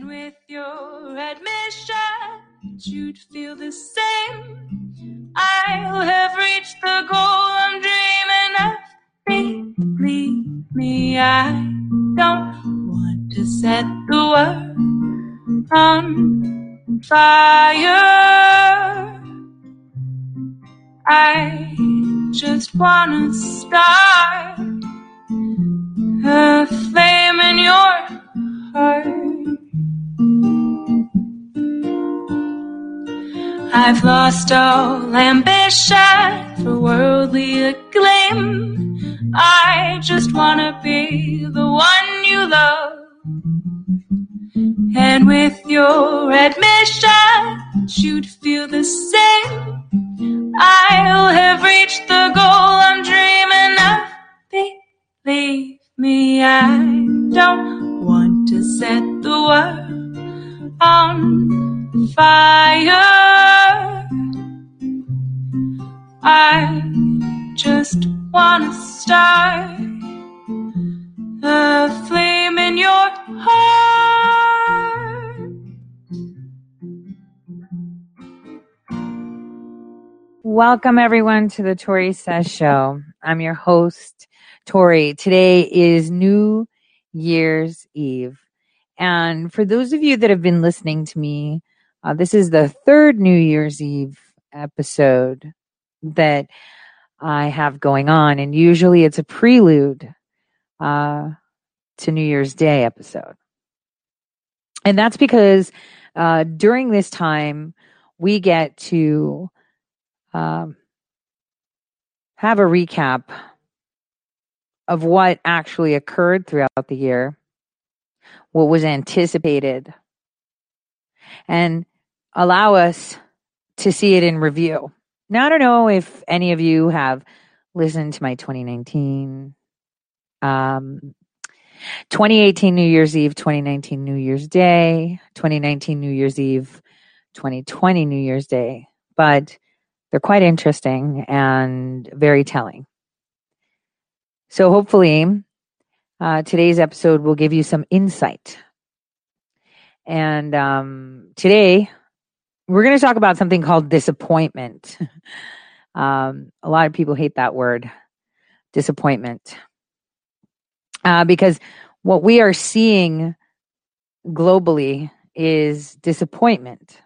And with your admission, you'd feel the same. I'll have reached the goal I'm dreaming of. Believe me, I don't want to set the world on fire. I just wanna start a flame in your heart. I've lost all ambition for worldly acclaim. I just wanna be the one you love. And with your admission, you'd feel the same. I'll have reached the goal I'm dreaming of. Believe me, I don't want to set the world on fire. I just wanna start a flame in your heart. Welcome everyone to the Tori Says Show. I'm your host, Tori. Today is New Year's Eve. And for those of you that have been listening to me, uh, this is the third New Year's Eve episode that I have going on. And usually it's a prelude uh, to New Year's Day episode. And that's because uh, during this time, we get to um, have a recap of what actually occurred throughout the year, what was anticipated, and allow us to see it in review. Now, I don't know if any of you have listened to my 2019, um, 2018 New Year's Eve, 2019 New Year's Day, 2019 New Year's Eve, 2020 New Year's Day, but they're quite interesting and very telling. So hopefully, uh, today's episode will give you some insight. And um, today, we're going to talk about something called disappointment. um, a lot of people hate that word, disappointment, uh, because what we are seeing globally is disappointment.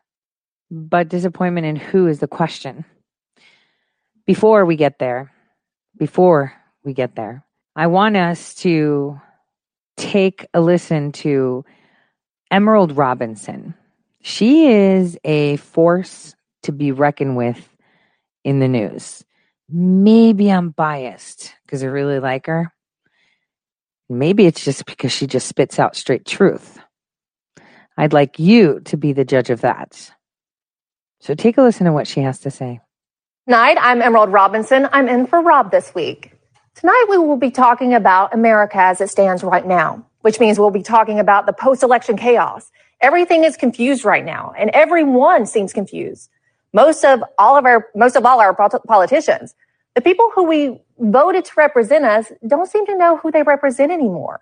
But disappointment in who is the question. Before we get there, before we get there. I want us to take a listen to Emerald Robinson. She is a force to be reckoned with in the news. Maybe I'm biased because I really like her. Maybe it's just because she just spits out straight truth. I'd like you to be the judge of that. So take a listen to what she has to say. Tonight, I'm Emerald Robinson. I'm in for Rob this week. Tonight, we will be talking about America as it stands right now, which means we'll be talking about the post election chaos. Everything is confused right now, and everyone seems confused. Most of all of our, most of all our politicians, the people who we voted to represent us don't seem to know who they represent anymore.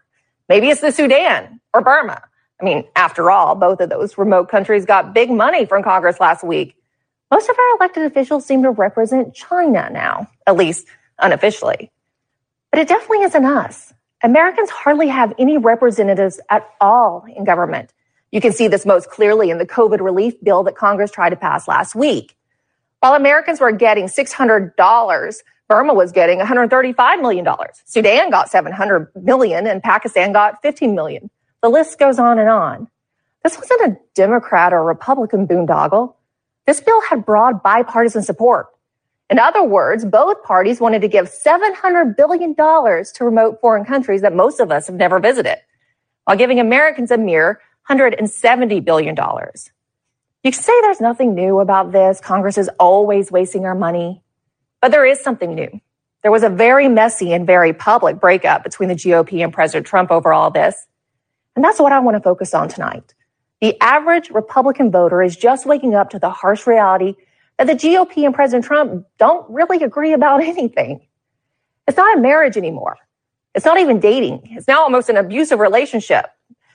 Maybe it's the Sudan or Burma. I mean, after all, both of those remote countries got big money from Congress last week. Most of our elected officials seem to represent China now, at least unofficially. But it definitely isn't us. Americans hardly have any representatives at all in government. You can see this most clearly in the COVID relief bill that Congress tried to pass last week. While Americans were getting $600, Burma was getting $135 million. Sudan got $700 million, and Pakistan got $15 million. The list goes on and on. This wasn't a Democrat or Republican boondoggle. This bill had broad bipartisan support. In other words, both parties wanted to give $700 billion to remote foreign countries that most of us have never visited, while giving Americans a mere $170 billion. You can say there's nothing new about this. Congress is always wasting our money. But there is something new. There was a very messy and very public breakup between the GOP and President Trump over all this. And that's what I want to focus on tonight. The average Republican voter is just waking up to the harsh reality that the GOP and President Trump don't really agree about anything. It's not a marriage anymore. It's not even dating. It's now almost an abusive relationship.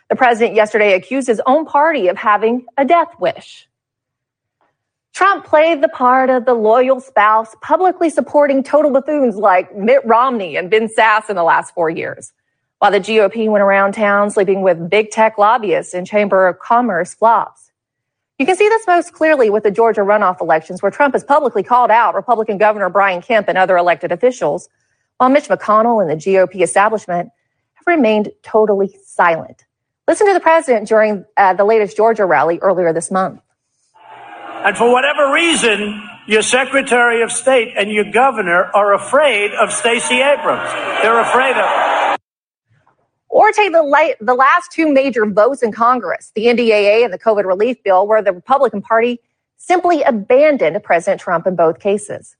The president yesterday accused his own party of having a death wish. Trump played the part of the loyal spouse, publicly supporting total buffoons like Mitt Romney and Ben Sasse in the last four years. While the GOP went around town sleeping with big tech lobbyists and Chamber of Commerce flops. You can see this most clearly with the Georgia runoff elections, where Trump has publicly called out Republican Governor Brian Kemp and other elected officials, while Mitch McConnell and the GOP establishment have remained totally silent. Listen to the president during uh, the latest Georgia rally earlier this month. And for whatever reason, your Secretary of State and your governor are afraid of Stacey Abrams. They're afraid of her. Or take the, the last two major votes in Congress, the NDAA and the COVID relief bill, where the Republican Party simply abandoned President Trump in both cases.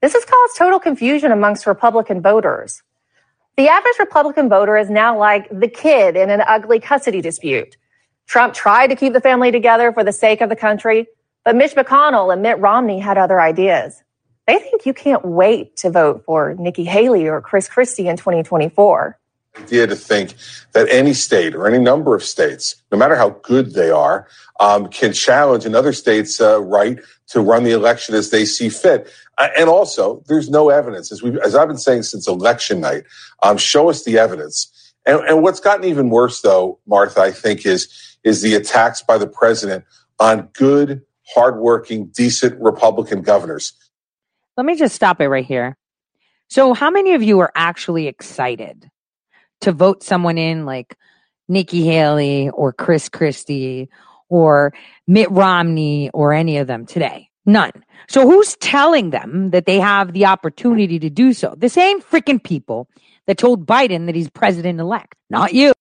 This has caused total confusion amongst Republican voters. The average Republican voter is now like the kid in an ugly custody dispute. Trump tried to keep the family together for the sake of the country, but Mitch McConnell and Mitt Romney had other ideas. They think you can't wait to vote for Nikki Haley or Chris Christie in 2024 idea to think that any state or any number of states, no matter how good they are, um, can challenge another state's uh, right to run the election as they see fit. Uh, and also, there's no evidence, as we as I've been saying since election night. Um, show us the evidence. And, and what's gotten even worse, though, Martha, I think, is is the attacks by the president on good, hardworking, decent Republican governors. Let me just stop it right here. So, how many of you are actually excited to vote someone in like Nikki Haley or Chris Christie or Mitt Romney or any of them today. None. So who's telling them that they have the opportunity to do so? The same freaking people that told Biden that he's president elect. Not you.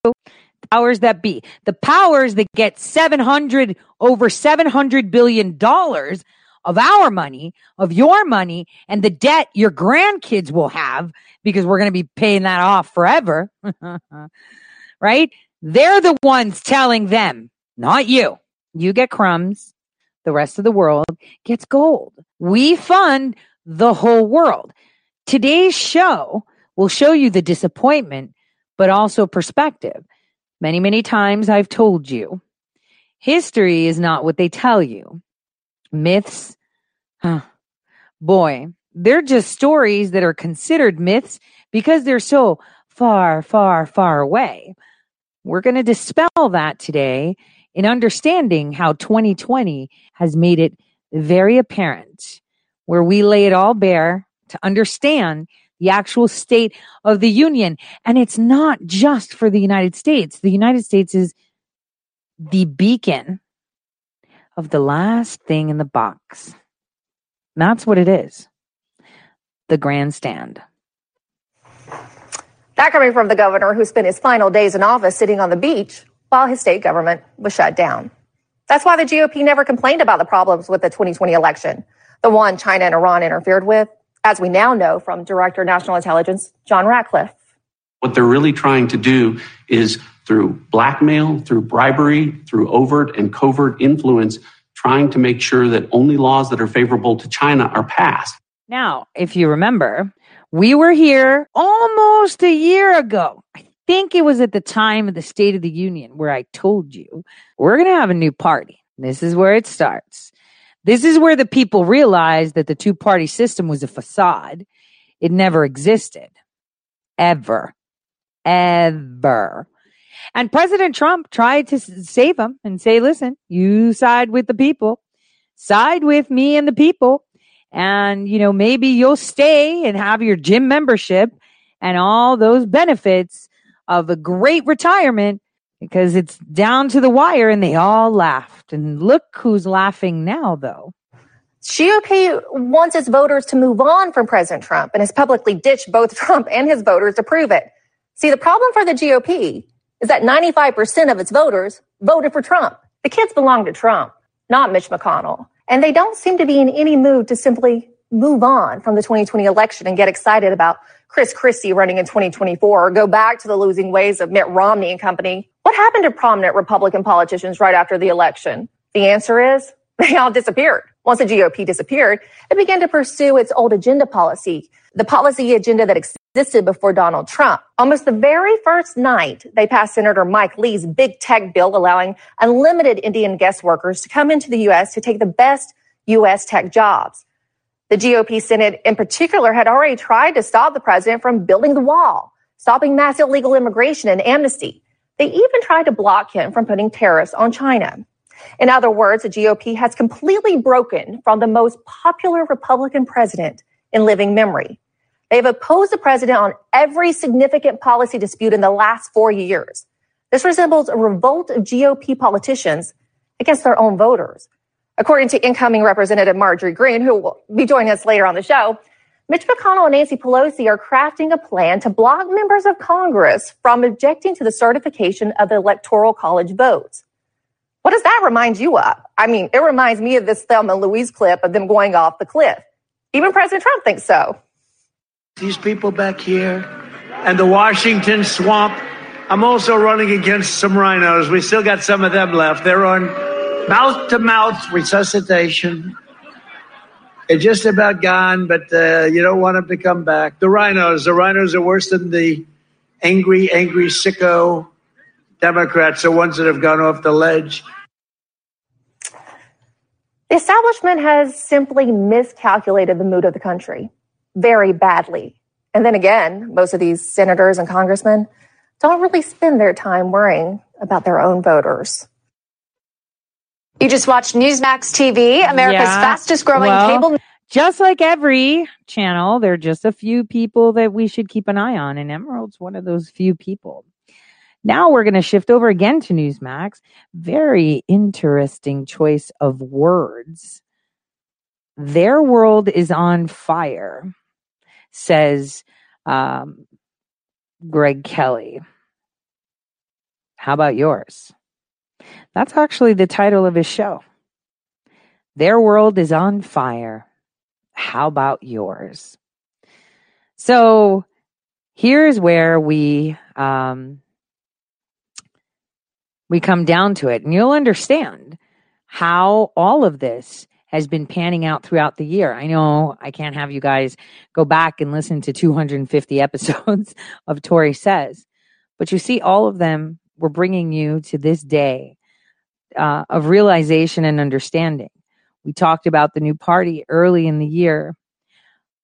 Powers that be. The powers that get 700 over 700 billion dollars of our money, of your money, and the debt your grandkids will have because we're going to be paying that off forever. right? They're the ones telling them, not you. You get crumbs. The rest of the world gets gold. We fund the whole world. Today's show will show you the disappointment, but also perspective. Many, many times I've told you history is not what they tell you. Myths, huh, boy, they're just stories that are considered myths because they're so far, far, far away. We're going to dispel that today in understanding how 2020 has made it very apparent, where we lay it all bare to understand the actual state of the union. And it's not just for the United States. The United States is the beacon of the last thing in the box. that's what it is the grandstand. That coming from the governor who spent his final days in office sitting on the beach while his state government was shut down. That's why the GOP never complained about the problems with the 2020 election, the one China and Iran interfered with, as we now know from Director of National Intelligence John Ratcliffe. What they're really trying to do is through blackmail, through bribery, through overt and covert influence, trying to make sure that only laws that are favorable to China are passed. Now, if you remember, we were here almost a year ago. I think it was at the time of the State of the Union where I told you we're going to have a new party. This is where it starts. This is where the people realized that the two party system was a facade. It never existed. Ever. Ever. And President Trump tried to save them and say, listen, you side with the people, side with me and the people. And, you know, maybe you'll stay and have your gym membership and all those benefits of a great retirement because it's down to the wire and they all laughed. And look who's laughing now, though. GOP wants its voters to move on from President Trump and has publicly ditched both Trump and his voters to prove it. See, the problem for the GOP is that 95% of its voters voted for Trump. The kids belong to Trump, not Mitch McConnell. And they don't seem to be in any mood to simply move on from the 2020 election and get excited about Chris Christie running in 2024 or go back to the losing ways of Mitt Romney and company. What happened to prominent Republican politicians right after the election? The answer is they all disappeared. Once the GOP disappeared, it began to pursue its old agenda policy, the policy agenda that existed before Donald Trump. Almost the very first night, they passed Senator Mike Lee's big tech bill allowing unlimited Indian guest workers to come into the U.S. to take the best U.S. tech jobs. The GOP Senate in particular had already tried to stop the president from building the wall, stopping mass illegal immigration and amnesty. They even tried to block him from putting tariffs on China. In other words, the GOP has completely broken from the most popular Republican president in living memory. They have opposed the president on every significant policy dispute in the last four years. This resembles a revolt of GOP politicians against their own voters. According to incoming Representative Marjorie Greene, who will be joining us later on the show, Mitch McConnell and Nancy Pelosi are crafting a plan to block members of Congress from objecting to the certification of the Electoral College votes. What does that remind you of? I mean, it reminds me of this Thelma and Louise clip of them going off the cliff. Even President Trump thinks so. These people back here and the Washington swamp. I'm also running against some rhinos. We still got some of them left. They're on mouth to mouth resuscitation. They're just about gone, but uh, you don't want them to come back. The rhinos, the rhinos are worse than the angry, angry, sicko Democrats, the ones that have gone off the ledge. The establishment has simply miscalculated the mood of the country very badly. And then again, most of these senators and congressmen don't really spend their time worrying about their own voters. You just watched Newsmax TV, America's Yeah. fastest growing Well, cable Just like every channel, there are just a few people that we should keep an eye on, and Emerald's one of those few people. Now we're going to shift over again to Newsmax. Very interesting choice of words. Their world is on fire, says um, Greg Kelly. How about yours? That's actually the title of his show. Their world is on fire. How about yours? So here's where we um, we come down to it, and you'll understand how all of this has been panning out throughout the year. I know I can't have you guys go back and listen to 250 episodes of Tori Says, but you see, all of them were bringing you to this day uh, of realization and understanding. We talked about the new party early in the year.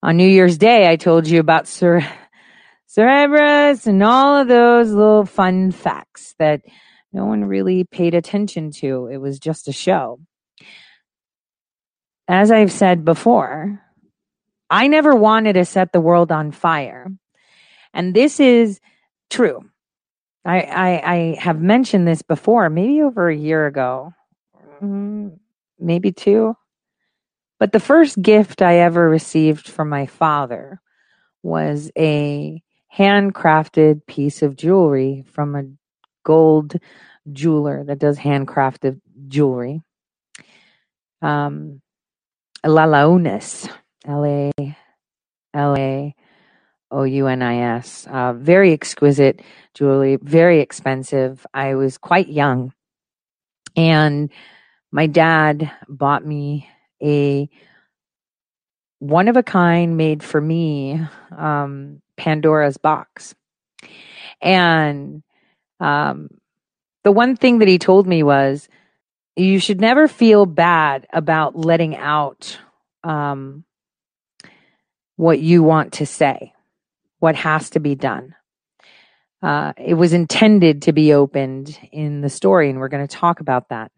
On New Year's Day, I told you about Cer- Cerebrus and all of those little fun facts that no one really paid attention to. It was just a show. As I've said before, I never wanted to set the world on fire. And this is true. I, I, I have mentioned this before, maybe over a year ago, Mm, maybe two. But the first gift I ever received from my father was a handcrafted piece of jewelry from a gold jeweler that does handcrafted jewelry. Um, Lalaounis, L A L A O U N I S. Uh, very exquisite jewelry, very expensive. I was quite young, and my dad bought me a one of a kind made for me um, Pandora's box. And um, the one thing that he told me was you should never feel bad about letting out um, what you want to say, what has to be done. Uh, it was intended to be opened in the story, and we're going to talk about that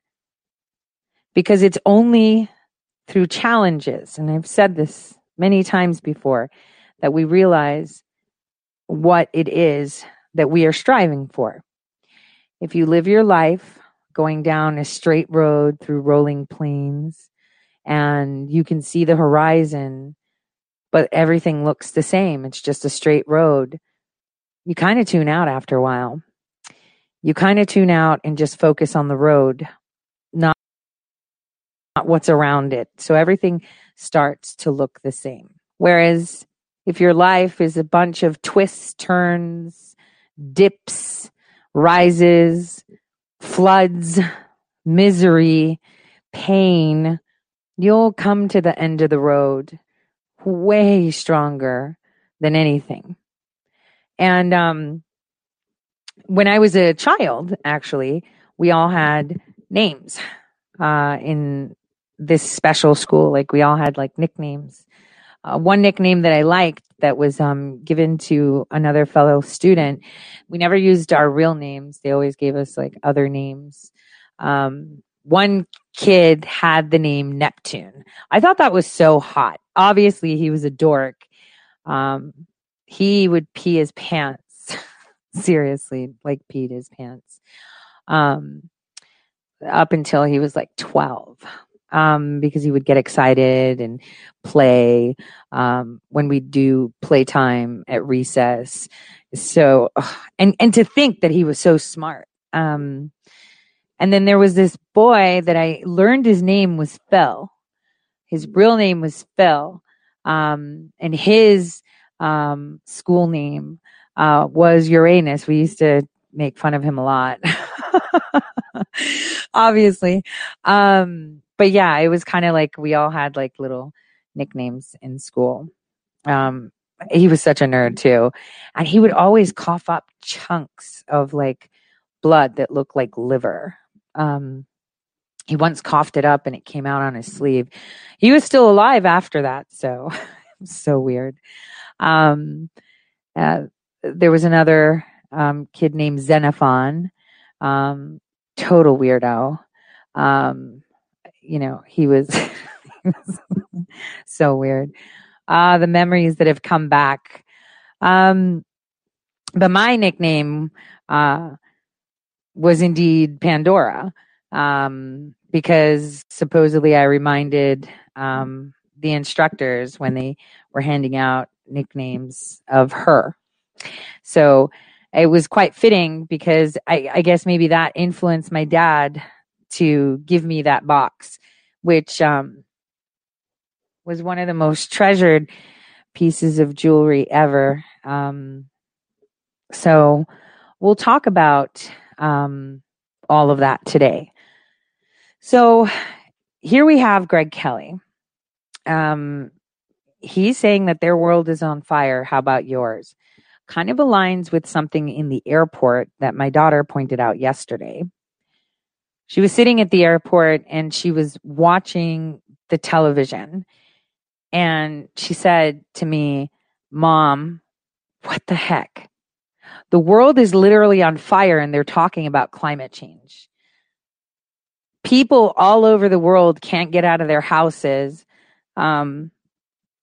because it's only through challenges, and I've said this many times before, that we realize what it is that we are striving for. If you live your life going down a straight road through rolling plains and you can see the horizon, but everything looks the same, it's just a straight road, you kind of tune out after a while. You kind of tune out and just focus on the road, not not what's around it. So everything starts to look the same. Whereas if your life is a bunch of twists, turns, dips, rises, floods, misery, pain, you'll come to the end of the road way stronger than anything. And um, when I was a child, actually, we all had names uh, in this special school. Like we all had like nicknames. Uh, one nickname that I liked that was um, given to another fellow student. We never used our real names. They always gave us like other names. Um, one kid had the name Neptune. I thought that was so hot. Obviously, he was a dork. Um, he would pee his pants. Seriously, like peed his pants. Um, up until he was like 12 um, because he would get excited and play um, when we do playtime at recess. So, and and to think that he was so smart. Um, and then there was this boy that I learned his name was Phil. His real name was Phil, um, and his um, school name uh, was Uranus. We used to make fun of him a lot, obviously. Um, but yeah, it was kind of like we all had like little nicknames in school. Um, he was such a nerd too. And he would always cough up chunks of like blood that looked like liver. Um, he once coughed it up and it came out on his sleeve. He was still alive after that. So, so weird. Um, uh, there was another um, kid named Xenophon, um, total weirdo. Um, you know, he was so weird. Ah, uh, the memories that have come back. Um, but my nickname uh, was indeed Pandora um, because supposedly I reminded um, the instructors when they were handing out nicknames of her. So it was quite fitting because I, I guess maybe that influenced my dad to give me that box, which um, was one of the most treasured pieces of jewelry ever. Um, so we'll talk about um, all of that today. So here we have Greg Kelly. Um, he's saying that their world is on fire. How about yours? Kind of aligns with something in the airport that my daughter pointed out yesterday she was sitting at the airport and she was watching the television. And she said to me, Mom, what the heck? The world is literally on fire and they're talking about climate change. People all over the world can't get out of their houses. Um,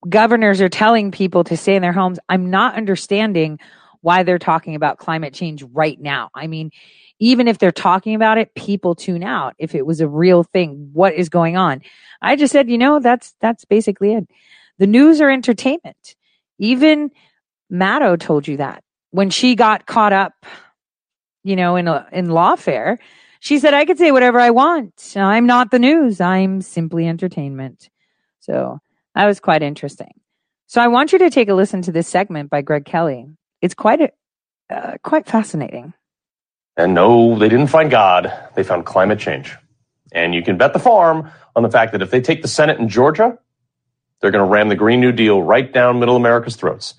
governors are telling people to stay in their homes. I'm not understanding why they're talking about climate change right now. I mean, even if they're talking about it, people tune out. If it was a real thing, what is going on? I just said, you know, that's, that's basically it. The news or entertainment. Even Maddow told you that when she got caught up, you know, in a, in lawfare, she said, I could say whatever I want. I'm not the news. I'm simply entertainment. So that was quite interesting. So I want you to take a listen to this segment by Greg Kelly. It's quite a, uh, quite fascinating. And no, they didn't find God. They found climate change. And you can bet the farm on the fact that if they take the Senate in Georgia, they're going to ram the Green New Deal right down middle America's throats.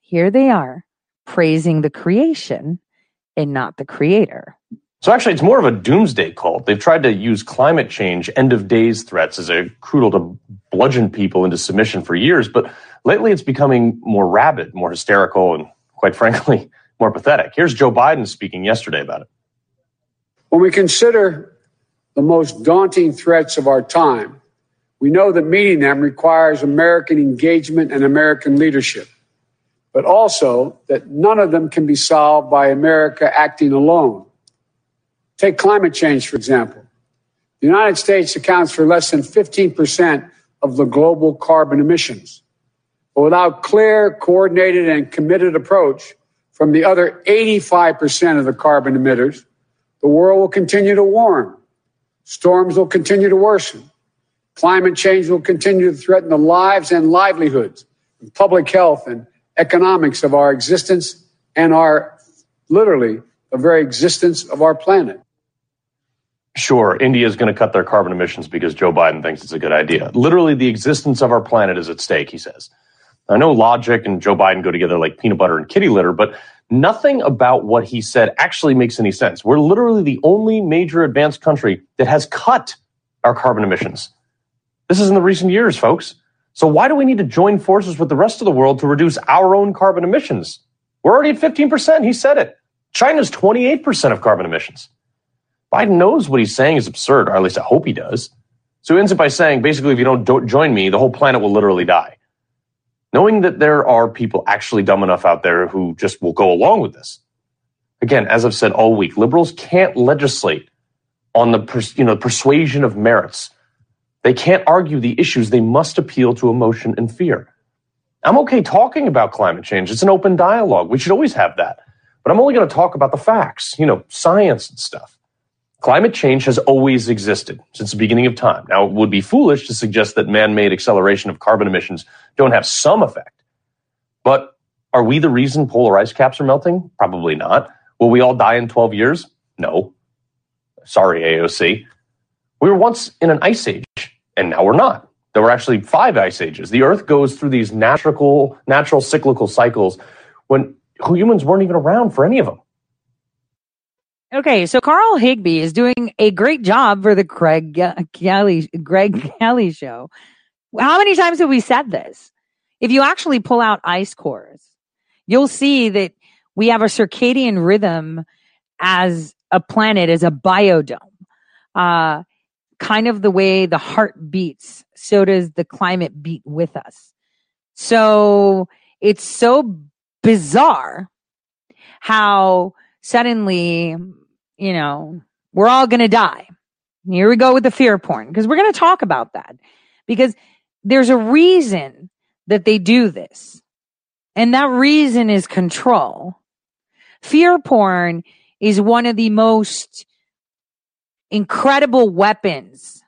Here they are praising the creation and not the creator. So actually, it's more of a doomsday cult. They've tried to use climate change, end of days threats as a crucial to bludgeon people into submission for years. But lately, it's becoming more rabid, more hysterical, and quite frankly, more pathetic. Here's Joe Biden speaking yesterday about it. When we consider the most daunting threats of our time, we know that meeting them requires American engagement and American leadership, but also that none of them can be solved by America acting alone. Take climate change, for example. The United States accounts for less than 15% of the global carbon emissions. But without clear, coordinated, and committed approach, from the other 85% of the carbon emitters, the world will continue to warm. Storms will continue to worsen. Climate change will continue to threaten the lives and livelihoods, and public health and economics of our existence and our literally the very existence of our planet. Sure, India is going to cut their carbon emissions because Joe Biden thinks it's a good idea. Literally, the existence of our planet is at stake, he says. I know logic and Joe Biden go together like peanut butter and kitty litter, but nothing about what he said actually makes any sense. We're literally the only major advanced country that has cut our carbon emissions. This is in the recent years, folks. So why do we need to join forces with the rest of the world to reduce our own carbon emissions? We're already at 15%. He said it. China's 28% of carbon emissions. Biden knows what he's saying is absurd, or at least I hope he does. So he ends up by saying, basically, if you don't, don't join me, the whole planet will literally die. Knowing that there are people actually dumb enough out there who just will go along with this. Again, as I've said all week, liberals can't legislate on the you know persuasion of merits. They can't argue the issues. They must appeal to emotion and fear. I'm okay talking about climate change. It's an open dialogue. We should always have that. But I'm only going to talk about the facts, you know, science and stuff. Climate change has always existed since the beginning of time. Now, it would be foolish to suggest that man made acceleration of carbon emissions don't have some effect. But are we the reason polar ice caps are melting? Probably not. Will we all die in 12 years? No. Sorry, AOC. We were once in an ice age, and now we're not. There were actually five ice ages. The Earth goes through these natural, natural cyclical cycles when humans weren't even around for any of them. Okay, so Carl Higbie is doing a great job for the Greg Kelly Greg Kelly show. How many times have we said this? If you actually pull out ice cores, you'll see that we have a circadian rhythm as a planet, as a biodome. Uh, kind of the way the heart beats, so does the climate beat with us. So it's so bizarre how suddenly you know, we're all going to die. Here we go with the fear porn because we're going to talk about that because there's a reason that they do this. And that reason is control. Fear porn is one of the most incredible weapons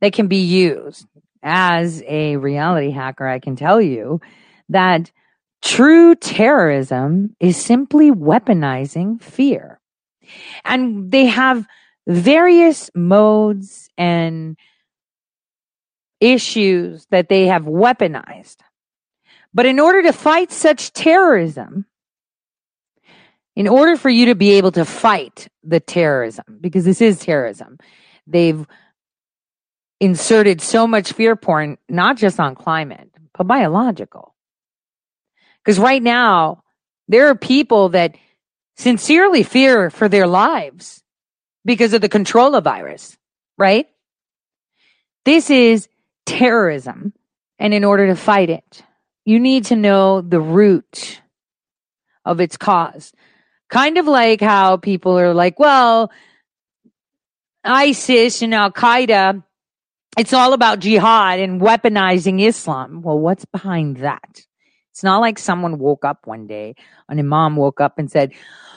that can be used. As a reality hacker, I can tell you that true terrorism is simply weaponizing fear. And they have various modes and issues that they have weaponized. But in order to fight such terrorism, in order for you to be able to fight the terrorism, because this is terrorism, they've inserted so much fear porn, not just on climate, but biological. Because right now, there are people that sincerely fear for their lives because of the controller virus, right? This is terrorism. And in order to fight it, you need to know the root of its cause. Kind of like how people are like, well, ISIS and Al Qaeda, it's all about jihad and weaponizing Islam. Well, what's behind that? It's not like someone woke up one day, an imam woke up and said,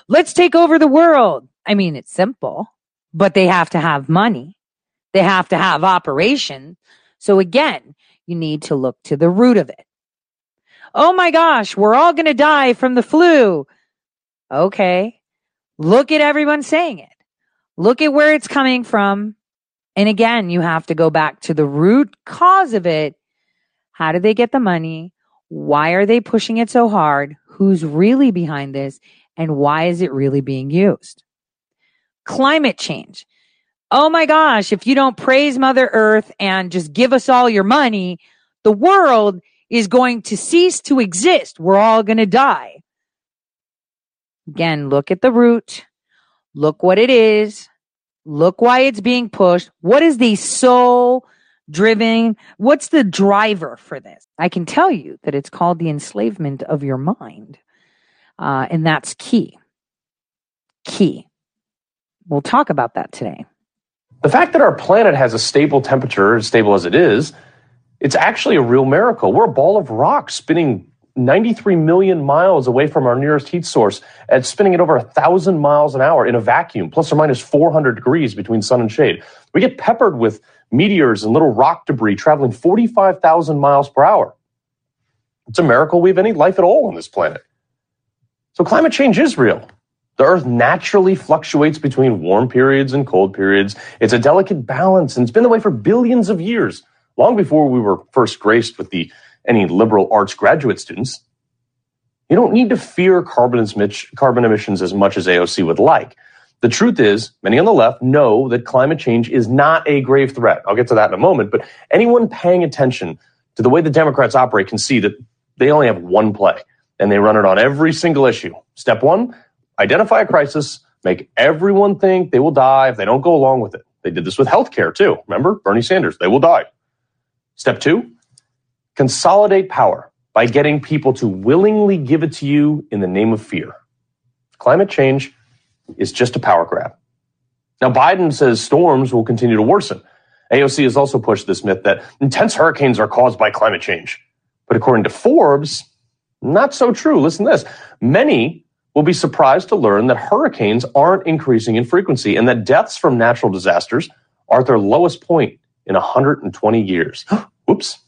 let's take over the world. I mean, it's simple, but they have to have money. They have to have operation. So again, you need to look to the root of it. Oh my gosh, we're all going to die from the flu. Okay. Look at everyone saying it. Look at where it's coming from. And again, you have to go back to the root cause of it. How did they get the money? Why are they pushing it so hard? Who's really behind this? And why is it really being used? Climate change. Oh my gosh, if you don't praise Mother Earth and just give us all your money, the world is going to cease to exist. We're all going to die. Again, look at the root. Look what it is. Look why it's being pushed. What is the soul driven? What's the driver for this? I can tell you that it's called the enslavement of your mind. Uh, and that's key. Key. We'll talk about that today. The fact that our planet has a stable temperature, as stable as it is, it's actually a real miracle. We're a ball of rock spinning 93 million miles away from our nearest heat source and spinning at over a thousand miles an hour in a vacuum, plus or minus 400 degrees between sun and shade. We get peppered with meteors and little rock debris traveling 45,000 miles per hour. It's a miracle we have any life at all on this planet. So climate change is real. The earth naturally fluctuates between warm periods and cold periods. It's a delicate balance and it's been the way for billions of years, long before we were first graced with the any liberal arts graduate students. You don't need to fear carbon, emissions as much as AOC would like. The truth is, many on the left know that climate change is not a grave threat. I'll get to that in a moment, but anyone paying attention to the way the Democrats operate can see that they only have one play and they run it on every single issue. Step one, identify a crisis, make everyone think they will die if they don't go along with it. They did this with healthcare too. Remember, Bernie Sanders, they will die. Step two, consolidate power by getting people to willingly give it to you in the name of fear. Climate change is just a power grab. Now, Biden says storms will continue to worsen. AOC has also pushed this myth that intense hurricanes are caused by climate change. But according to Forbes, not so true. Listen to this. Many will be surprised to learn that hurricanes aren't increasing in frequency and that deaths from natural disasters are at their lowest point in 120 years. Whoops.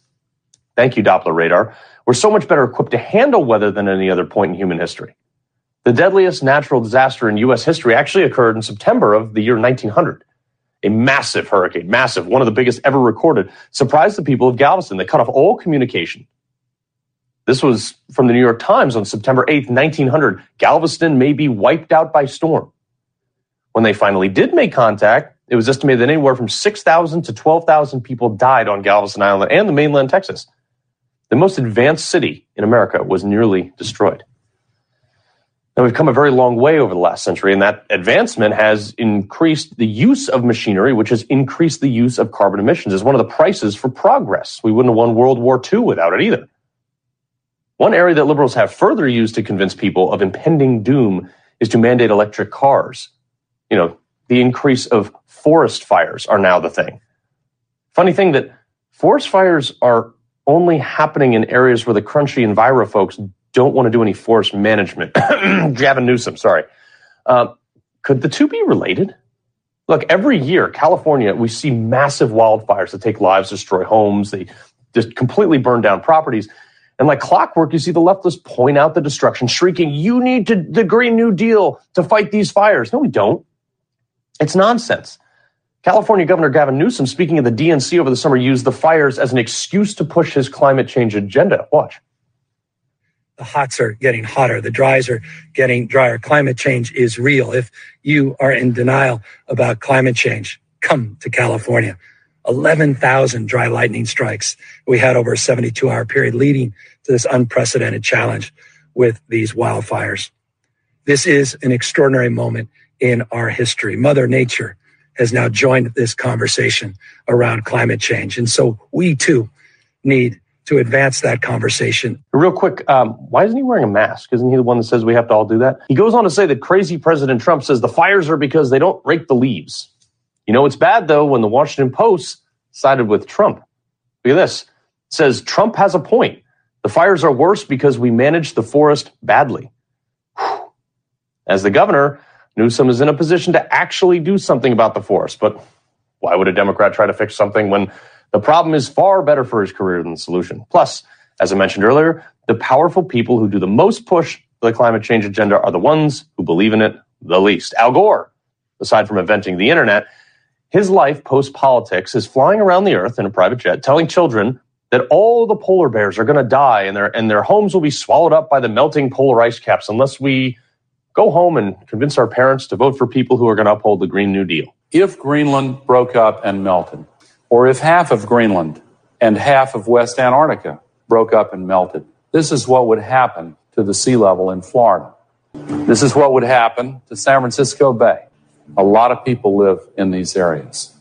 Thank you, Doppler radar. We're so much better equipped to handle weather than any other point in human history. The deadliest natural disaster in U.S. history actually occurred in September of the year 1900. A massive hurricane, massive, one of the biggest ever recorded, surprised the people of Galveston. They cut off all communication this was from the New York Times on September 8th, 1900. Galveston may be wiped out by storm. When they finally did make contact, it was estimated that anywhere from 6,000 to 12,000 people died on Galveston Island and the mainland Texas. The most advanced city in America was nearly destroyed. Now, we've come a very long way over the last century, and that advancement has increased the use of machinery, which has increased the use of carbon emissions as one of the prices for progress. We wouldn't have won World War II without it either. One area that liberals have further used to convince people of impending doom is to mandate electric cars. You know, the increase of forest fires are now the thing. Funny thing that forest fires are only happening in areas where the crunchy Enviro folks don't want to do any forest management. Gavin Newsom, sorry. Uh, could the two be related? Look, every year, California, we see massive wildfires that take lives, destroy homes, they just completely burn down properties. And like clockwork, you see the leftists point out the destruction, shrieking, You need to, the Green New Deal to fight these fires. No, we don't. It's nonsense. California Governor Gavin Newsom, speaking of the DNC over the summer, used the fires as an excuse to push his climate change agenda. Watch. The hots are getting hotter, the dries are getting drier. Climate change is real. If you are in denial about climate change, come to California. 11,000 dry lightning strikes we had over a 72 hour period, leading to this unprecedented challenge with these wildfires. This is an extraordinary moment in our history. Mother Nature has now joined this conversation around climate change. And so we too need to advance that conversation. Real quick, um, why isn't he wearing a mask? Isn't he the one that says we have to all do that? He goes on to say that crazy President Trump says the fires are because they don't rake the leaves. You know, it's bad though when the Washington Post sided with Trump. Look at this. It says Trump has a point. The fires are worse because we managed the forest badly. Whew. As the governor, Newsom is in a position to actually do something about the forest. But why would a Democrat try to fix something when the problem is far better for his career than the solution? Plus, as I mentioned earlier, the powerful people who do the most push for the climate change agenda are the ones who believe in it the least. Al Gore, aside from inventing the internet, his life post politics is flying around the earth in a private jet, telling children that all the polar bears are going to die and their and their homes will be swallowed up by the melting polar ice caps unless we go home and convince our parents to vote for people who are going to uphold the Green New Deal. If Greenland broke up and melted, or if half of Greenland and half of West Antarctica broke up and melted, this is what would happen to the sea level in Florida. This is what would happen to San Francisco Bay. A lot of people live in these areas.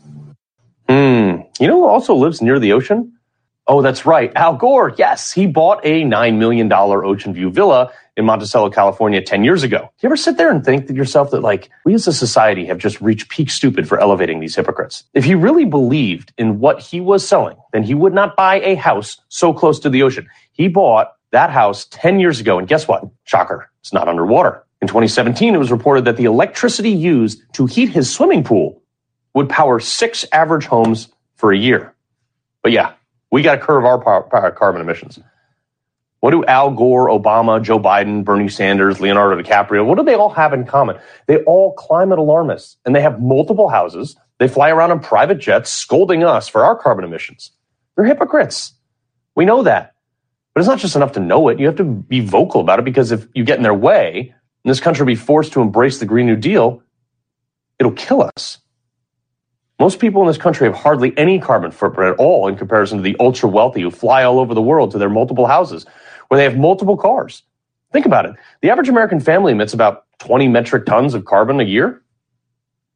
Hmm. You know who also lives near the ocean? Oh, that's right. Al Gore. Yes, he bought a $9 million ocean view villa in Montecito, California 10 years ago. Do you ever sit there and think to yourself that, like, we as a society have just reached peak stupid for elevating these hypocrites? If he really believed in what he was selling, then he would not buy a house so close to the ocean. He bought that house 10 years ago, and guess what? Shocker, it's not underwater. In 2017, it was reported that the electricity used to heat his swimming pool would power six average homes for a year. But yeah, we got to curb our carbon emissions. What do Al Gore, Obama, Joe Biden, Bernie Sanders, Leonardo DiCaprio, what do they all have in common? They all climate alarmists and they have multiple houses. They fly around in private jets scolding us for our carbon emissions. They're hypocrites. We know that. But it's not just enough to know it. You have to be vocal about it because if you get in their way and this country will be forced to embrace the Green New Deal, it'll kill us. Most people in this country have hardly any carbon footprint at all in comparison to the ultra wealthy who fly all over the world to their multiple houses where they have multiple cars. Think about it. The average American family emits about 20 metric tons of carbon a year.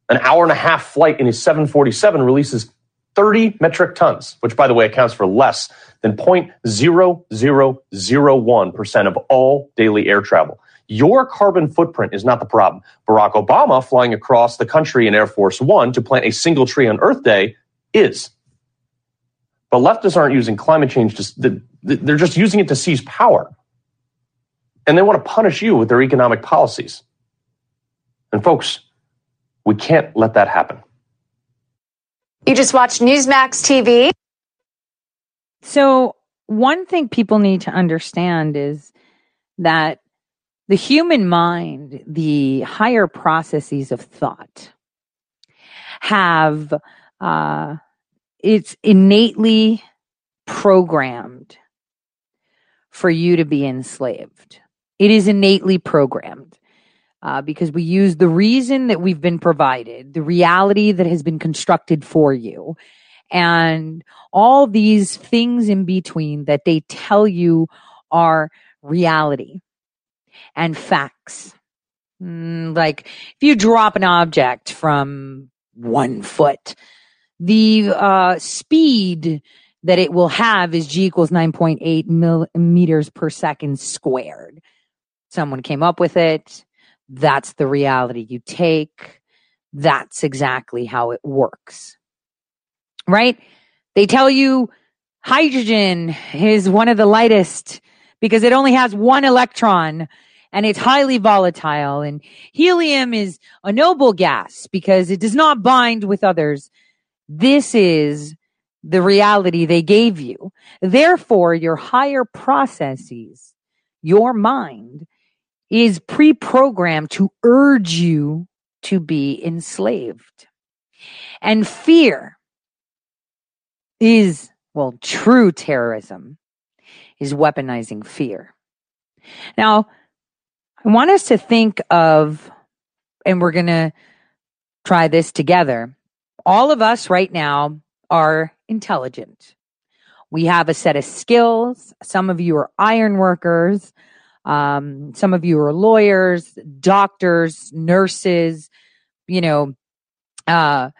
An hour and a half flight in a 747 releases 30 metric tons, which, by the way, accounts for less than 0.0001% of all daily air travel. Your carbon footprint is not the problem. Barack Obama flying across the country in Air Force One to plant a single tree on Earth Day is. But leftists aren't using climate change, to, they're just using it to seize power. And they want to punish you with their economic policies. And folks, we can't let that happen. You just watched Newsmax TV. So, one thing people need to understand is that the human mind, the higher processes of thought, have uh, it's innately programmed for you to be enslaved. It is innately programmed uh, because we use the reason that we've been provided, the reality that has been constructed for you, and all these things in between that they tell you are reality and facts. Mm, like if you drop an object from one foot, the uh, speed that it will have is g equals 9.8 millimeters per second squared. Someone came up with it. That's the reality you take. That's exactly how it works. Right? They tell you hydrogen is one of the lightest because it only has one electron and it's highly volatile. And helium is a noble gas because it does not bind with others. This is the reality they gave you. Therefore, your higher processes, your mind is pre-programmed to urge you to be enslaved. And fear is, well, true terrorism is weaponizing fear. Now, I want us to think of, and we're going to try this together. All of us right now are intelligent. We have a set of skills. Some of you are iron workers. Um, some of you are lawyers, doctors, nurses, you know, uh,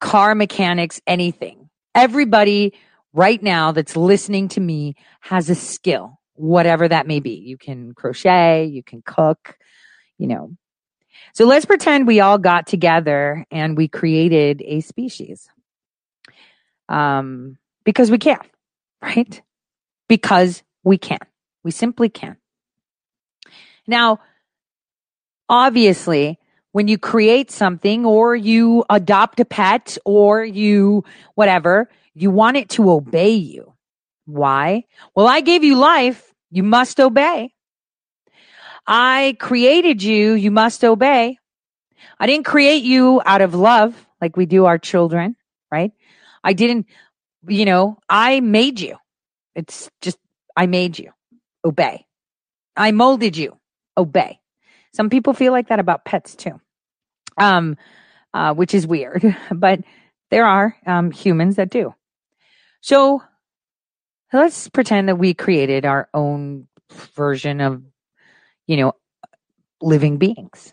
car mechanics, anything. Everybody right now that's listening to me has a skill whatever that may be. You can crochet, you can cook, you know. So let's pretend we all got together and we created a species. Um, because we can, right? Because we can. We simply can. Now, obviously, when you create something or you adopt a pet or you whatever, you want it to obey you. Why? Well, I gave you life. You must obey. I created you. You must obey. I didn't create you out of love like we do our children, right? I didn't, you know, I made you. It's just, I made you. Obey. I molded you. Obey. Some people feel like that about pets too. Um, uh, which is weird, but there are um, humans that do. So let's pretend that we created our own version of, you know, living beings.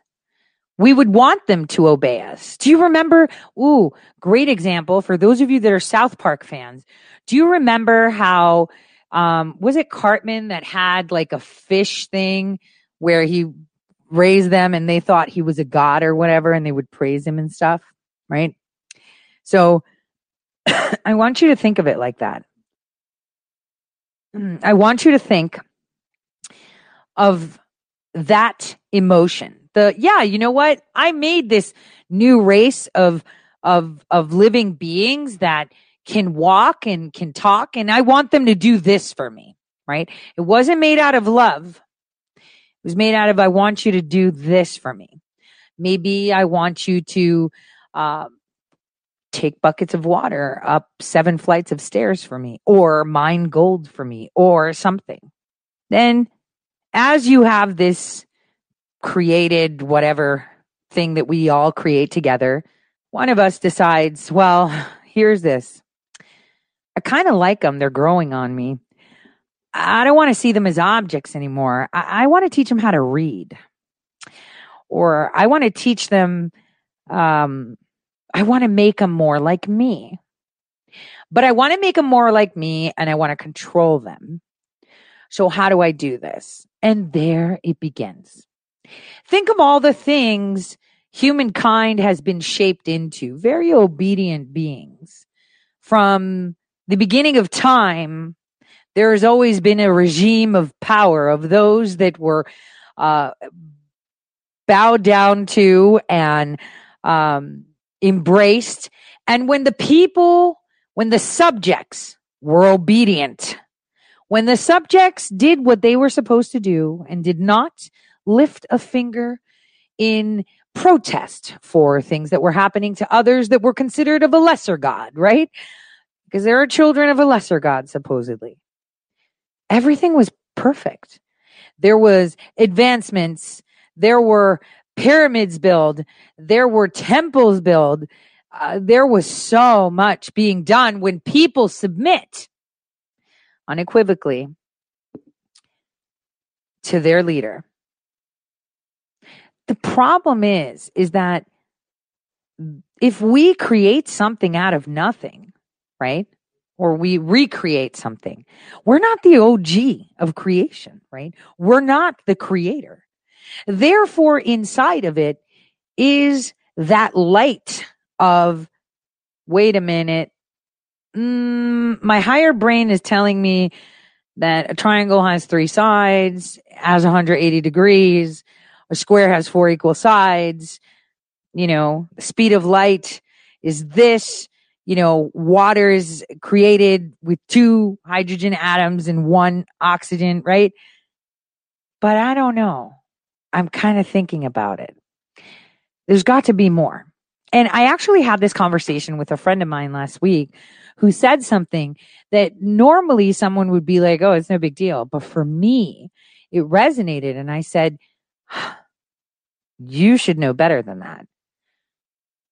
We would want them to obey us. Do you remember? Ooh, great example for those of you that are South Park fans. Do you remember how, um, was it Cartman that had like a fish thing where he raised them and they thought he was a god or whatever and they would praise him and stuff, right? So I want you to think of it like that. Mm, I want you to think of that emotion. The yeah, you know what? I made this new race of of of living beings that can walk and can talk and I want them to do this for me, right? It wasn't made out of love. It was made out of I want you to do this for me. Maybe I want you to uh, take buckets of water up seven flights of stairs for me or mine gold for me or something, then as you have this created whatever thing that we all create together, one of us decides, well, here's this. I kind of like them. They're growing on me. I don't want to see them as objects anymore. I, I want to teach them how to read. Or I want to teach them, um, I want to make them more like me. But I want to make them more like me and I want to control them. So, how do I do this? And there it begins. Think of all the things humankind has been shaped into very obedient beings. From the beginning of time, there has always been a regime of power of those that were uh, bowed down to and um, embraced. And when the people, when the subjects were obedient, when the subjects did what they were supposed to do and did not lift a finger in protest for things that were happening to others that were considered of a lesser God, right? Because there are children of a lesser God, supposedly. Everything was perfect. There was advancements. There were pyramids built. There were temples built. Uh, there was so much being done when people submit unequivocally to their leader. The problem is, is that if we create something out of nothing, right? Or we recreate something, we're not the OG of creation, right? We're not the creator. Therefore, inside of it is that light of, wait a minute, mm, my higher brain is telling me that a triangle has three sides, has 180 degrees a square has four equal sides. You know, speed of light is this. You know, water is created with two hydrogen atoms and one oxygen, right? But I don't know. I'm kind of thinking about it. There's got to be more. And I actually had this conversation with a friend of mine last week who said something that normally someone would be like, oh, it's no big deal. But for me, it resonated. And I said, you should know better than that.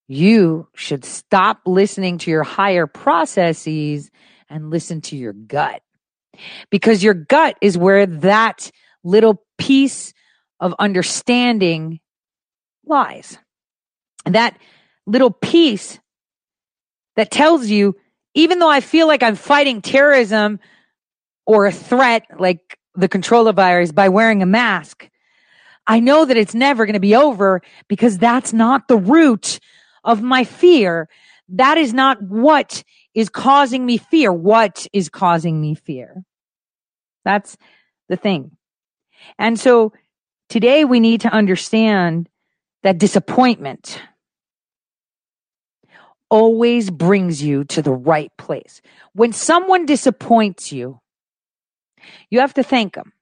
You should stop listening to your higher processes and listen to your gut. Because your gut is where that little piece of understanding lies. And that little piece that tells you, even though I feel like I'm fighting terrorism or a threat like the controller virus by wearing a mask, I know that it's never going to be over because that's not the root of my fear. That is not what is causing me fear. What is causing me fear? That's the thing. And so today we need to understand that disappointment always brings you to the right place. When someone disappoints you, you have to thank them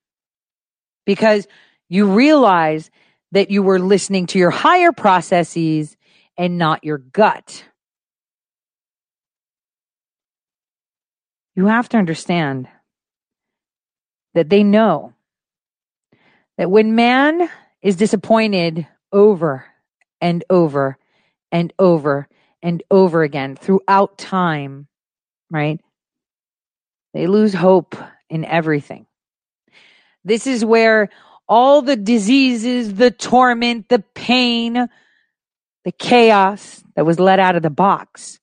because you realize that you were listening to your higher processes and not your gut. You have to understand that they know that when man is disappointed over and over and over and over again throughout time, right? They lose hope in everything. This is where all the diseases, the torment, the pain, the chaos that was let out of the box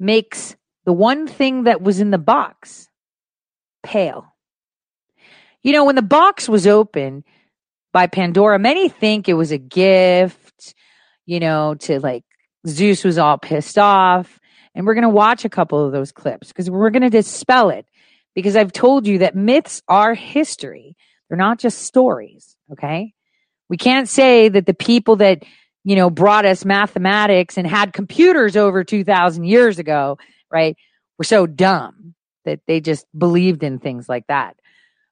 makes the one thing that was in the box pale. You know, when the box was opened by Pandora, many think it was a gift, you know, to like Zeus was all pissed off. And we're going to watch a couple of those clips because we're going to dispel it because I've told you that myths are history. They're not just stories. Okay. We can't say that the people that, you know, brought us mathematics and had computers over 2000 years ago, right, were so dumb that they just believed in things like that.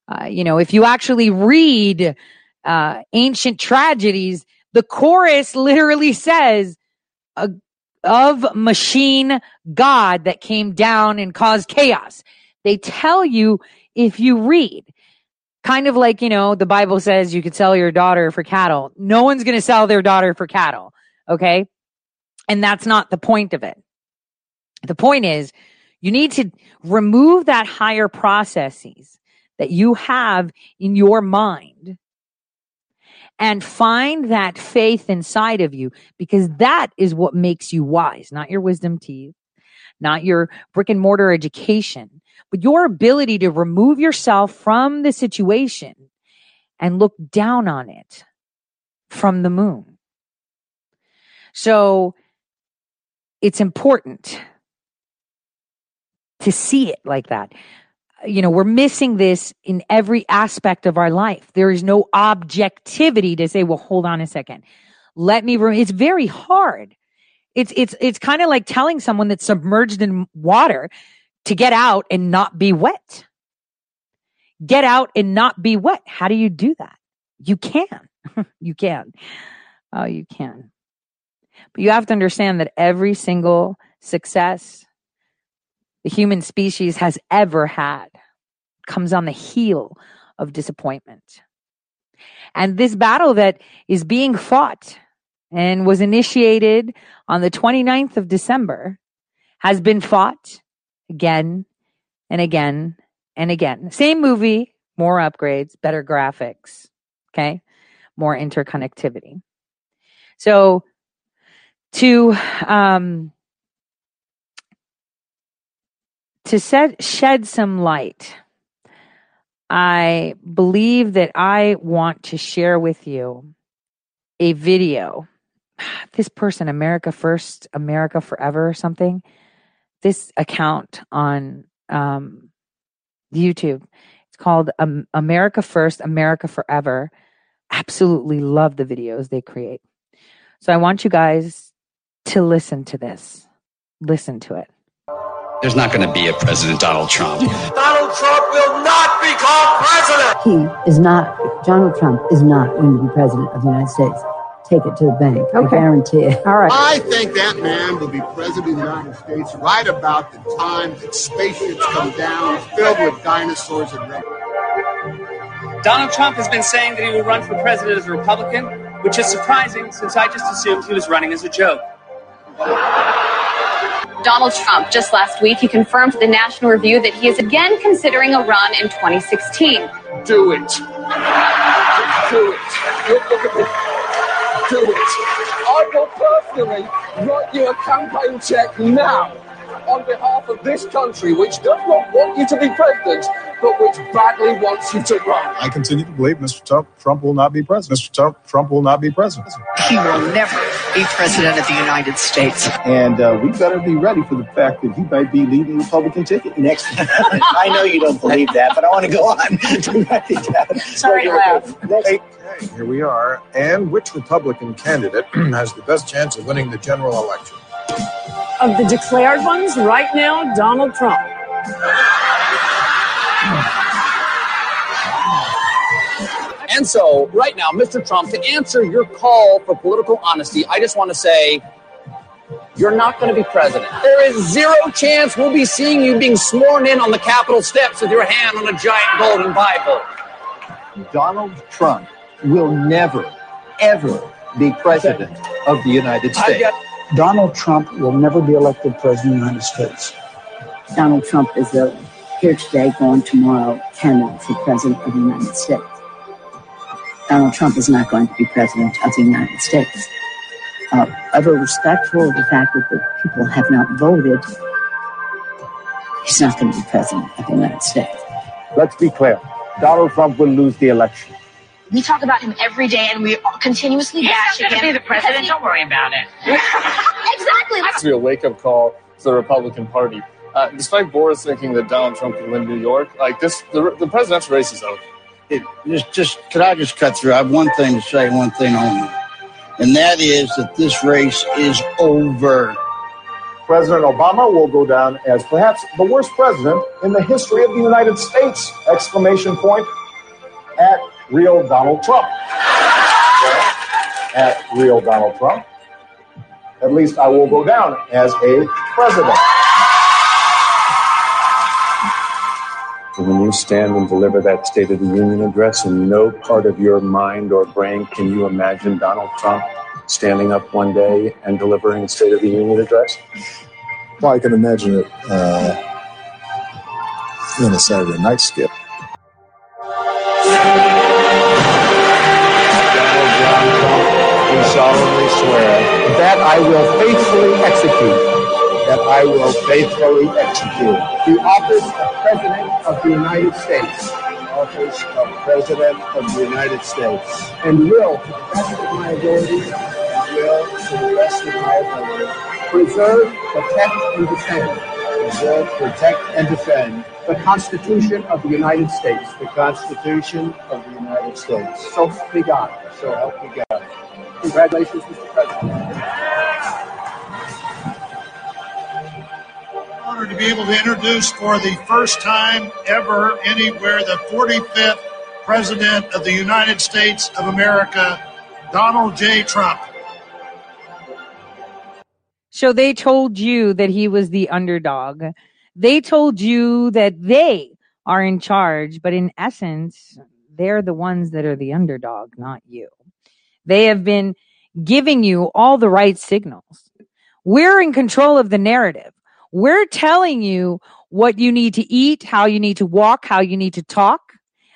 Uh, you know, if you actually read uh, ancient tragedies, the chorus literally says, of machine God that came down and caused chaos. They tell you if you read kind of like, you know, the Bible says you could sell your daughter for cattle. No one's going to sell their daughter for cattle. Okay. And that's not the point of it. The point is you need to remove that higher processes that you have in your mind and find that faith inside of you because that is what makes you wise, not your wisdom teeth, not your brick and mortar education, but your ability to remove yourself from the situation and look down on it from the moon. So it's important to see it like that. You know, we're missing this in every aspect of our life. There is no objectivity to say, well, hold on a second. Let me, re-. it's very hard. It's, it's, it's kind of like telling someone that's submerged in water to get out and not be wet. Get out and not be wet. How do you do that? You can. you can. Oh, you can. But you have to understand that every single success the human species has ever had comes on the heel of disappointment. And this battle that is being fought and was initiated on the 29th of December has been fought again and again and again. Same movie, more upgrades, better graphics, okay? More interconnectivity. So to um to set, shed some light, I believe that I want to share with you a video. This person, America First, America Forever, or something. This account on um, YouTube. It's called um, America First, America Forever. Absolutely love the videos they create. So I want you guys to listen to this. Listen to it. There's not going to be a President Donald Trump. Donald Trump will not become president. He is not, Donald Trump is not going to be president of the United States. Take it to the bank. Okay. I guarantee it. All right. I think that man will be president of the United States right about the time that spaceships come down filled with dinosaurs and Donald Trump has been saying that he will run for president as a Republican, which is surprising since I just assumed he was running as a joke. Donald Trump. Just last week, he confirmed to the National Review that he is again considering a run in 2016. Do it. Do it. Look, look at me. I will personally write you a campaign check now on behalf of this country, which does not want you to be president, but which badly wants you to run. I continue to believe Mr. Trump, Trump will not be president. Mr. Trump, Trump will not be president. He will never be president of the United States. And uh, we better be ready for the fact that he might be leading the Republican ticket next. I know you don't believe that, but I want to go on. Sorry to laugh. Hey, here we are. And which Republican candidate has the best chance of winning the general election? Of the declared ones, right now, Donald Trump. And so, right now, Mr. Trump, to answer your call for political honesty, I just want to say you're not going to be president. There is zero chance we'll be seeing you being sworn in on the Capitol steps with your hand on a giant golden Bible. Donald Trump will never, ever be president of the United States. Donald Trump will never be elected president of the United States. Donald Trump is a here today, gone tomorrow candidate for president of the United States. Donald Trump is not going to be president of the United States. Uh, ever respectful of the fact that the people have not voted, he's not going to be president of the United States. Let's be clear Donald Trump will lose the election. We talk about him every day and we continuously He's bash not going to him be the president. because Don't worry about it. he- exactly. It's be a wake up call to the Republican Party. Uh, despite Boris thinking that Donald Trump could win New York, like this, the, the presidential race is over. it, just, just could I just cut through? I have one thing to say, one thing only, and that is that this race is over. President Obama will go down as perhaps the worst president in the history of the United States! Exclamation point at real Donald Trump. Well, at real Donald Trump. At least I will go down as a president. When you stand and deliver that State of the Union address, and no part of your mind or brain can you imagine Donald Trump standing up one day and delivering a State of the Union address? Well, I can imagine it uh, in a Saturday night skip. do solemnly swear that I will faithfully execute. That I will faithfully execute the office of President of the United States. Office of President of the United States. And will, to the best of my ability, and Will, to the best of my ability, preserve, protect, and defend preserve, protect, and defend the Constitution of the United States. the Constitution of the United States. So help me God. So help me God. Congratulations, Mr. President. honored to be able to introduce for the first time ever anywhere the 45th President of the United States of America, Donald J. Trump. So they told you that he was the underdog. They told you that they are in charge, but in essence, they're the ones that are the underdog, not you. They have been giving you all the right signals. We're in control of the narrative. We're telling you what you need to eat, how you need to walk, how you need to talk,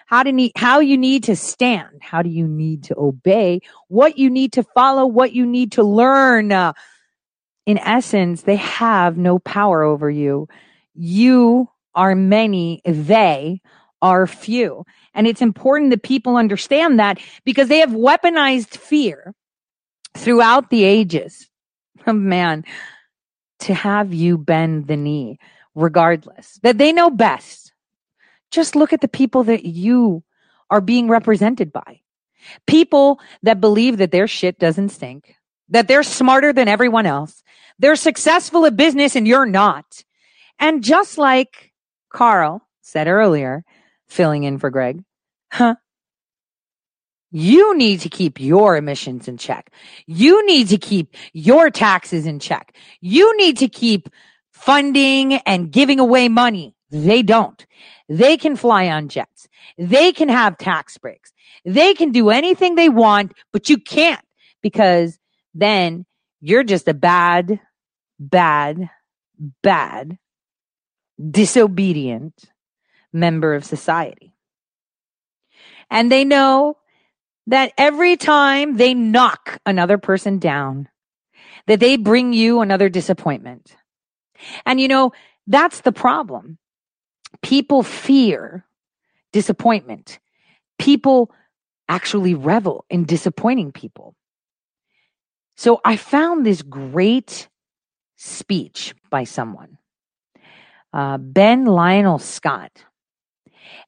how to need, how you need to stand, how do you need to obey, what you need to follow, what you need to learn. Uh, in essence, they have no power over you. You are many, they are few. And it's important that people understand that because they have weaponized fear throughout the ages. Oh, man, to have you bend the knee regardless, that they know best. Just look at the people that you are being represented by. People that believe that their shit doesn't stink, that they're smarter than everyone else. They're successful at business and you're not. And just like Carl said earlier, filling in for Greg, huh? You need to keep your emissions in check. You need to keep your taxes in check. You need to keep funding and giving away money. They don't. They can fly on jets. They can have tax breaks. They can do anything they want, but you can't because then you're just a bad, bad, bad, disobedient member of society. And they know that every time they knock another person down, that they bring you another disappointment. And you know, that's the problem. People fear disappointment. People actually revel in disappointing people. So I found this great speech by someone, uh, Ben Lionel Scott.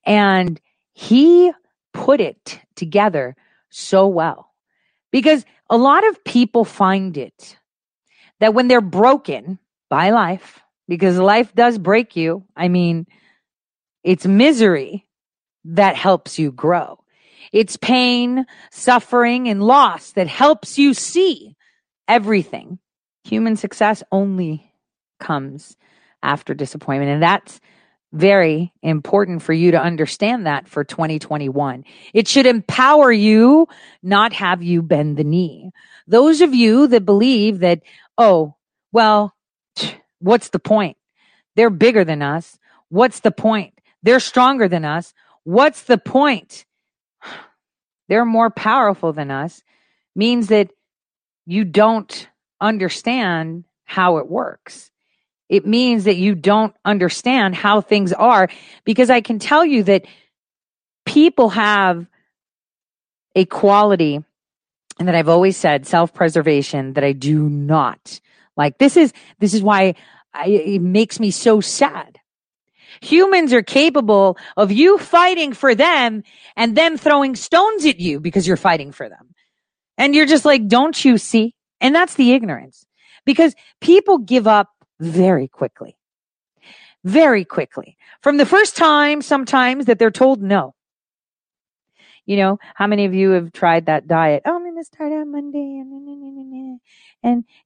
And he put it together so well because a lot of people find it that when they're broken by life, because life does break you, I mean, it's misery that helps you grow. It's pain, suffering, and loss that helps you see everything. Human success only comes after disappointment. And that's very important for you to understand that for 2021. It should empower you, not have you bend the knee. Those of you that believe that, oh, well, what's the point? They're bigger than us. What's the point? They're stronger than us. What's the point? They're more powerful than us means that you don't understand how it works it means that you don't understand how things are because I can tell you that people have a quality and that I've always said self-preservation that I do not like. This is, this is why I, it makes me so sad. Humans are capable of you fighting for them and them throwing stones at you because you're fighting for them. And you're just like, don't you see? And that's the ignorance because people give up very quickly. Very quickly. From the first time, sometimes that they're told no. You know, how many of you have tried that diet? Oh, I'm going to start on Monday and,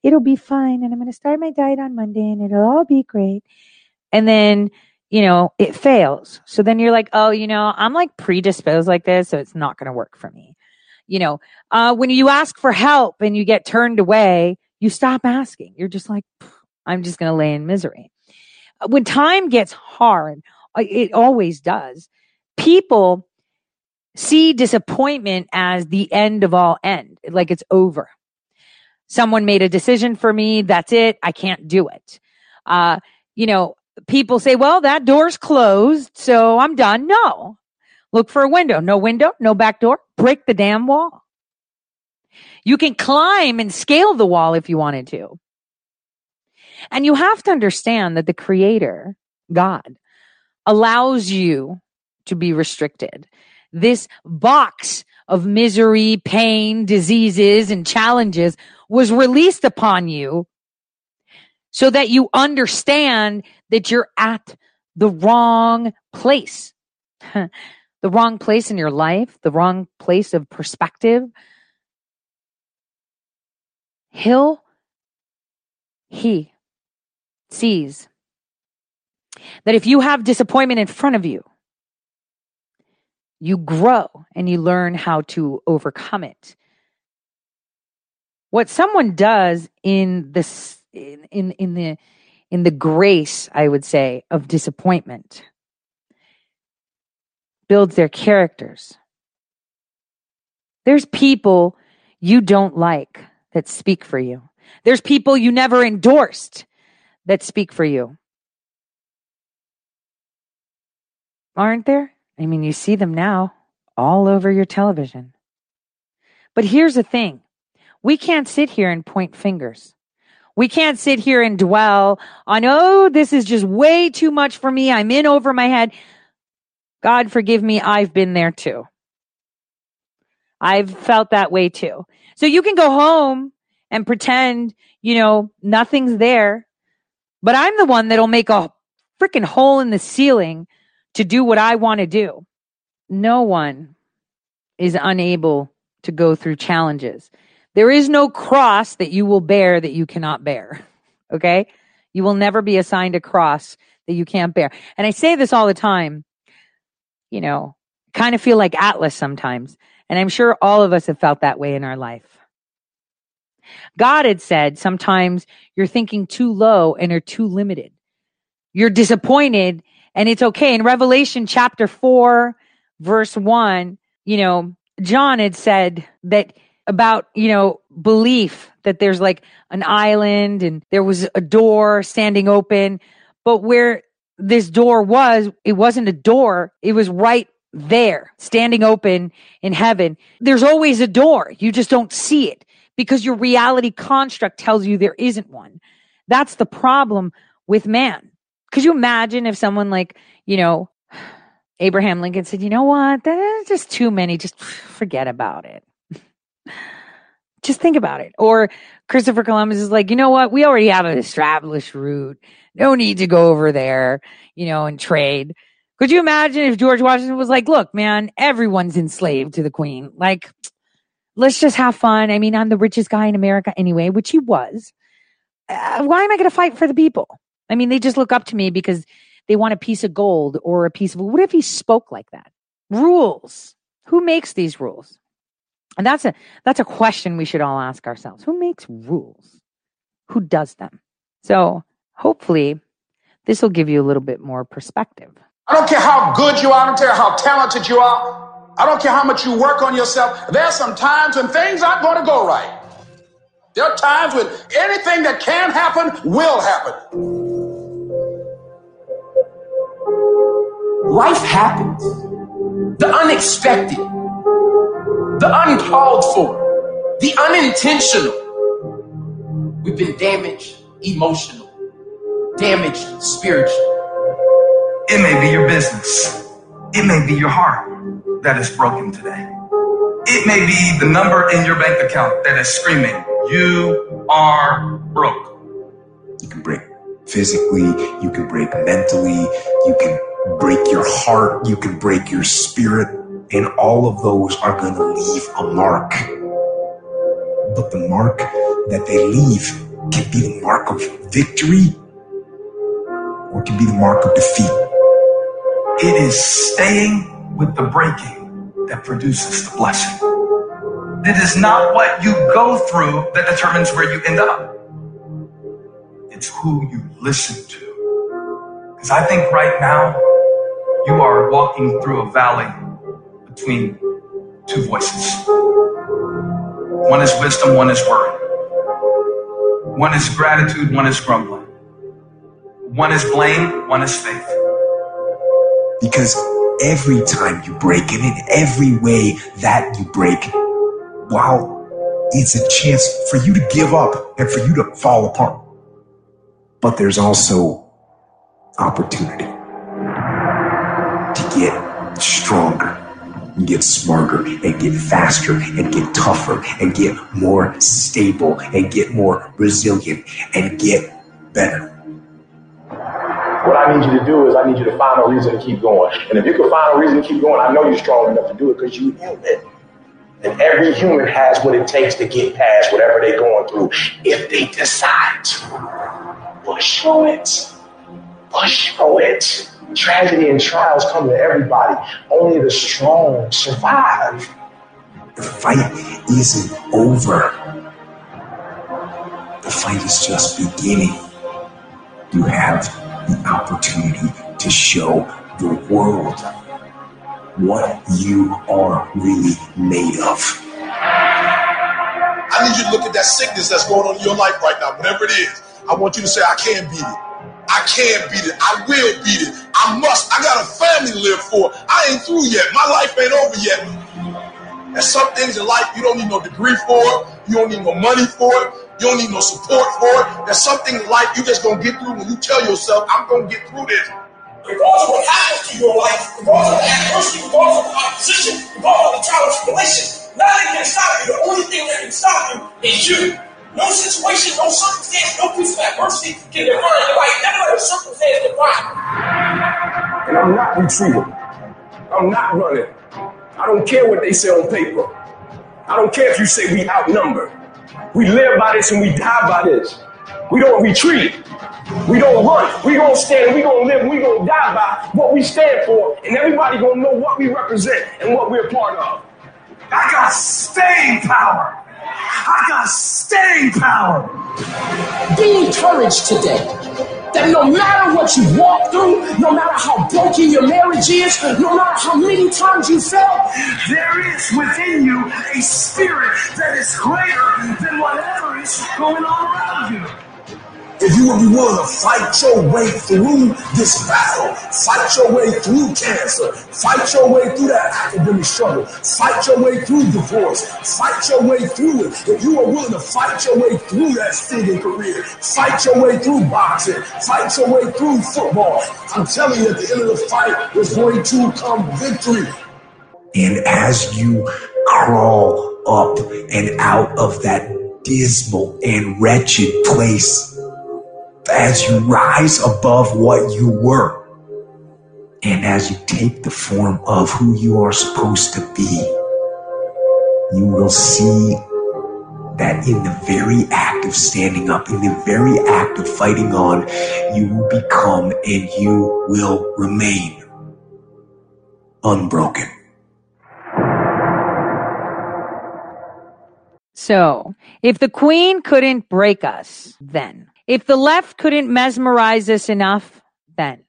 it'll be fine. And I'm going to start my diet on Monday and it'll all be great. And then you know, it fails. So then you're like, oh, you know, I'm like predisposed like this, so it's not going to work for me. You know, uh, when you ask for help and you get turned away, you stop asking. You're just like, I'm just going to lay in misery. Uh, when time gets hard, uh, it always does. People see disappointment as the end of all end, like it's over. Someone made a decision for me. That's it. I can't do it. Uh, you know, people say, well, that door's closed, so I'm done. No. Look for a window. No window, no back door. Break the damn wall. You can climb and scale the wall if you wanted to. And you have to understand that the creator, God, allows you to be restricted. This box of misery, pain, diseases, and challenges was released upon you so that you understand that you're at the wrong place. the wrong place in your life, the wrong place of perspective. He'll, he sees that if you have disappointment in front of you, you grow and you learn how to overcome it. What someone does in this in, in, in the in the grace, I would say, of disappointment builds their characters. There's people you don't like that speak for you. There's people you never endorsed that speak for you. Aren't there? I mean, you see them now all over your television. But here's the thing we can't sit here and point fingers. We can't sit here and dwell on, oh, this is just way too much for me. I'm in over my head. God forgive me. I've been there too. I've felt that way too. So you can go home and pretend, you know, nothing's there, but I'm the one that'll make a freaking hole in the ceiling to do what I want to do. No one is unable to go through challenges. There is no cross that you will bear that you cannot bear. Okay. You will never be assigned a cross that you can't bear. And I say this all the time, you know, kind of feel like Atlas sometimes. And I'm sure all of us have felt that way in our life. God had said sometimes you're thinking too low and are too limited. You're disappointed and it's okay. In Revelation chapter four, verse one, you know, John had said that about, you know, belief that there's like an island and there was a door standing open. But where this door was, it wasn't a door. It was right there, standing open in heaven. There's always a door. You just don't see it because your reality construct tells you there isn't one. That's the problem with man. Could you imagine if someone like, you know, Abraham Lincoln said, you know what? That's just too many. Just forget about it. Just think about it. Or Christopher Columbus is like, you know what? We already have an established route. No need to go over there, you know, and trade. Could you imagine if George Washington was like, look, man, everyone's enslaved to the queen. Like, let's just have fun. I mean, I'm the richest guy in America anyway, which he was. Uh, why am I going to fight for the people? I mean, they just look up to me because they want a piece of gold or a piece of, what if he spoke like that? Rules. Who makes these rules? And that's a that's a question we should all ask ourselves. Who makes rules? Who does them? So hopefully this will give you a little bit more perspective. I don't care how good you are, I don't care how talented you are. I don't care how much you work on yourself. There are some times when things aren't going to go right. There are times when anything that can happen will happen. Life happens. The unexpected the uncalled for, the unintentional. We've been damaged emotional, damaged spiritual. It may be your business. It may be your heart that is broken today. It may be the number in your bank account that is screaming, You are broke. You can break physically, you can break mentally, you can break your heart, you can break your spirit, and all of those are going to leave a mark. But the mark that they leave can be the mark of victory or can be the mark of defeat. It is staying with the breaking that produces the blessing. It is not what you go through that determines where you end up. It's who you listen to. Because I think right now you are walking through a valley between two voices. One is wisdom, one is worry. One is gratitude, one is grumbling. One is blame, one is faith. Because every time you break, and in every way that you break, while it's a chance for you to give up and for you to fall apart, but there's also opportunity to get stronger and get smarter and get faster and get tougher and get more stable and get more resilient and get better. What I need you to do is I need you to find a reason to keep going. And if you can find a reason to keep going, I know you're strong enough to do it because you human. And every human has what it takes to get past whatever they're going through if they decide to. Push through it. Push through it. Tragedy and trials come to everybody. Only the strong survive. The fight isn't over. The fight is just beginning. You have the opportunity to show the world what you are really made of. I need you to look at that sickness that's going on in your life right now, whatever it is. I want you to say, I can beat it. I can beat it. I will beat it. I must. I got a family to live for. I ain't through yet. My life ain't over yet. There's some things in life you don't need no degree for. You don't need no money for it. You don't need no support for it. There's something in life you just gonna get through when you tell yourself, I'm gonna get through this. Regardless of what happens to your life, regardless of the adversity, regardless of the opposition, regardless of the trial and tribulation, nothing can stop you. The only thing that can stop you is you. No situation, no circumstance, no piece of adversity can define your life. Never let a circumstance define you. And I'm not retreating. I'm not running. I don't care what they say on paper. I don't care if you say we outnumber. We live by this and we die by this. We don't retreat. We don't run. We gonna stand. We gonna live. We gonna die by what we stand for, and everybody gonna know what we represent and what we're part of. I got staying power. I got staying power. Be encouraged today that no matter what you walk through, no matter how broken your marriage is, no matter how many times you fell, there is within you a spirit that is greater than whatever is going on around you. If you would be willing to fight your way through this battle, fight your way through cancer, fight your way through that academic struggle, fight your way through divorce, fight your way through it. If you are willing to fight your way through that singing career, fight your way through boxing, fight your way through football, I'm telling you at the end of the fight, there's going to come victory. And as you crawl up and out of that dismal and wretched place, as you rise above what you were, and as you take the form of who you are supposed to be, you will see that in the very act of standing up, in the very act of fighting on, you will become and you will remain unbroken. So, if the queen couldn't break us, then if the left couldn't mesmerize us enough, then.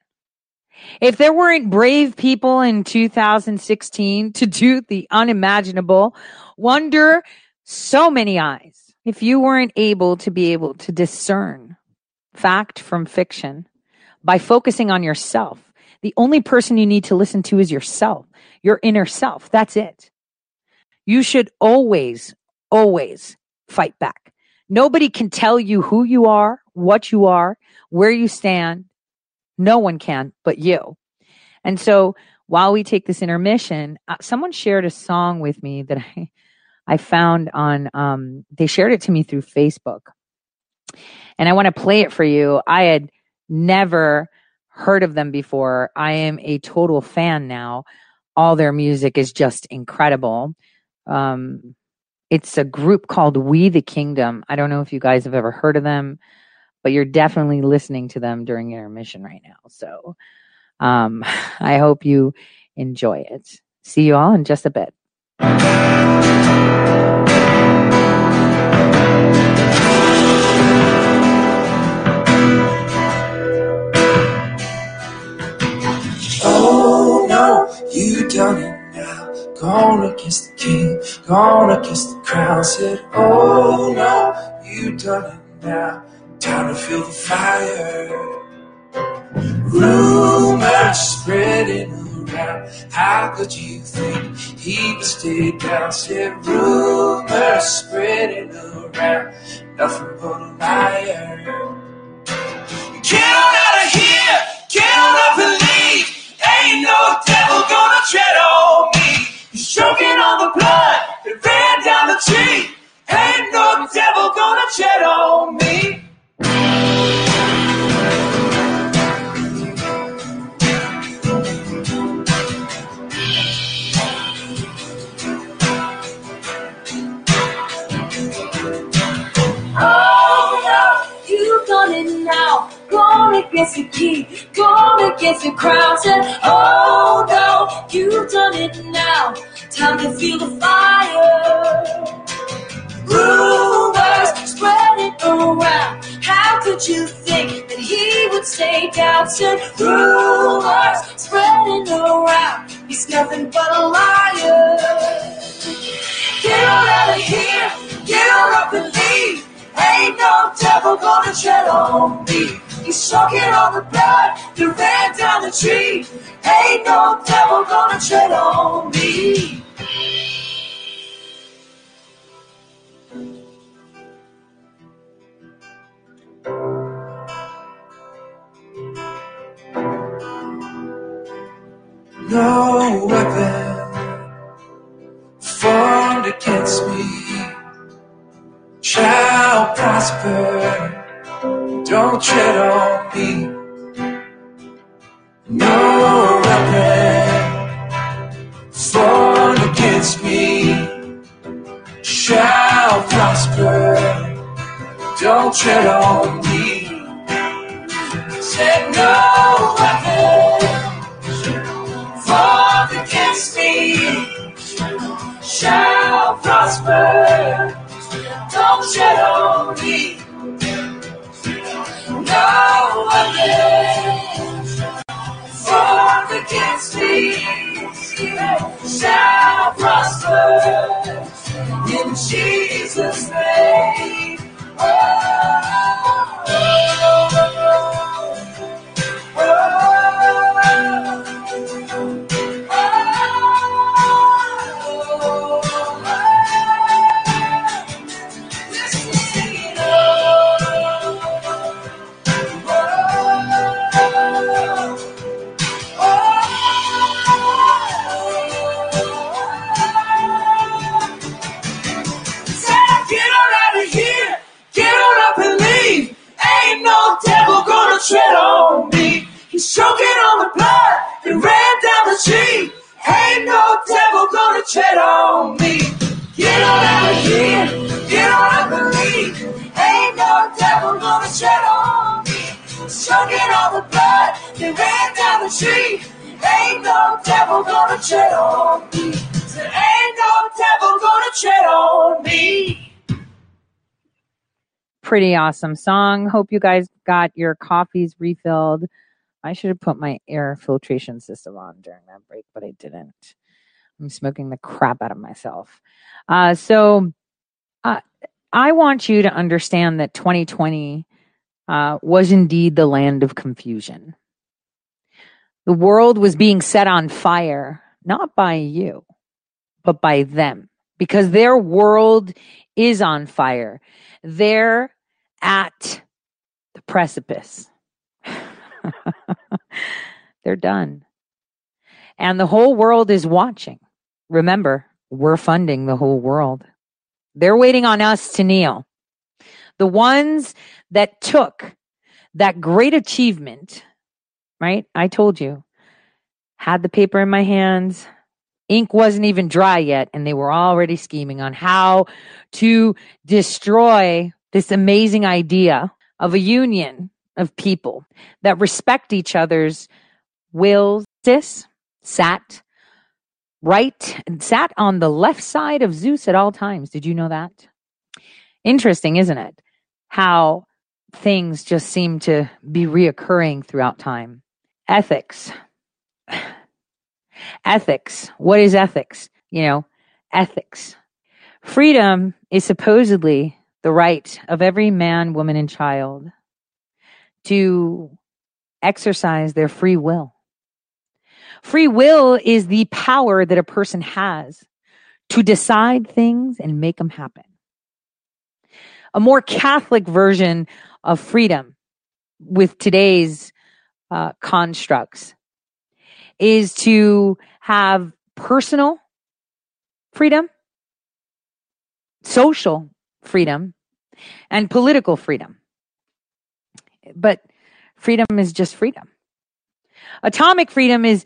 If there weren't brave people in 2016 to do the unimaginable, wonder so many eyes. If you weren't able to be able to discern fact from fiction by focusing on yourself, the only person you need to listen to is yourself, your inner self. That's it. You should always, always fight back. Nobody can tell you who you are, what you are, where you stand. No one can but you. And so while we take this intermission, uh, someone shared a song with me that I, I found on, um, they shared it to me through Facebook. And I want to play it for you. I had never heard of them before. I am a total fan now. All their music is just incredible. Um, it's a group called We the Kingdom. I don't know if you guys have ever heard of them, but you're definitely listening to them during intermission right now. So Um, I hope you enjoy it. See you all in just a bit. Oh no, you done it now. Gone against the king, gone against the crown. Said, Oh no, you done it now. Time to feel the fire. Rumors spreading around. How could you think he would stay down? Said rumors spreading around. Nothing but a liar. Get on out of here! Get on up and leave! Ain't no devil gonna tread on me! He's choking on the blood that ran down the tree! Ain't no devil gonna tread on me! King, gone against the crown. Said, oh no, you've done it now. Time to feel the fire. Rumors spreading around. How could you think that he would stay down? Said, rumors spreading around. He's nothing but a liar. Get out of here, get up and leave. Ain't no devil gonna tread on me. He's choking on the blood that ran down the tree. Ain't no devil gonna tread on me. No weapon formed against me shall prosper. Don't tread on me. No weapon formed against me shall prosper. Don't tread on me. Said no weapon formed against me shall prosper. Don't tread on me. No weapon formed against me tread on me. He's choking on the blood that ran down the tree. Ain't no devil gonna tread on me. Get on out of here, get on up and leave. Ain't no devil gonna tread on me. He's choking on the blood that ran down the tree. Ain't no devil gonna tread on me. Said, ain't no devil gonna tread on me. Pretty awesome song. Hope you guys got your coffees refilled. I should have put my air filtration system on during that break, but I didn't. I'm smoking the crap out of myself. Uh, so uh, I want you to understand that 2020 uh, was indeed the land of confusion. The world was being set on fire, not by you, but by them, because their world is on fire. They're at the precipice. They're done. And the whole world is watching. Remember, we're funding the whole world. They're waiting on us to kneel. The ones that took that great achievement, right? I told you, had the paper in my hands. Ink wasn't even dry yet, and they were already scheming on how to destroy this amazing idea of a union of people that respect each other's Will Sis sat right and sat on the left side of Zeus at all times. Did you know that? Interesting, isn't it? How things just seem to be reoccurring throughout time. Ethics. Ethics. What is ethics? You know, ethics. Freedom is supposedly the right of every man, woman, and child to exercise their free will. Free will is the power that a person has to decide things and make them happen. A more Catholic version of freedom with today's uh, constructs is to have personal freedom, social freedom, and political freedom. But freedom is just freedom. Atomic freedom is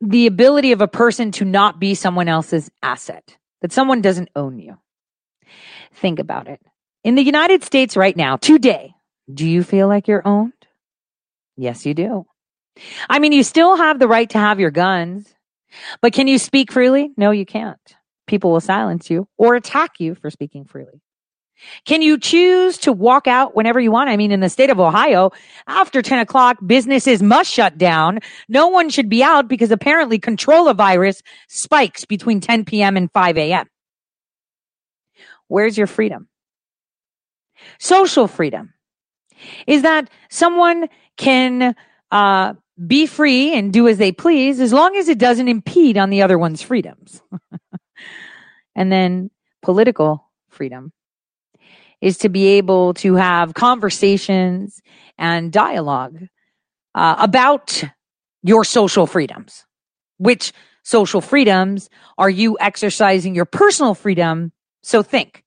the ability of a person to not be someone else's asset, that someone doesn't own you. Think about it. In the United States right now, today, do you feel like you're owned? Yes, you do. I mean, you still have the right to have your guns, but can you speak freely? No, you can't. People will silence you or attack you for speaking freely. Can you choose to walk out whenever you want? I mean, in the state of Ohio, after 10 o'clock, businesses must shut down. No one should be out because apparently control a virus spikes between 10 p.m. and 5 a.m. Where's your freedom? Social freedom is that someone can uh, be free and do as they please as long as it doesn't impede on the other one's freedoms. and then political freedom is to be able to have conversations and dialogue uh, about your social freedoms. Which social freedoms are you exercising your personal freedom? So think.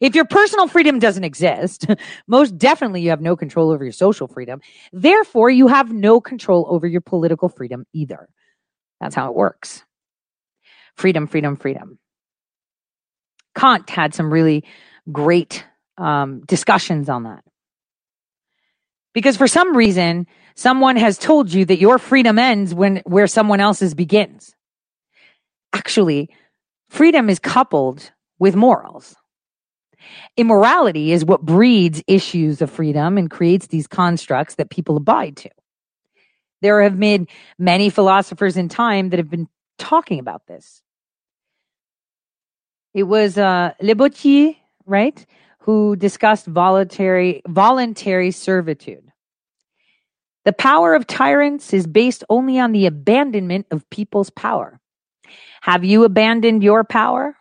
If your personal freedom doesn't exist, most definitely you have no control over your social freedom. Therefore, you have no control over your political freedom either. That's how it works. Freedom, freedom, freedom. Kant had some really great um, discussions on that. Because for some reason, someone has told you that your freedom ends when where someone else's begins. Actually, freedom is coupled with morals. Immorality is what breeds issues of freedom and creates these constructs that people abide to. There have been many philosophers in time that have been talking about this. It was uh, Le Bourdieu, right, who discussed voluntary voluntary servitude. The power of tyrants is based only on the abandonment of people's power. Have you abandoned your power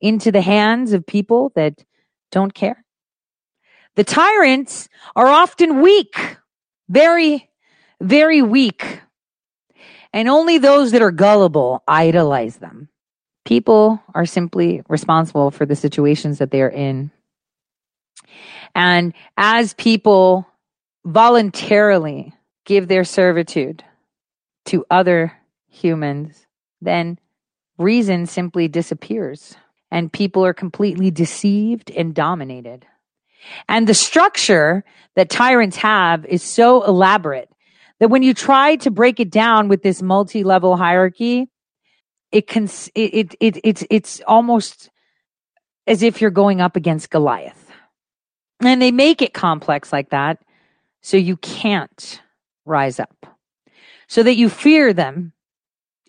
into the hands of people that don't care? The tyrants are often weak, very, very weak. And only those that are gullible idolize them. People are simply responsible for the situations that they are in. And as people voluntarily give their servitude to other humans, then reason simply disappears and people are completely deceived and dominated. And the structure that tyrants have is so elaborate that when you try to break it down with this multi-level hierarchy, it can, it, it, it, it's, it's almost as if you're going up against Goliath. And they make it complex like that so you can't rise up, so that you fear them.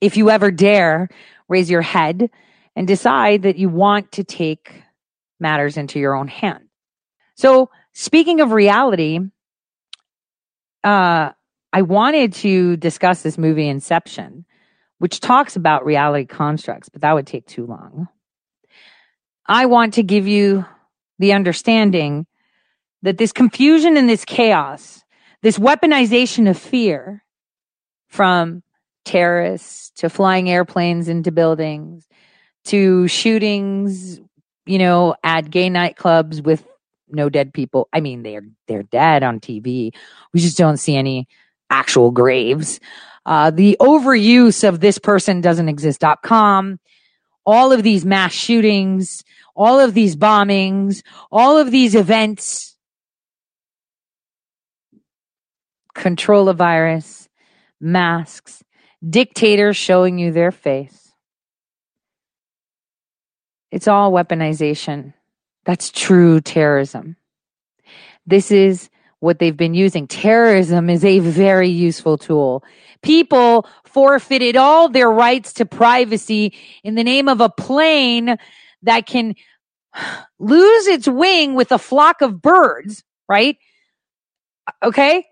If you ever dare raise your head and decide that you want to take matters into your own hand. So, speaking of reality, uh, I wanted to discuss this movie Inception, which talks about reality constructs, but that would take too long. I want to give you the understanding that this confusion and this chaos, this weaponization of fear from terrorists to flying airplanes into buildings to shootings, you know, at gay nightclubs with no dead people. I mean, they're they're dead on TV. We just don't see any actual graves. Uh, the overuse of this person doesn't exist.com, all of these mass shootings, all of these bombings, all of these events control a virus, masks, dictators showing you their face. It's all weaponization. That's true terrorism. This is what they've been using. Terrorism is a very useful tool. People forfeited all their rights to privacy in the name of a plane that can lose its wing with a flock of birds, right? Okay.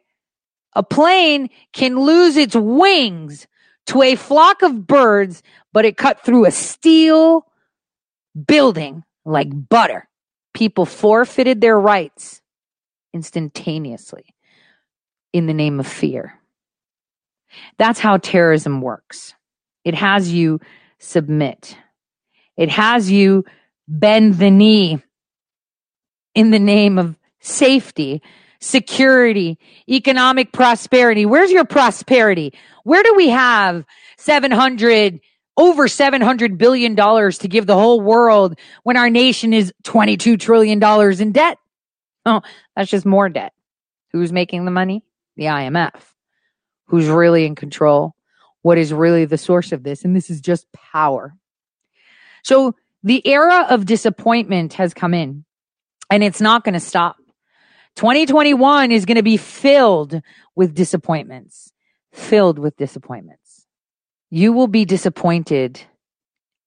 A plane can lose its wings to a flock of birds, but it cut through a steel building like butter. People forfeited their rights instantaneously in the name of fear. That's how terrorism works. It has you submit. It has you bend the knee in the name of safety, security, economic prosperity. Where's your prosperity? Where do we have 700 over 700 billion dollars to give the whole world when our nation is 22 trillion dollars in debt? Oh, that's just more debt. Who's making the money? The IMF. Who's really in control? What is really the source of this? And this is just power. So the era of disappointment has come in and it's not going to stop. 2021 is going to be filled with disappointments, filled with disappointments. You will be disappointed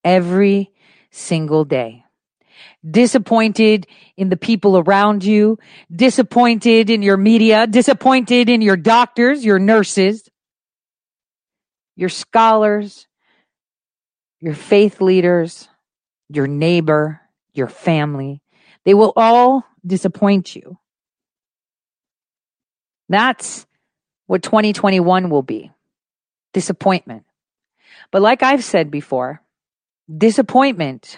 every single day. Disappointed in the people around you, disappointed in your media, disappointed in your doctors, your nurses, your scholars, your faith leaders, your neighbor, your family. They will all disappoint you. That's what 2021 will be disappointment. But like I've said before, disappointment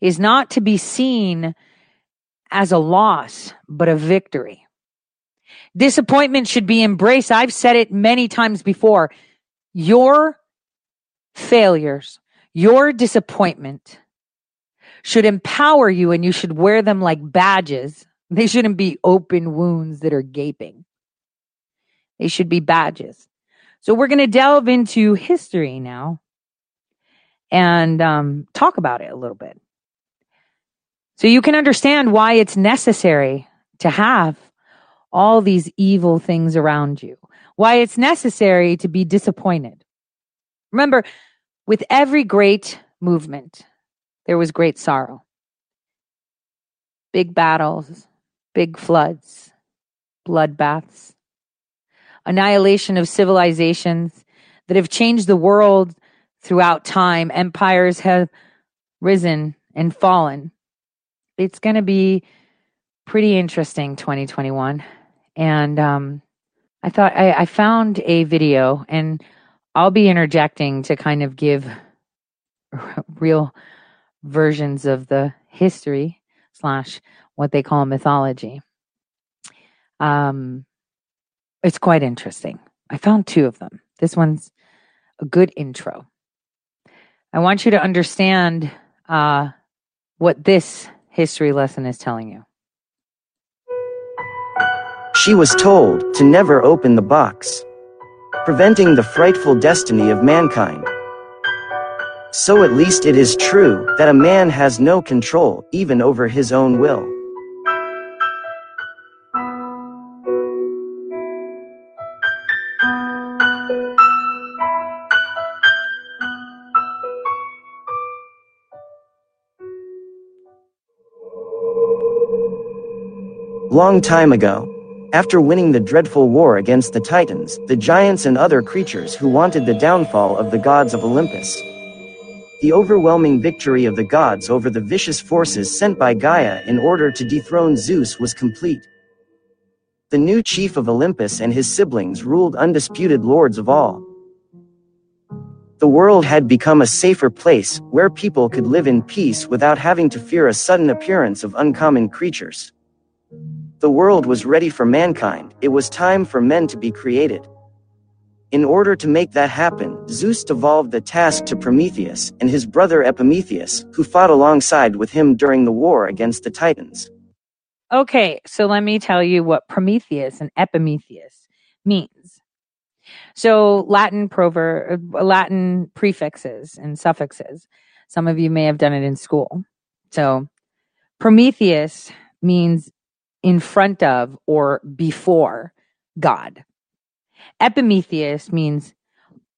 is not to be seen as a loss, but a victory. Disappointment should be embraced. I've said it many times before. Your failures, your disappointment should empower you and you should wear them like badges. They shouldn't be open wounds that are gaping. They should be badges. So we're going to delve into history now and um, talk about it a little bit. So you can understand why it's necessary to have all these evil things around you, why it's necessary to be disappointed. Remember, with every great movement, there was great sorrow. Big battles, big floods, bloodbaths, annihilation of civilizations that have changed the world throughout time. Empires have risen and fallen. It's going to be pretty interesting 2021. And um, I thought I, I found a video, and I'll be interjecting to kind of give real versions of the history slash what they call mythology. Um, it's quite interesting. I found two of them. This one's a good intro. I want you to understand uh, what this history lesson is telling you. She was told to never open the box, preventing the frightful destiny of mankind. So at least it is true that a man has no control even over his own will. Long time ago, after winning the dreadful war against the Titans, the giants and other creatures who wanted the downfall of the gods of Olympus, the overwhelming victory of the gods over the vicious forces sent by Gaia in order to dethrone Zeus was complete. The new chief of Olympus and his siblings ruled undisputed lords of all. The world had become a safer place where people could live in peace without having to fear a sudden appearance of uncommon creatures. The world was ready for mankind, it was time for men to be created. In order to make that happen, Zeus devolved the task to Prometheus and his brother Epimetheus, who fought alongside with him during the war against the Titans. Okay, so let me tell you what Prometheus and Epimetheus means. So Latin proverb, uh, Latin prefixes and suffixes. Some of you may have done it in school. So Prometheus means in front of or before God. Epimetheus means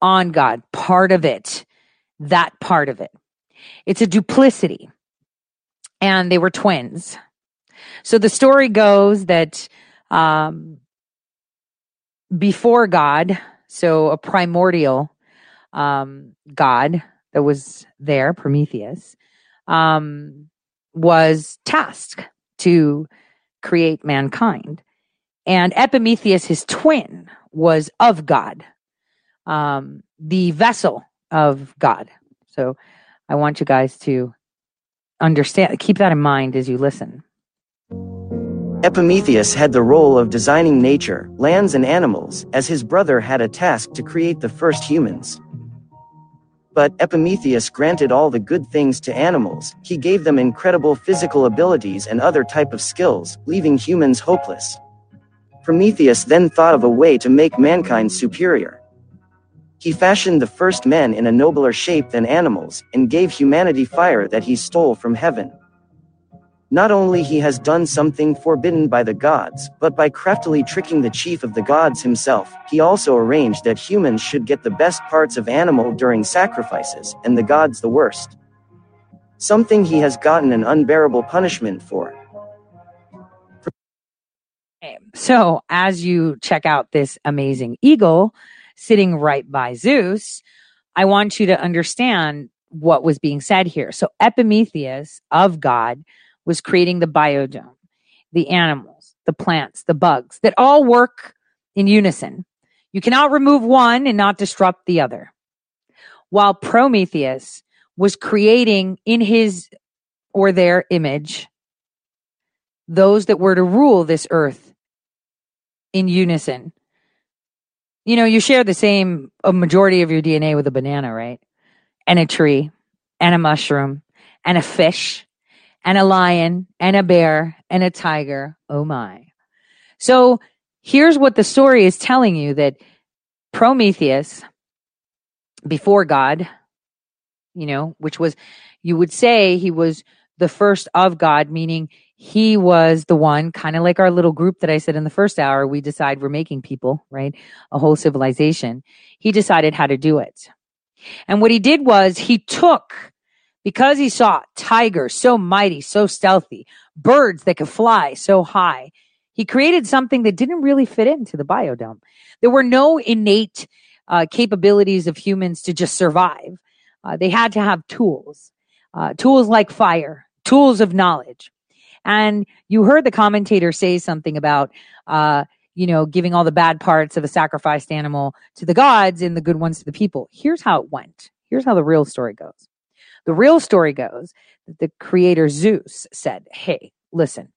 on God, part of it, that part of it. It's a duplicity. And they were twins. So the story goes that um, before God, so a primordial um, God that was there, Prometheus, um, was tasked to create mankind. And Epimetheus, his twin, was of God, um, the vessel of God. So I want you guys to understand, keep that in mind as you listen. Epimetheus had the role of designing nature, lands, and animals, as his brother had a task to create the first humans. But Epimetheus granted all the good things to animals, he gave them incredible physical abilities and other type of skills, leaving humans hopeless. Prometheus then thought of a way to make mankind superior. He fashioned the first men in a nobler shape than animals, and gave humanity fire that he stole from heaven. Not only he has done something forbidden by the gods, but by craftily tricking the chief of the gods himself, he also arranged that humans should get the best parts of animal during sacrifices, and the gods the worst. Something he has gotten an unbearable punishment for. So, as you check out this amazing eagle sitting right by Zeus, I want you to understand what was being said here. So, Epimetheus of God was creating the biodome, the animals, the plants, the bugs that all work in unison. You cannot remove one and not disrupt the other. While Prometheus was creating in his or their image those that were to rule this earth in unison. You know, you share the same a majority of your DNA with a banana, right? And a tree and a mushroom and a fish and a lion and a bear and a tiger. Oh my. So here's what the story is telling you that Prometheus, before God, you know, which was, you would say he was the first of God, meaning he was the one, kind of like our little group that I said in the first hour, we decide we're making people, right? A whole civilization. He decided how to do it. And what he did was he took because he saw tigers so mighty, so stealthy, birds that could fly so high, he created something that didn't really fit into the biodome. There were no innate uh, capabilities of humans to just survive. Uh, they had to have tools, uh, tools like fire, tools of knowledge. And you heard the commentator say something about, uh, you know, giving all the bad parts of a sacrificed animal to the gods and the good ones to the people. Here's how it went. Here's how the real story goes. The real story goes that the creator Zeus said, Hey, listen,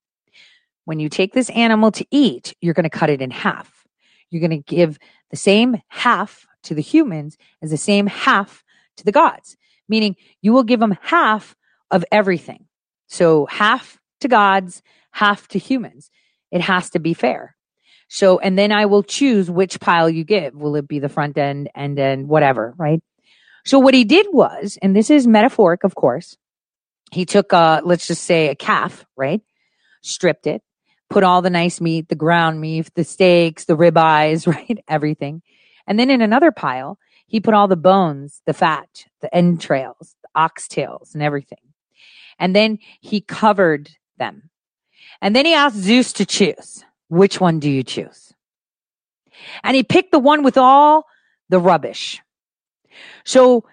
when you take this animal to eat, you're going to cut it in half. You're going to give the same half to the humans as the same half to the gods, meaning you will give them half of everything. So half to gods, half to humans. It has to be fair. So, and then I will choose which pile you give. Will it be the front end, end end, whatever, right? So what he did was, and this is metaphoric, of course, he took, uh, let's just say a calf, right? Stripped it, put all the nice meat, the ground meat, the steaks, the ribeyes, right? Everything. And then in another pile, he put all the bones, the fat, the entrails, the oxtails and everything. And then he covered them. And then he asked Zeus to choose. Which one do you choose? And he picked the one with all the rubbish. So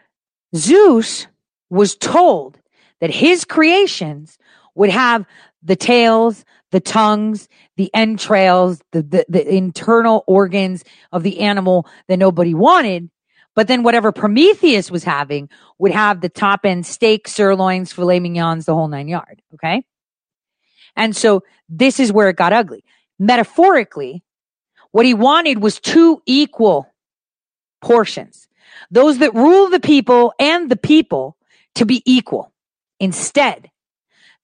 Zeus was told that his creations would have the tails, the tongues, the entrails, the, the, the, internal organs of the animal that nobody wanted. But then whatever Prometheus was having would have the top end steak, sirloins, filet mignons, the whole nine yard. Okay. And so this is where it got ugly. Metaphorically, what he wanted was two equal portions those that rule the people and the people to be equal. Instead,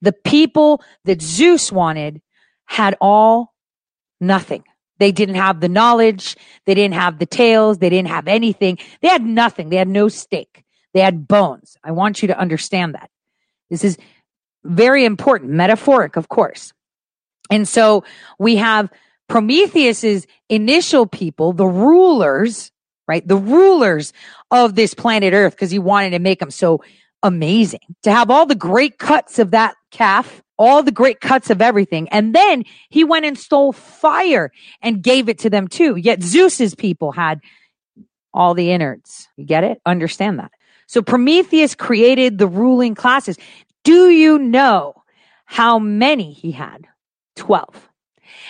the people that Zeus wanted had all nothing. They didn't have the knowledge. They didn't have the tails. They didn't have anything. They had nothing. They had no stake. They had bones. I want you to understand that. This is very important, metaphoric, of course. And so we have Prometheus's initial people, the rulers, right? The rulers of this planet Earth, because he wanted to make them so amazing to have all the great cuts of that calf, all the great cuts of everything. And then he went and stole fire and gave it to them too. Yet Zeus's people had all the innards. You get it? Understand that. So Prometheus created the ruling classes. Do you know how many he had? 12.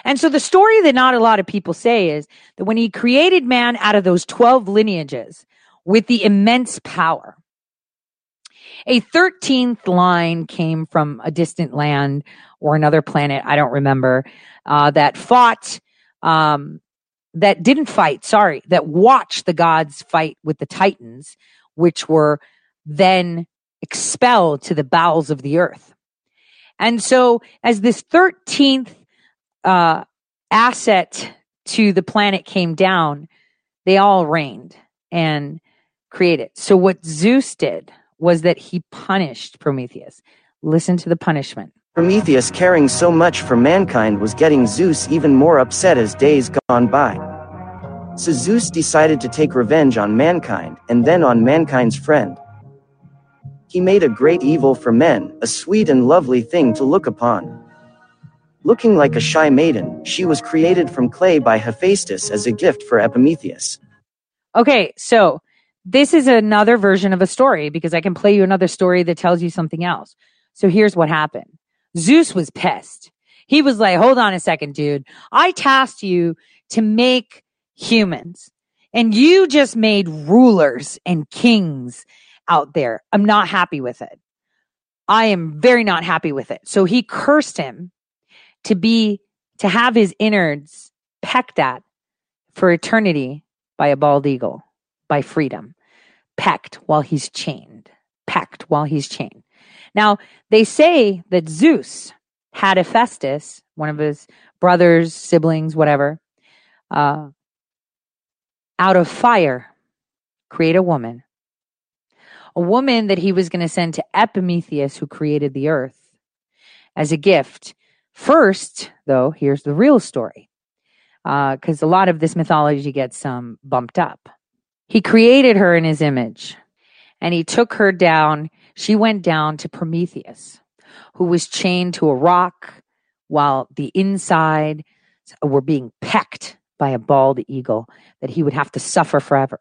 And so the story that not a lot of people say is that when he created man out of those 12 lineages with the immense power, a 13th line came from a distant land or another planet, I don't remember, uh, that fought, um, that didn't fight, sorry, that watched the gods fight with the Titans, which were then expelled to the bowels of the earth. And so, as this 13th uh, asset to the planet came down, they all reigned and created. So, what Zeus did was that he punished Prometheus. Listen to the punishment. Prometheus caring so much for mankind was getting Zeus even more upset as days gone by. So Zeus decided to take revenge on mankind, and then on mankind's friend. He made a great evil for men, a sweet and lovely thing to look upon. Looking like a shy maiden, she was created from clay by Hephaestus as a gift for Epimetheus. Okay, so this is another version of a story because I can play you another story that tells you something else. So here's what happened. Zeus was pissed. He was like, hold on a second, dude. I tasked you to make humans and you just made rulers and kings out there. I'm not happy with it. I am very not happy with it. So he cursed him to be, to have his innards pecked at for eternity by a bald eagle by freedom, pecked while he's chained, pecked while he's chained. Now, they say that Zeus had Hephaestus, one of his brothers, siblings, whatever, uh, out of fire, create a woman. A woman that he was going to send to Epimetheus, who created the earth, as a gift. First, though, here's the real story, because uh, a lot of this mythology gets um, bumped up. He created her in his image and he took her down. She went down to Prometheus, who was chained to a rock while the inside were being pecked by a bald eagle that he would have to suffer forever.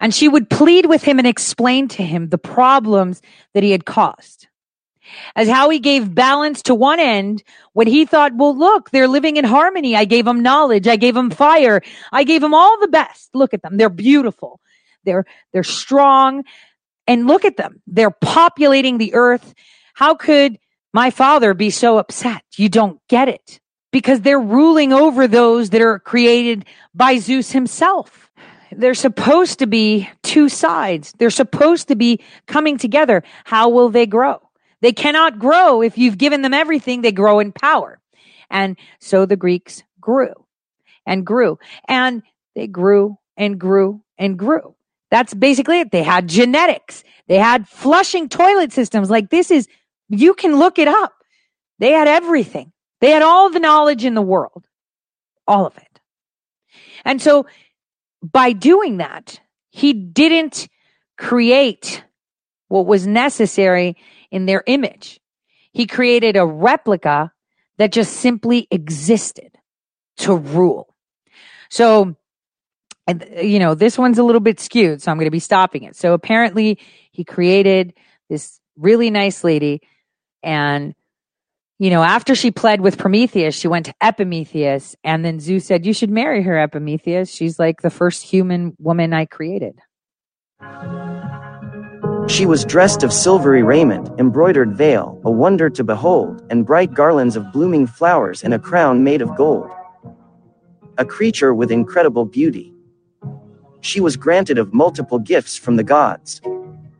And she would plead with him and explain to him the problems that he had caused as how he gave balance to one end when he thought, well, look, they're living in harmony. I gave them knowledge. I gave them fire. I gave them all the best. Look at them. They're beautiful. They're, they're strong. And look at them. They're populating the earth. How could my father be so upset? You don't get it because they're ruling over those that are created by Zeus himself. They're supposed to be two sides. They're supposed to be coming together. How will they grow? They cannot grow if you've given them everything, they grow in power. And so the Greeks grew and grew and they grew and grew and grew. That's basically it. They had genetics. They had flushing toilet systems. Like this is, you can look it up. They had everything. They had all the knowledge in the world, all of it. And so by doing that, he didn't create what was necessary in their image. He created a replica that just simply existed to rule. So, you know, this one's a little bit skewed, so I'm going to be stopping it. So apparently he created this really nice lady and you know, after she pled with Prometheus, she went to Epimetheus, and then Zeus said, You should marry her, Epimetheus. She's like the first human woman I created. She was dressed of silvery raiment, embroidered veil, a wonder to behold, and bright garlands of blooming flowers and a crown made of gold. A creature with incredible beauty. She was granted of multiple gifts from the gods.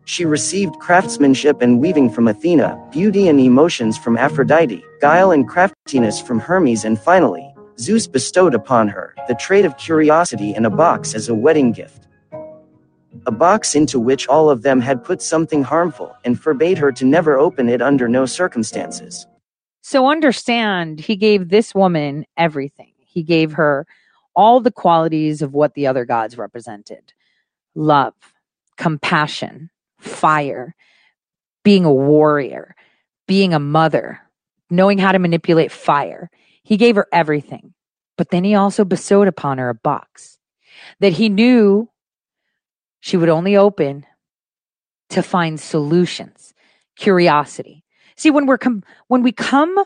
She received craftsmanship and weaving from Athena, beauty and emotions from Aphrodite, guile and craftiness from Hermes, and finally, Zeus bestowed upon her the trait of curiosity in a box as a wedding gift. A box into which all of them had put something harmful and forbade her to never open it under no circumstances. So understand, he gave this woman everything. He gave her all the qualities of what the other gods represented love, compassion, fire, being a warrior, being a mother, knowing how to manipulate fire. He gave her everything. But then he also bestowed upon her a box that he knew she would only open to find solutions, curiosity. See, when we're com- when we come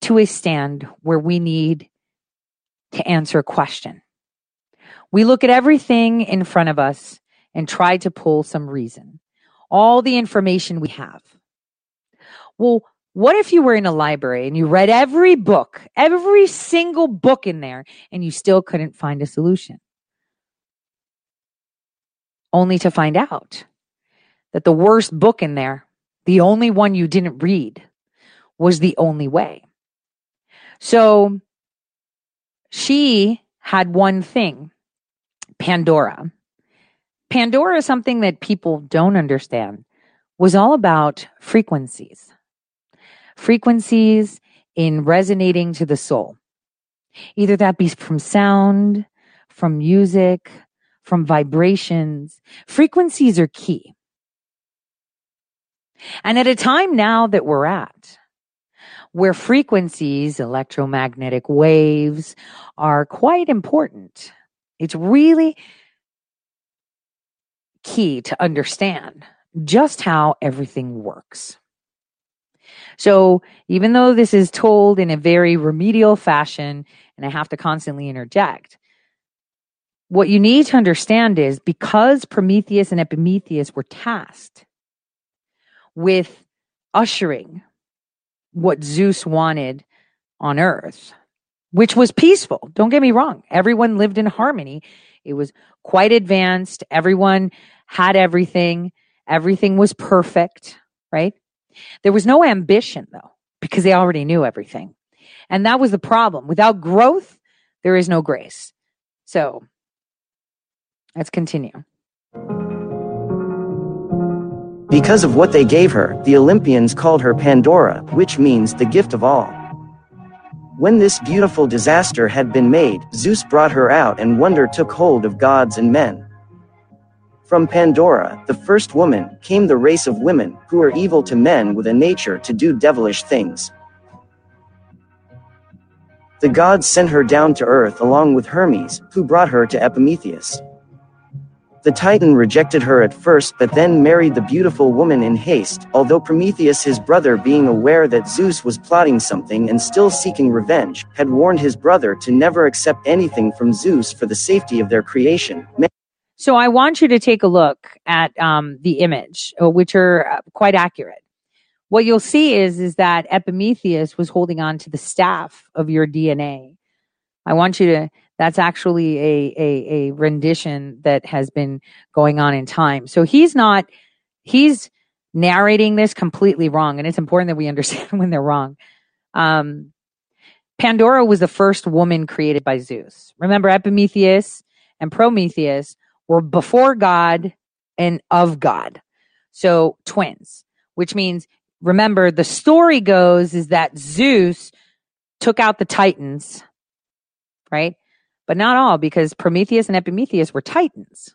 to a stand where we need to answer a question, we look at everything in front of us and try to pull some reason, all the information we have. Well, what if you were in a library and you read every book, every single book in there, and you still couldn't find a solution? Only to find out that the worst book in there, the only one you didn't read, was the only way. So she had one thing Pandora. Pandora is something that people don't understand, was all about frequencies frequencies in resonating to the soul. Either that be from sound, from music, from vibrations. Frequencies are key. And at a time now that we're at, where frequencies, electromagnetic waves, are quite important, it's really key to understand just how everything works. So even though this is told in a very remedial fashion, and I have to constantly interject, what you need to understand is because Prometheus and Epimetheus were tasked with ushering what Zeus wanted on earth, which was peaceful. Don't get me wrong. Everyone lived in harmony. It was quite advanced. Everyone had everything. Everything was perfect, right? There was no ambition though, because they already knew everything. And that was the problem. Without growth, there is no grace. So let's continue. Because of what they gave her, the Olympians called her Pandora, which means the gift of all. When this beautiful disaster had been made, Zeus brought her out and wonder took hold of gods and men. From Pandora, the first woman, came the race of women, who are evil to men with a nature to do devilish things. The gods sent her down to earth along with Hermes, who brought her to Epimetheus. The Titan rejected her at first but then married the beautiful woman in haste, although Prometheus his brother being aware that Zeus was plotting something and still seeking revenge, had warned his brother to never accept anything from Zeus for the safety of their creation. So I want you to take a look at um, the image, uh, which are uh, quite accurate. What you'll see is is that Epimetheus was holding on to the staff of your DNA. I want you to. That's actually a, a, a rendition that has been going on in time. So he's not. He's narrating this completely wrong, and it's important that we understand when they're wrong. Um, Pandora was the first woman created by Zeus. Remember, Epimetheus and Prometheus were before God and of God. So twins, which means remember the story goes is that Zeus took out the Titans, right? But not all because Prometheus and Epimetheus were Titans.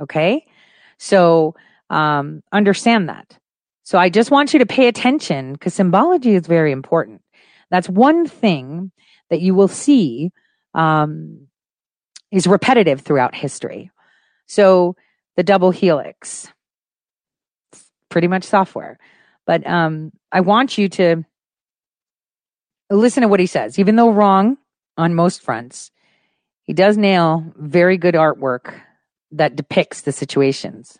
Okay. So, um, understand that. So I just want you to pay attention because symbology is very important. That's one thing that you will see, um, is repetitive throughout history. So the double helix, pretty much software. But um, I want you to listen to what he says. Even though wrong on most fronts, he does nail very good artwork that depicts the situations.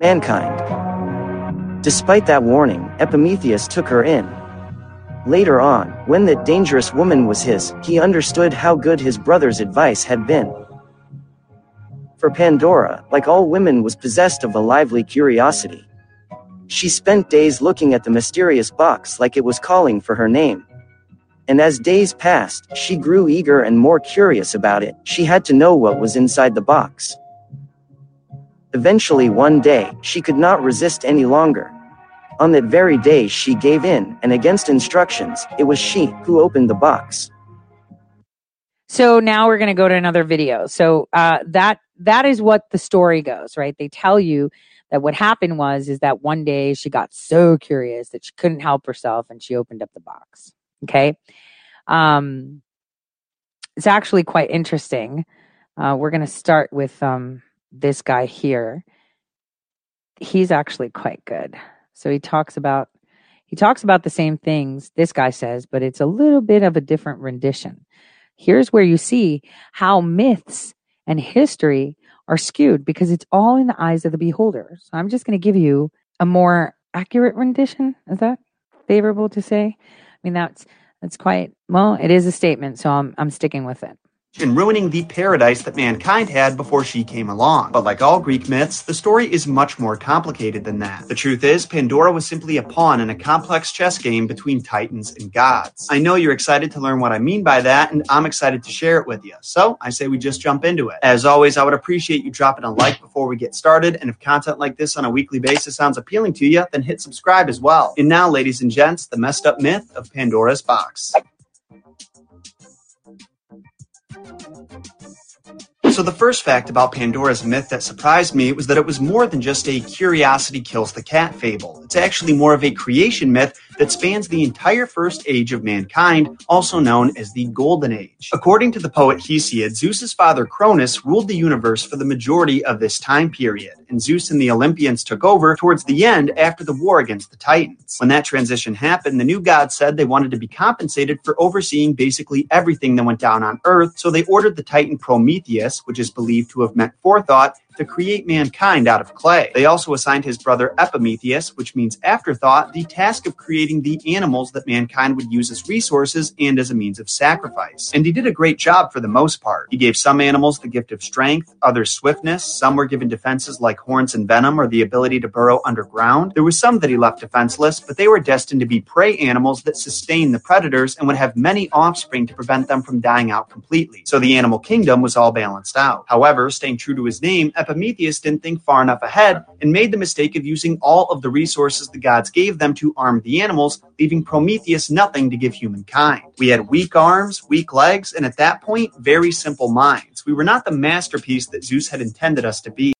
Mankind. Despite that warning, Epimetheus took her in. Later on, when that dangerous woman was his, he understood how good his brother's advice had been. For Pandora, like all women was possessed of a lively curiosity. She spent days looking at the mysterious box like it was calling for her name. And as days passed, she grew eager and more curious about it. She had to know what was inside the box. Eventually, one day, she could not resist any longer. On that very day, she gave in, and against instructions, it was she who opened the box. So now we're going to go to another video. So uh, that that is what the story goes, right? They tell you that what happened was is that one day she got so curious that she couldn't help herself and she opened up the box. Okay, um, it's actually quite interesting. Uh, we're going to start with um, this guy here. He's actually quite good. So he talks about he talks about the same things this guy says, but it's a little bit of a different rendition. Here's where you see how myths and history are skewed because it's all in the eyes of the beholder. So I'm just going to give you a more accurate rendition. Is that favorable to say? I mean, that's that's quite well. It is a statement, so I'm I'm sticking with it and ruining the paradise that mankind had before she came along. But like all Greek myths, the story is much more complicated than that. The truth is, Pandora was simply a pawn in a complex chess game between titans and gods. I know you're excited to learn what I mean by that, and I'm excited to share it with you. So I say we just jump into it. As always, I would appreciate you dropping a like before we get started, and if content like this on a weekly basis sounds appealing to you, then hit subscribe as well. And now, ladies and gents, the messed up myth of Pandora's box. So, the first fact about Pandora's myth that surprised me was that it was more than just a curiosity kills the cat fable. It's actually more of a creation myth that spans the entire first age of mankind, also known as the Golden Age. According to the poet Hesiod, Zeus's father Cronus ruled the universe for the majority of this time period, and Zeus and the Olympians took over towards the end after the war against the Titans. When that transition happened, the new gods said they wanted to be compensated for overseeing basically everything that went down on Earth, so they ordered the Titan Prometheus, which is believed to have meant forethought, to create mankind out of clay. They also assigned his brother Epimetheus, which means afterthought, the task of creating the animals that mankind would use as resources and as a means of sacrifice. And he did a great job for the most part. He gave some animals the gift of strength, others swiftness, some were given defenses like horns and venom or the ability to burrow underground. There were some that he left defenseless, but they were destined to be prey animals that sustained the predators and would have many offspring to prevent them from dying out completely. So the animal kingdom was all balanced out. However, staying true to his name, Epimetheus didn't think far enough ahead and made the mistake of using all of the resources the gods gave them to arm the animals, leaving Prometheus nothing to give humankind. We had weak arms, weak legs, and at that point, very simple minds. We were not the masterpiece that Zeus had intended us to be.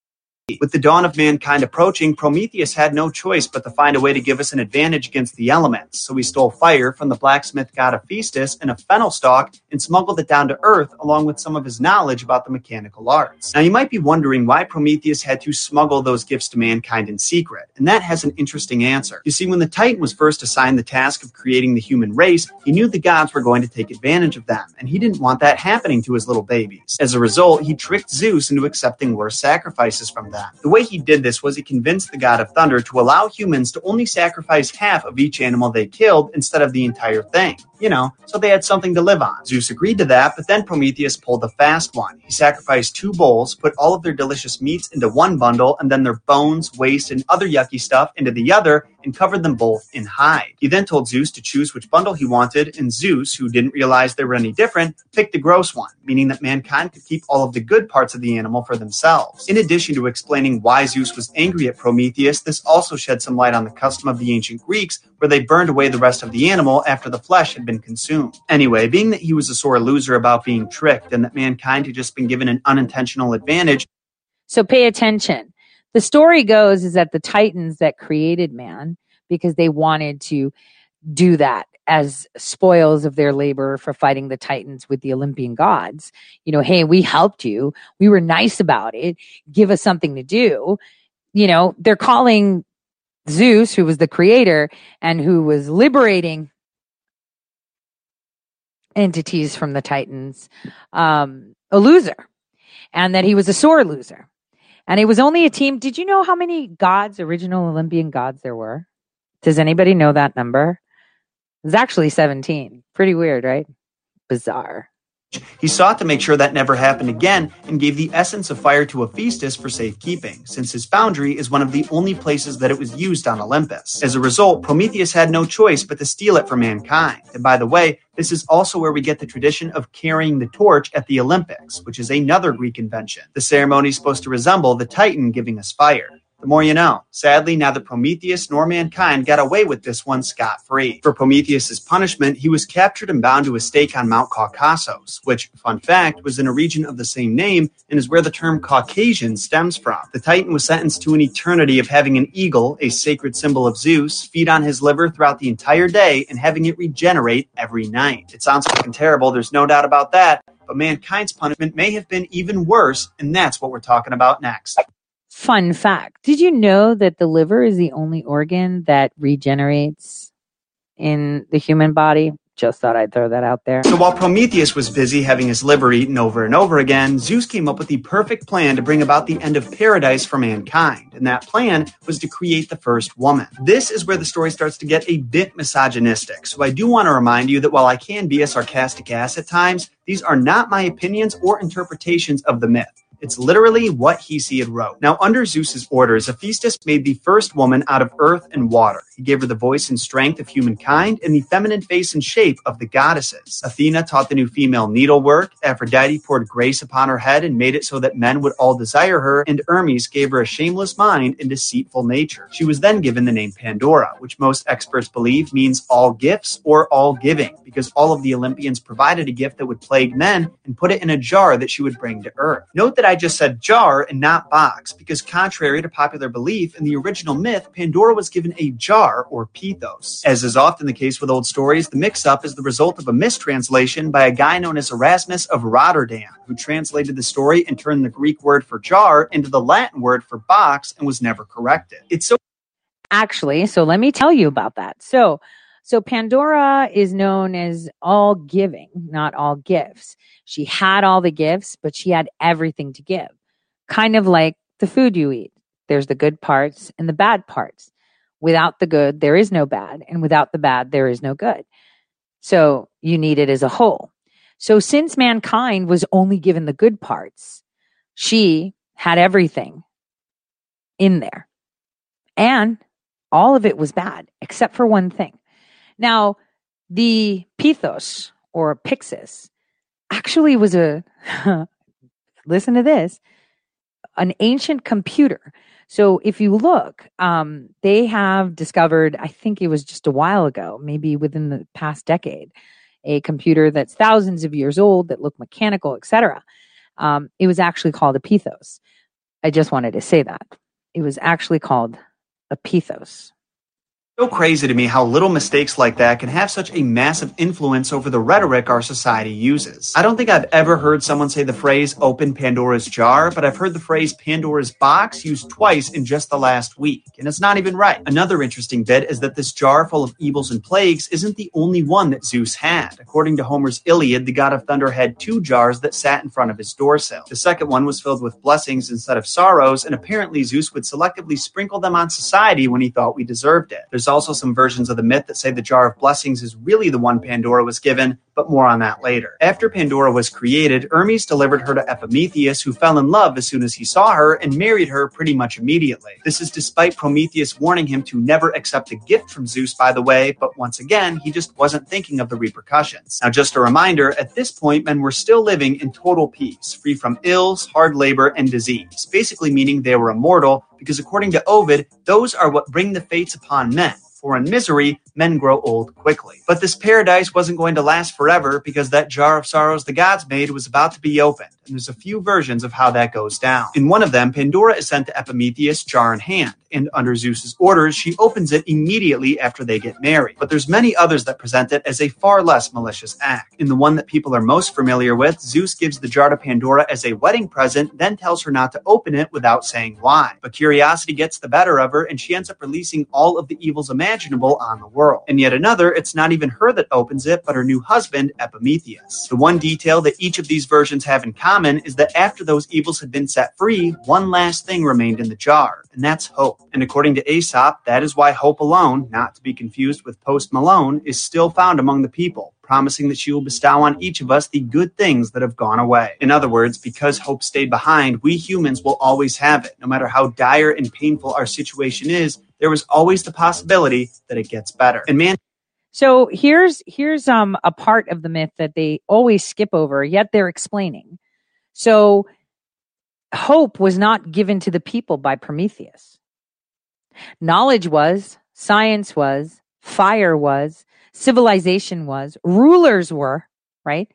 With the dawn of mankind approaching, Prometheus had no choice but to find a way to give us an advantage against the elements. So he stole fire from the blacksmith god Hephaestus in a fennel stalk and smuggled it down to Earth along with some of his knowledge about the mechanical arts. Now you might be wondering why Prometheus had to smuggle those gifts to mankind in secret, and that has an interesting answer. You see, when the Titan was first assigned the task of creating the human race, he knew the gods were going to take advantage of them, and he didn't want that happening to his little babies. As a result, he tricked Zeus into accepting worse sacrifices from them. The way he did this was he convinced the god of thunder to allow humans to only sacrifice half of each animal they killed instead of the entire thing. You know, so they had something to live on. Zeus agreed to that, but then Prometheus pulled a fast one. He sacrificed two bulls, put all of their delicious meats into one bundle, and then their bones, waste, and other yucky stuff into the other, and covered them both in hide. He then told Zeus to choose which bundle he wanted, and Zeus, who didn't realize they were any different, picked the gross one, meaning that mankind could keep all of the good parts of the animal for themselves. In addition to explaining why Zeus was angry at Prometheus, this also shed some light on the custom of the ancient Greeks where they burned away the rest of the animal after the flesh had been consumed. Anyway, being that he was a sore loser about being tricked and that mankind had just been given an unintentional advantage, So pay attention. The story goes is that the Titans that created man because they wanted to do that as spoils of their labor for fighting the Titans with the Olympian gods. You know, hey, we helped you. We were nice about it. Give us something to do. You know, they're calling Zeus, who was the creator and who was liberating entities from the Titans, um, a loser, and that he was a sore loser. And it was only a team. Did you know how many gods, original Olympian gods, there were? Does anybody know that number? It was actually 17. Pretty weird, right? Bizarre. He sought to make sure that never happened again and gave the essence of fire to Hephaestus for safekeeping, since his foundry is one of the only places that it was used on Olympus. As a result, Prometheus had no choice but to steal it from mankind. And by the way, this is also where we get the tradition of carrying the torch at the Olympics, which is another Greek invention. The ceremony is supposed to resemble the Titan giving us fire. The more you know. Sadly, neither Prometheus nor mankind got away with this one scot free. For Prometheus's punishment, he was captured and bound to a stake on Mount Caucasus, which, fun fact, was in a region of the same name and is where the term Caucasian stems from. The Titan was sentenced to an eternity of having an eagle, a sacred symbol of Zeus, feed on his liver throughout the entire day and having it regenerate every night. It sounds fucking terrible, there's no doubt about that, but mankind's punishment may have been even worse, and that's what we're talking about next. Fun fact. Did you know that the liver is the only organ that regenerates in the human body? Just thought I'd throw that out there. So while Prometheus was busy having his liver eaten over and over again, Zeus came up with the perfect plan to bring about the end of paradise for mankind. And that plan was to create the first woman. This is where the story starts to get a bit misogynistic. So I do want to remind you that while I can be a sarcastic ass at times, these are not my opinions or interpretations of the myth. It's literally what Hesiod wrote. Now, under Zeus's orders, Hephaestus made the first woman out of earth and water. He gave her the voice and strength of humankind and the feminine face and shape of the goddesses. Athena taught the new female needlework. Aphrodite poured grace upon her head and made it so that men would all desire her. And Hermes gave her a shameless mind and deceitful nature. She was then given the name Pandora, which most experts believe means all gifts or all giving, because all of the Olympians provided a gift that would plague men and put it in a jar that she would bring to earth. Note that I just said jar and not box, because contrary to popular belief, in the original myth, Pandora was given a jar or pithos. As is often the case with old stories, the mix up is the result of a mistranslation by a guy known as Erasmus of Rotterdam, who translated the story and turned the Greek word for jar into the Latin word for box and was never corrected. It's so Actually, so let me tell you about that. So, so Pandora is known as all giving, not all gifts. She had all the gifts, but she had everything to give. Kind of like the food you eat. There's the good parts and the bad parts. Without the good, there is no bad. And without the bad, there is no good. So you need it as a whole. So since mankind was only given the good parts, she had everything in there. And all of it was bad, except for one thing. Now, the Pithos or Pyxis actually was a, listen to this, an ancient computer. So if you look, um, they have discovered, I think it was just a while ago, maybe within the past decade, a computer that's thousands of years old that looked mechanical, etc. Um, it was actually called a Pithos. I just wanted to say that. It was actually called a Pithos. So crazy to me how little mistakes like that can have such a massive influence over the rhetoric our society uses. I don't think I've ever heard someone say the phrase open Pandora's jar, but I've heard the phrase Pandora's box used twice in just the last week, and it's not even right. Another interesting bit is that this jar full of evils and plagues isn't the only one that Zeus had. According to Homer's Iliad, the god of thunder had two jars that sat in front of his doorsill. The second one was filled with blessings instead of sorrows, and apparently Zeus would selectively sprinkle them on society when he thought we deserved it. There's also some versions of the myth that say the jar of blessings is really the one Pandora was given, but more on that later. After Pandora was created, Hermes delivered her to Epimetheus, who fell in love as soon as he saw her and married her pretty much immediately. This is despite Prometheus warning him to never accept a gift from Zeus, by the way, but once again, he just wasn't thinking of the repercussions. Now, just a reminder at this point, men were still living in total peace, free from ills, hard labor, and disease, basically meaning they were immortal, because according to Ovid, those are what bring the fates upon men for in misery men grow old quickly. But this paradise wasn't going to last forever because that jar of sorrows the gods made was about to be opened, and there's a few versions of how that goes down. In one of them, Pandora is sent to Epimetheus jar in hand, and under Zeus's orders, she opens it immediately after they get married. But there's many others that present it as a far less malicious act. In the one that people are most familiar with, Zeus gives the jar to Pandora as a wedding present, then tells her not to open it without saying why. But curiosity gets the better of her, and she ends up releasing all of the evils imaginable on the world. And yet another, it's not even her that opens it, but her new husband, Epimetheus. The one detail that each of these versions have in common is that after those evils had been set free, one last thing remained in the jar, and that's hope. And according to Aesop, that is why hope alone, not to be confused with Post Malone, is still found among the people, promising that she will bestow on each of us the good things that have gone away. In other words, because hope stayed behind, we humans will always have it. No matter how dire and painful our situation is, there was always the possibility that it gets better. And man, So here's here's um a part of the myth that they always skip over, yet they're explaining. So hope was not given to the people by Prometheus. Knowledge was, science was, fire was, civilization was, rulers were, right?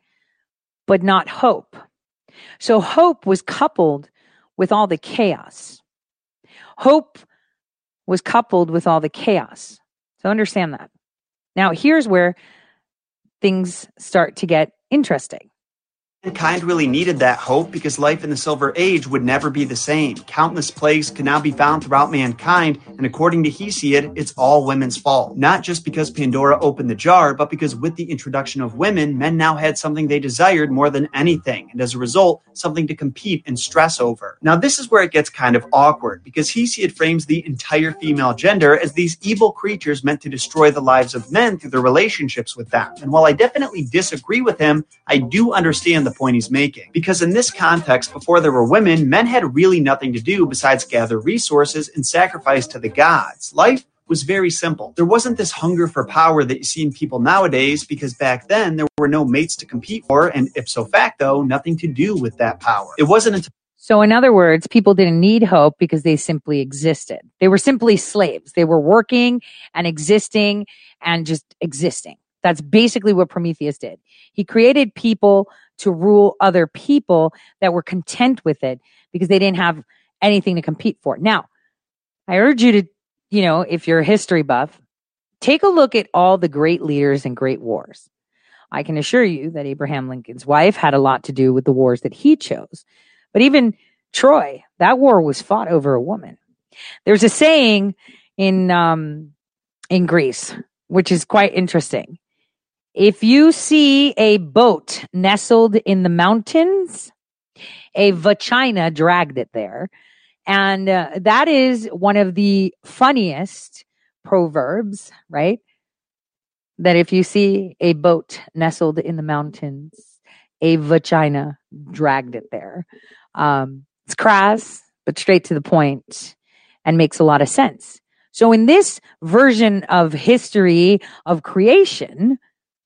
But not hope. So hope was coupled with all the chaos. Hope was coupled with all the chaos. So understand that. Now, here's where things start to get interesting. Mankind really needed that hope because life in the Silver Age would never be the same. Countless plagues could now be found throughout mankind, and according to Hesiod, it's all women's fault. Not just because Pandora opened the jar, but because with the introduction of women, men now had something they desired more than anything, and as a result, something to compete and stress over. Now, this is where it gets kind of awkward because Hesiod frames the entire female gender as these evil creatures meant to destroy the lives of men through their relationships with them. And while I definitely disagree with him, I do understand the point he's making. Because in this context, before there were women, men had really nothing to do besides gather resources and sacrifice to the gods. Life was very simple. There wasn't this hunger for power that you see in people nowadays because back then there were no mates to compete for, and ipso facto, nothing to do with that power. It wasn't until So, in other words, people didn't need hope because they simply existed. They were simply slaves. They were working and existing and just existing. That's basically what Prometheus did. He created people to rule other people that were content with it because they didn't have anything to compete for. Now, I urge you to, you know, if you're a history buff, take a look at all the great leaders and great wars. I can assure you that Abraham Lincoln's wife had a lot to do with the wars that he chose. But even Troy, that war was fought over a woman. There's a saying in um, in Greece, which is quite interesting. If you see a boat nestled in the mountains, a vagina dragged it there. And uh, that is one of the funniest proverbs, right? That if you see a boat nestled in the mountains, a vagina dragged it there. Um, it's crass, but straight to the point and makes a lot of sense. So, in this version of history of creation,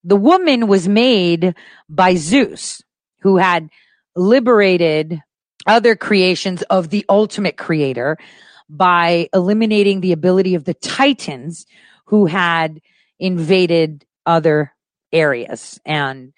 the woman was made by Zeus, who had liberated other creations of the ultimate creator by eliminating the ability of the Titans who had invaded other areas and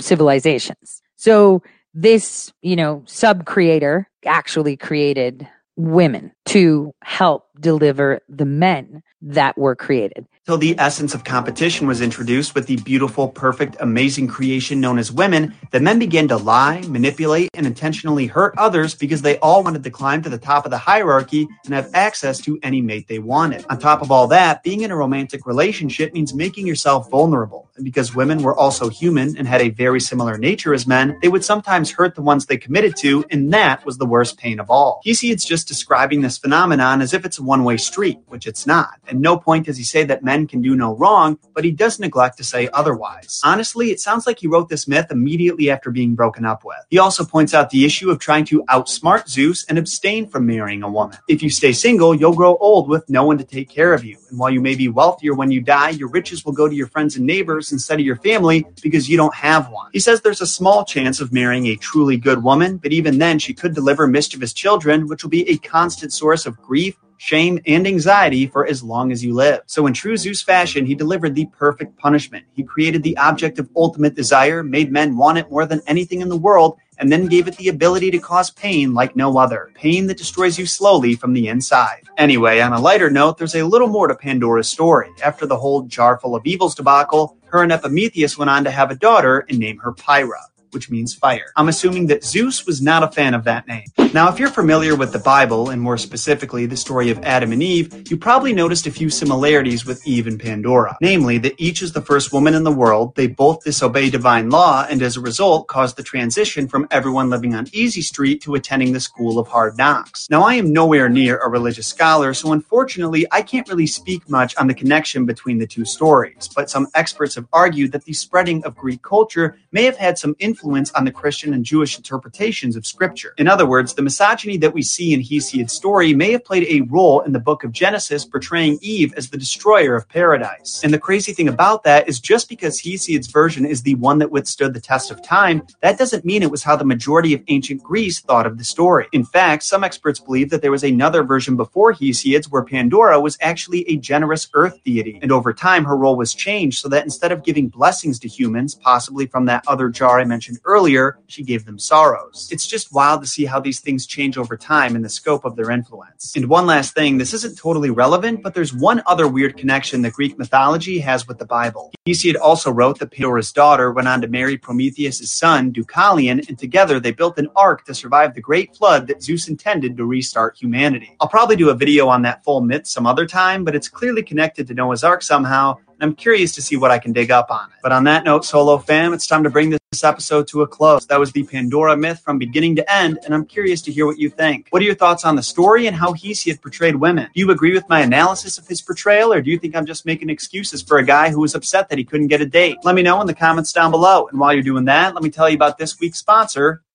civilizations. So this, you know, sub creator actually created women to help deliver the men that were created. Till the essence of competition was introduced with the beautiful, perfect, amazing creation known as women, the men began to lie, manipulate, and intentionally hurt others because they all wanted to climb to the top of the hierarchy and have access to any mate they wanted. On top of all that, being in a romantic relationship means making yourself vulnerable. And because women were also human and had a very similar nature as men, they would sometimes hurt the ones they committed to, and that was the worst pain of all. Hesiod's just describing this phenomenon as if it's a one way street, which it's not. At no point does he say that men can do no wrong, but he does neglect to say otherwise. Honestly, it sounds like he wrote this myth immediately after being broken up with. He also points out the issue of trying to outsmart Zeus and abstain from marrying a woman. If you stay single, you'll grow old with no one to take care of you. And while you may be wealthier when you die, your riches will go to your friends and neighbors instead of your family because you don't have one. He says there's a small chance of marrying a truly good woman, but even then she could deliver mischievous children, which will be a constant source of grief shame, and anxiety for as long as you live. So, in true Zeus fashion, he delivered the perfect punishment. He created the object of ultimate desire, made men want it more than anything in the world, and then gave it the ability to cause pain like no other. Pain that destroys you slowly from the inside. Anyway, on a lighter note, there's a little more to Pandora's story. After the whole jar full of evils debacle, her and Epimetheus went on to have a daughter and name her Pyrrha, which means fire. I'm assuming that Zeus was not a fan of that name. Now, if you're familiar with the Bible, and more specifically the story of Adam and Eve, you probably noticed a few similarities with Eve and Pandora. Namely, that each is the first woman in the world, they both disobey divine law, and as a result cause the transition from everyone living on Easy Street to attending the School of Hard Knocks. Now, I am nowhere near a religious scholar, so unfortunately, I can't really speak much on the connection between the two stories, but some experts have argued that the spreading of Greek culture may have had some influence on the Christian and Jewish interpretations of Scripture. In other words, the misogyny that we see in Hesiod's story may have played a role in the book of Genesis portraying Eve as the destroyer of paradise. And the crazy thing about that is just because Hesiod's version is the one that withstood the test of time, that doesn't mean it was how the majority of ancient Greece thought of the story. In fact, some experts believe that there was another version before Hesiod's where Pandora was actually a generous earth deity, and over time her role was changed so that instead of giving blessings to humans, possibly from that other jar I mentioned earlier, she gave them sorrows. It's just wild to see how these things change over time and the scope of their influence. And one last thing, this isn't totally relevant, but there's one other weird connection that Greek mythology has with the Bible. Hesiod also wrote that Pandora's daughter went on to marry Prometheus' son, Deucalion, and together they built an ark to survive the great flood that Zeus intended to restart humanity. I'll probably do a video on that full myth some other time, but it's clearly connected to Noah's Ark somehow, I'm curious to see what I can dig up on it. But on that note, Solo fam, it's time to bring this episode to a close. That was the Pandora myth from beginning to end, and I'm curious to hear what you think. What are your thoughts on the story and how Hesiod portrayed women? Do you agree with my analysis of his portrayal, or do you think I'm just making excuses for a guy who was upset that he couldn't get a date? Let me know in the comments down below. And while you're doing that, let me tell you about this week's sponsor.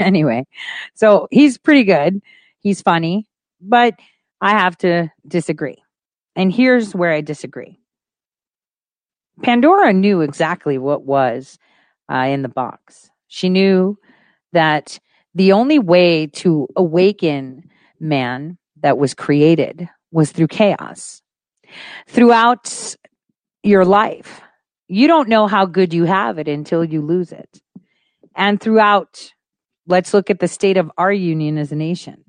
Anyway, so he's pretty good. He's funny, but I have to disagree. And here's where I disagree. Pandora knew exactly what was uh, in the box. She knew that the only way to awaken man that was created was through chaos. Throughout your life, you don't know how good you have it until you lose it. And throughout, let's look at the state of our union as a nation.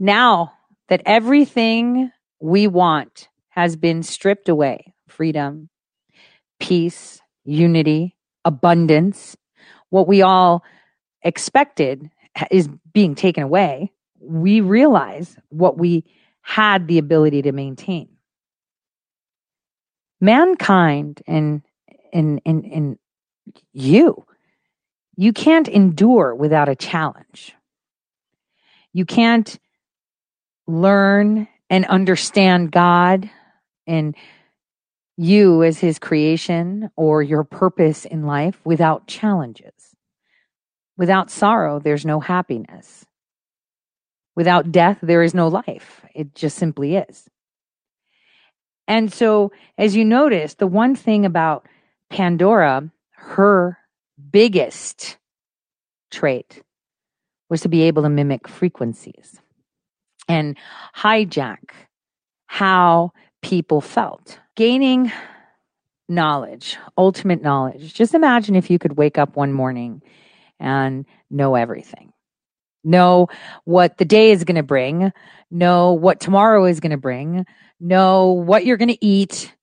Now that everything we want has been stripped away freedom, peace, unity, abundance, what we all expected is being taken away. We realize what we had the ability to maintain. Mankind and and and, and you, you can't endure without a challenge. You can't learn and understand God and you as his creation or your purpose in life without challenges. Without sorrow, there's no happiness. Without death, there is no life. It just simply is. And so, as you notice, the one thing about Pandora, her biggest trait was to be able to mimic frequencies and hijack how people felt. Gaining knowledge, ultimate knowledge. Just imagine if you could wake up one morning and know everything. Know what the day is going to bring, know what tomorrow is going to bring, know what you're going to eat,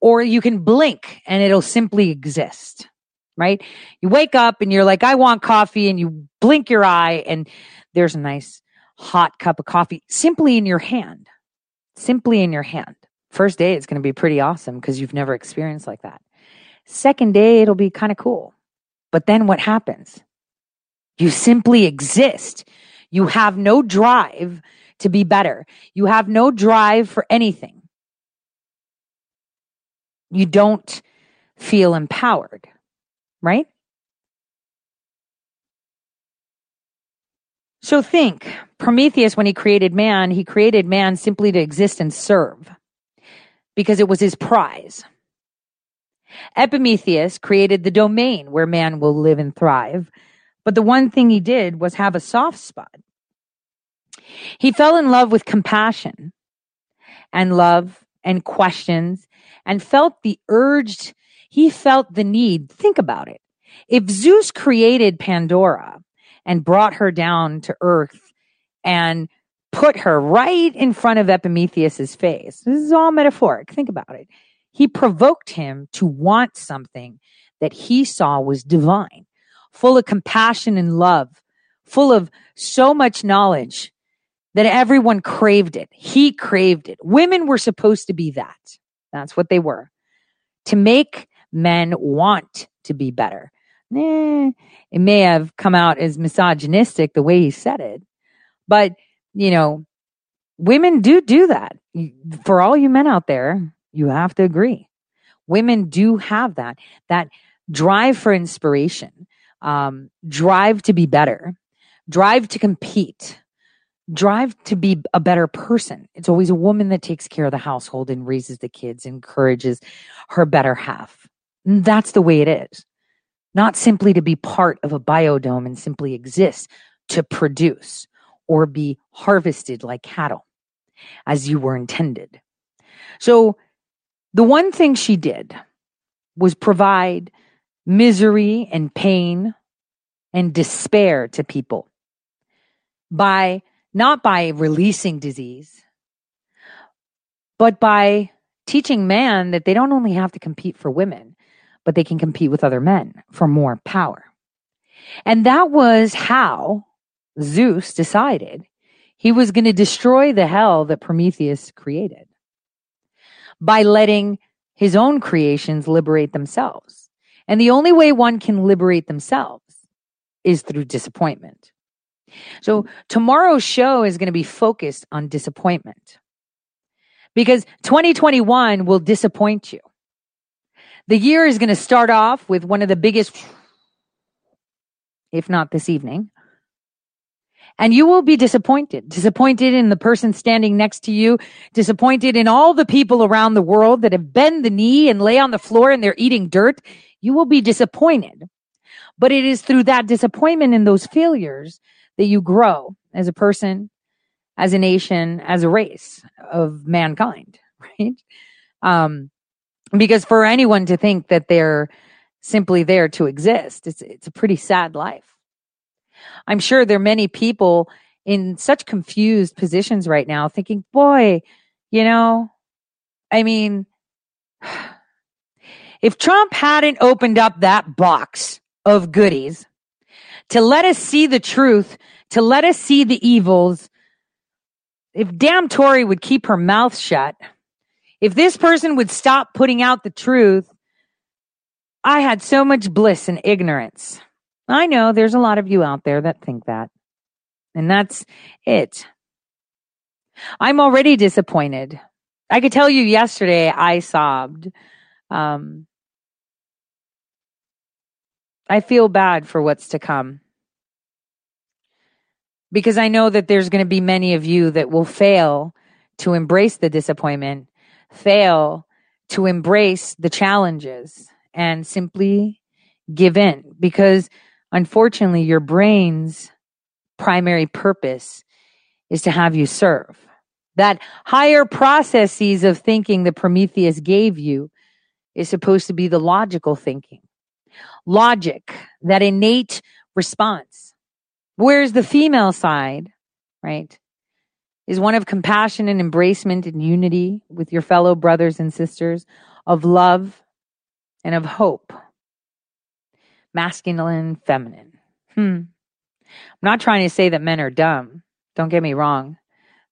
or you can blink and it'll simply exist, right? You wake up and you're like, I want coffee, and you blink your eye and there's a nice hot cup of coffee simply in your hand, simply in your hand. First day, it's going to be pretty awesome because you've never experienced like that. Second day, it'll be kind of cool. But then what happens? You simply exist. You have no drive to be better. You have no drive for anything. You don't feel empowered, right? So think Prometheus, when he created man, he created man simply to exist and serve because it was his prize. Epimetheus created the domain where man will live and thrive. But the one thing he did was have a soft spot. He fell in love with compassion and love and questions and felt the urge. He felt the need. Think about it. If Zeus created Pandora and brought her down to earth and put her right in front of Epimetheus's face. This is all metaphoric. Think about it. He provoked him to want something that he saw was divine, full of compassion and love full of so much knowledge that everyone craved it. He craved it. Women were supposed to be that. That's what they were. To make men want to be better. Eh, it may have come out as misogynistic the way he said it, but you know, women do do that. For all you men out there, you have to agree. Women do have that, that drive for inspiration, um, drive to be better, drive to compete, drive to be a better person. It's always a woman that takes care of the household and raises the kids, encourages her better half. That's the way it is. Not simply to be part of a biodome and simply exist to produce or be harvested like cattle as you were intended. So the one thing she did was provide misery and pain and despair to people by not by releasing disease, but by teaching man that they don't only have to compete for women, but they can compete with other men for more power. And that was how Zeus decided he was going to destroy the hell that Prometheus created by letting his own creations liberate themselves. And the only way one can liberate themselves is through disappointment. So tomorrow's show is going to be focused on disappointment because 2021 will disappoint you. The year is going to start off with one of the biggest, if not this evening, and you will be disappointed. Disappointed in the person standing next to you, disappointed in all the people around the world that have bend the knee and lay on the floor and they're eating dirt. You will be disappointed. But it is through that disappointment and those failures that you grow as a person, as a nation, as a race of mankind, right? Um, because for anyone to think that they're simply there to exist, it's, it's a pretty sad life. I'm sure there are many people in such confused positions right now thinking, boy, you know, I mean, if Trump hadn't opened up that box of goodies to let us see the truth, to let us see the evils, if damn Tory would keep her mouth shut, if this person would stop putting out the truth, I had so much bliss and ignorance. I know there's a lot of you out there that think that. And that's it. I'm already disappointed. I could tell you yesterday I sobbed. Um, I feel bad for what's to come. Because I know that there's going to be many of you that will fail to embrace the disappointment, fail to embrace the challenges, and simply give in because Unfortunately, your brain's primary purpose is to have you serve. That higher processes of thinking that Prometheus gave you is supposed to be the logical thinking. Logic, that innate response. Whereas the female side, right, is one of compassion and embracement and unity with your fellow brothers and sisters, of love and of hope masculine, feminine. Hmm. I'm not trying to say that men are dumb. Don't get me wrong.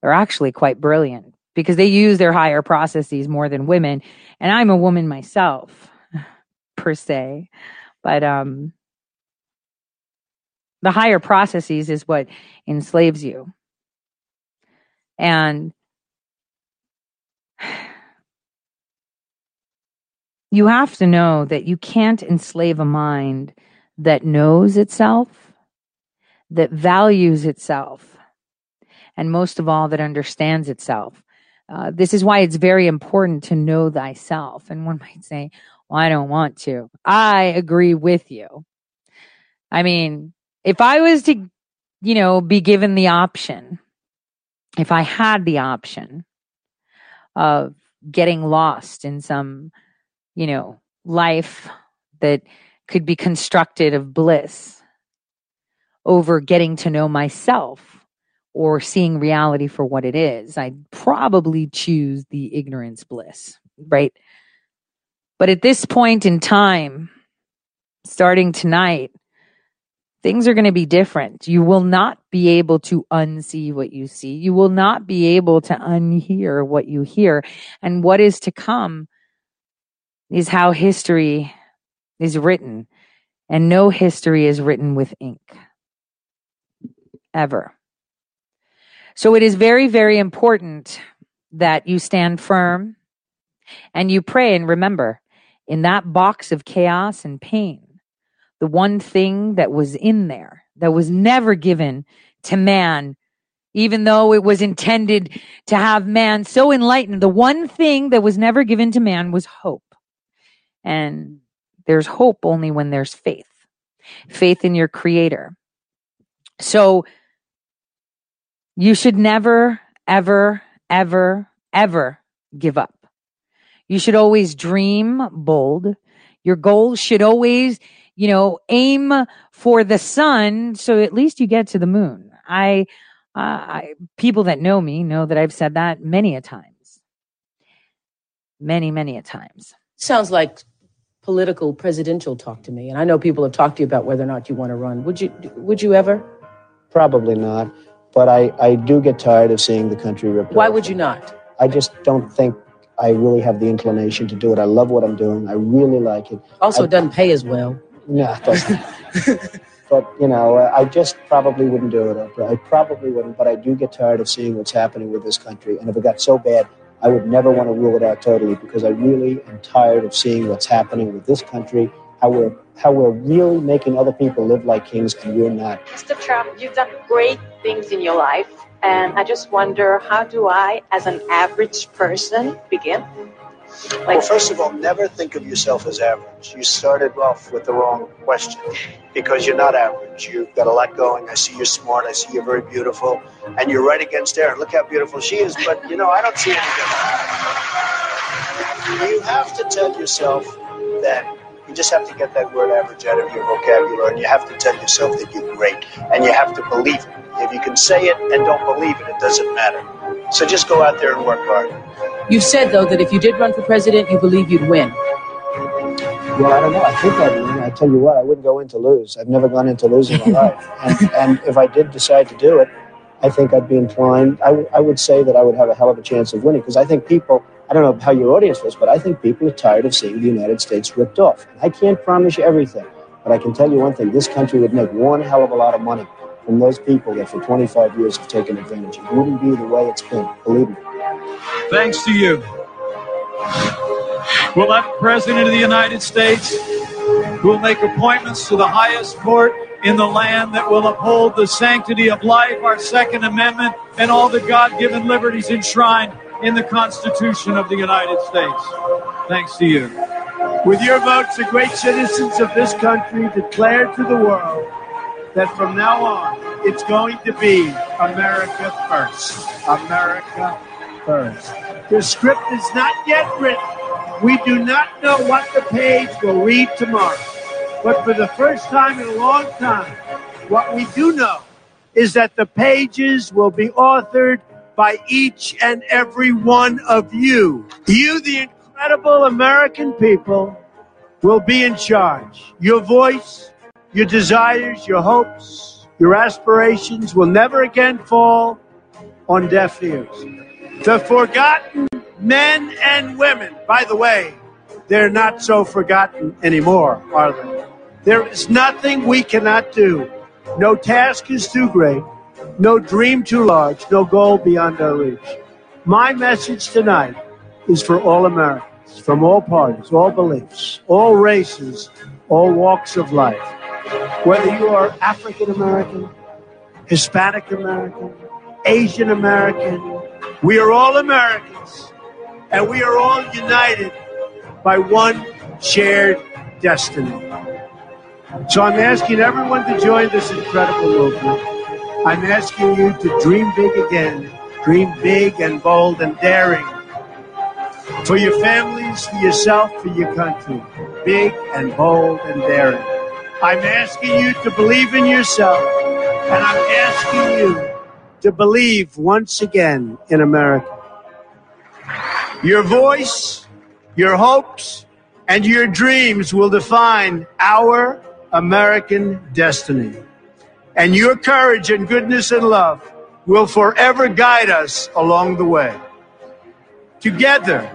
They're actually quite brilliant because they use their higher processes more than women. And I'm a woman myself, per se. But um, the higher processes is what enslaves you. And you have to know that you can't enslave a mind that knows itself, that values itself, and most of all, that understands itself. Uh, this is why it's very important to know thyself. And one might say, well, I don't want to. I agree with you. I mean, if I was to, you know, be given the option, if I had the option of getting lost in some you know, life that could be constructed of bliss over getting to know myself or seeing reality for what it is. I'd probably choose the ignorance bliss, right? But at this point in time, starting tonight, things are going to be different. You will not be able to unsee what you see. You will not be able to unhear what you hear. And what is to come is how history is written. And no history is written with ink. Ever. So it is very, very important that you stand firm and you pray and remember in that box of chaos and pain, the one thing that was in there that was never given to man, even though it was intended to have man so enlightened, the one thing that was never given to man was hope. And there's hope only when there's faith, faith in your creator. So you should never, ever, ever, ever give up. You should always dream bold. Your goals should always you know, aim for the sun so at least you get to the moon. I, uh, I, people that know me know that I've said that many a times. Many, many a times. Sounds like political presidential talk to me. And I know people have talked to you about whether or not you want to run. Would you would you ever? Probably not. But I, I do get tired of seeing the country ripped Why off. would you not? I just don't think I really have the inclination to do it. I love what I'm doing. I really like it. Also, I, it doesn't pay as well. No, it doesn't. but you know, uh, I just probably wouldn't do it. I probably wouldn't. But I do get tired of seeing what's happening with this country. And if it got so bad, I would never want to rule it out totally because I really am tired of seeing what's happening with this country. How we're how we're really making other people live like kings and we're not. Mr. Trump, you've done great things in your life, and I just wonder how do I, as an average person, begin? Well, first of all, never think of yourself as average. You started off with the wrong question because you're not average. You've got a lot going. I see you're smart. I see you're very beautiful. And you're right against Erin. Look how beautiful she is. But, you know, I don't see any difference. You have to tell yourself that you just have to get that word average out of your vocabulary. And you have to tell yourself that you're great. And you have to believe it. If you can say it and don't believe it, it doesn't matter. So just go out there and work hard. You've said, though, that if you did run for president, you believe you'd win. Well, I don't know. I think I'd win. I tell you what, I wouldn't go in to lose. I've never gone into losing in my life. And, and if I did decide to do it, I think I'd be inclined. I, w- I would say that I would have a hell of a chance of winning because I think people. I don't know how your audience feels, but I think people are tired of seeing the United States ripped off. I can't promise you everything, but I can tell you one thing: this country would make one hell of a lot of money from those people that for 25 years have taken advantage. It wouldn't be the way it's been. Believe me. Thanks to you. We'll have a President of the United States who will make appointments to the highest court in the land that will uphold the sanctity of life, our Second Amendment, and all the God given liberties enshrined in the Constitution of the United States. Thanks to you. With your votes, the great citizens of this country declare to the world that from now on, it's going to be America first. America first. The script is not yet written. We do not know what the page will read tomorrow. But for the first time in a long time, what we do know is that the pages will be authored by each and every one of you. You, the incredible American people, will be in charge. Your voice, your desires, your hopes, your aspirations will never again fall on deaf ears. The forgotten men and women, by the way, they're not so forgotten anymore, are they? There is nothing we cannot do. No task is too great, no dream too large, no goal beyond our reach. My message tonight is for all Americans, from all parties, all beliefs, all races, all walks of life. Whether you are African American, Hispanic American, Asian American, we are all Americans, and we are all united by one shared destiny. So I'm asking everyone to join this incredible movement. I'm asking you to dream big again, dream big and bold and daring. For your families, for yourself, for your country. Big and bold and daring. I'm asking you to believe in yourself, and I'm asking you to believe once again in America. Your voice, your hopes, and your dreams will define our American destiny. And your courage and goodness and love will forever guide us along the way. Together,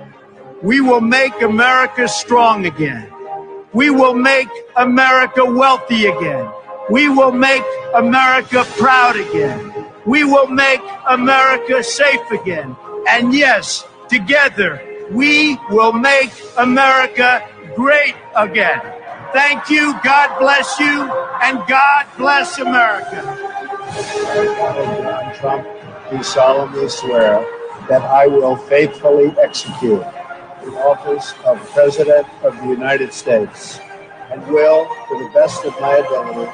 we will make America strong again. We will make America wealthy again. We will make America proud again. We will make America safe again. And yes, together, we will make America great again. Thank you. God bless you. And God bless America. Donald Trump, do solemnly swear that I will faithfully execute the office of President of the United States and will, to the best of my ability,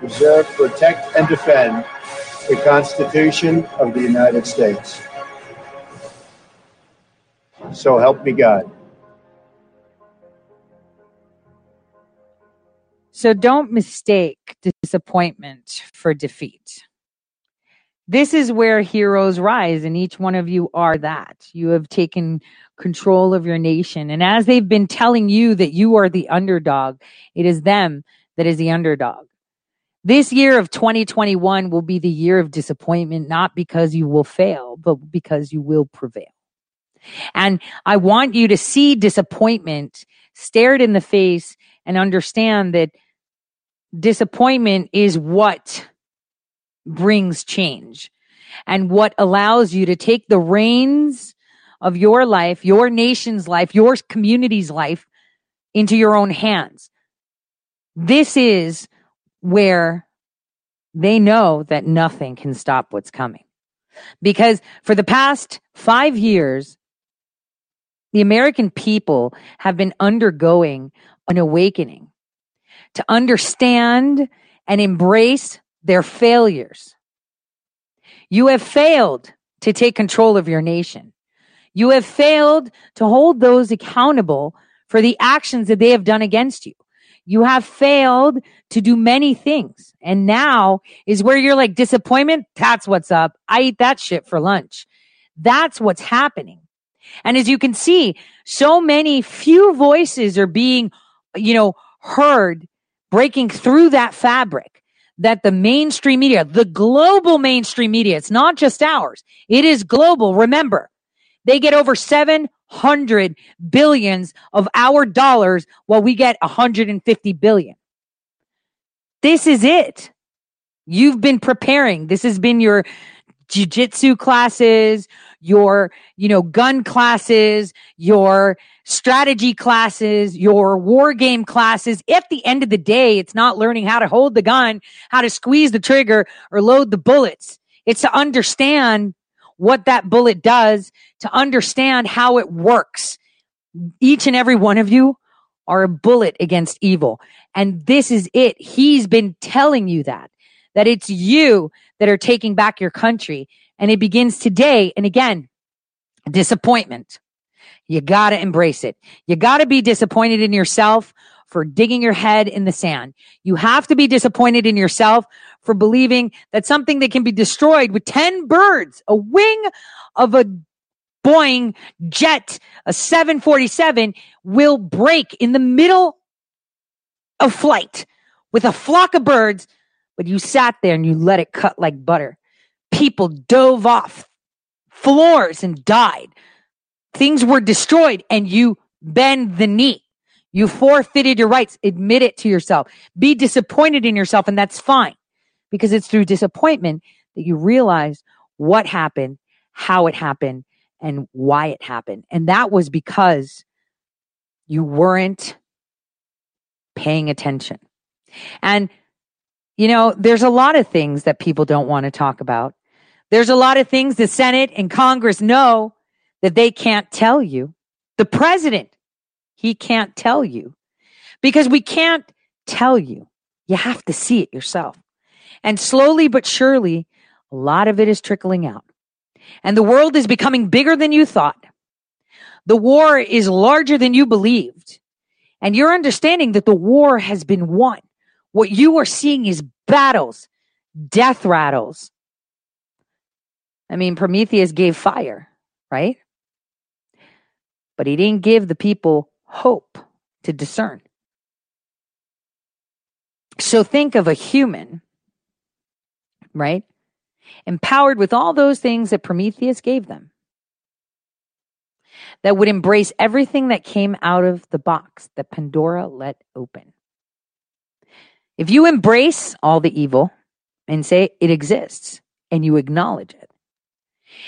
preserve, protect, and defend the Constitution of the United States. So help me God. So don't mistake disappointment for defeat. This is where heroes rise, and each one of you are that. You have taken control of your nation. And as they've been telling you that you are the underdog, it is them that is the underdog. This year of 2021 will be the year of disappointment, not because you will fail, but because you will prevail. And I want you to see disappointment, stare it in the face, and understand that disappointment is what brings change and what allows you to take the reins of your life, your nation's life, your community's life into your own hands. This is where they know that nothing can stop what's coming. Because for the past five years, the American people have been undergoing an awakening to understand and embrace their failures. You have failed to take control of your nation. You have failed to hold those accountable for the actions that they have done against you. You have failed to do many things. And now is where you're like, disappointment? That's what's up. I eat that shit for lunch. That's what's happening. And as you can see, so many few voices are being, you know, heard breaking through that fabric that the mainstream media, the global mainstream media, it's not just ours. It is global. Remember, they get over 700 billions of our dollars while we get 150 billion. This is it. You've been preparing. This has been your jujitsu classes, your, you know, gun classes, your strategy classes, your war game classes. At the end of the day, it's not learning how to hold the gun, how to squeeze the trigger or load the bullets. It's to understand what that bullet does, to understand how it works. Each and every one of you are a bullet against evil. And this is it. He's been telling you that, that it's you that are taking back your country. And it begins today. And again, disappointment. You got to embrace it. You got to be disappointed in yourself for digging your head in the sand. You have to be disappointed in yourself for believing that something that can be destroyed with 10 birds, a wing of a Boeing jet, a 747 will break in the middle of flight with a flock of birds, but you sat there and you let it cut like butter. People dove off floors and died. Things were destroyed and you bend the knee. You forfeited your rights. Admit it to yourself. Be disappointed in yourself, and that's fine because it's through disappointment that you realize what happened, how it happened, and why it happened. And that was because you weren't paying attention. And, you know, there's a lot of things that people don't want to talk about. There's a lot of things the Senate and Congress know that they can't tell you. The president, he can't tell you because we can't tell you. You have to see it yourself. And slowly but surely, a lot of it is trickling out. And the world is becoming bigger than you thought. The war is larger than you believed. And you're understanding that the war has been won. What you are seeing is battles, death rattles. I mean, Prometheus gave fire, right? But he didn't give the people hope to discern. So think of a human right? Empowered with all those things that Prometheus gave them that would embrace everything that came out of the box that Pandora let open. If you embrace all the evil and say it exists and you acknowledge it,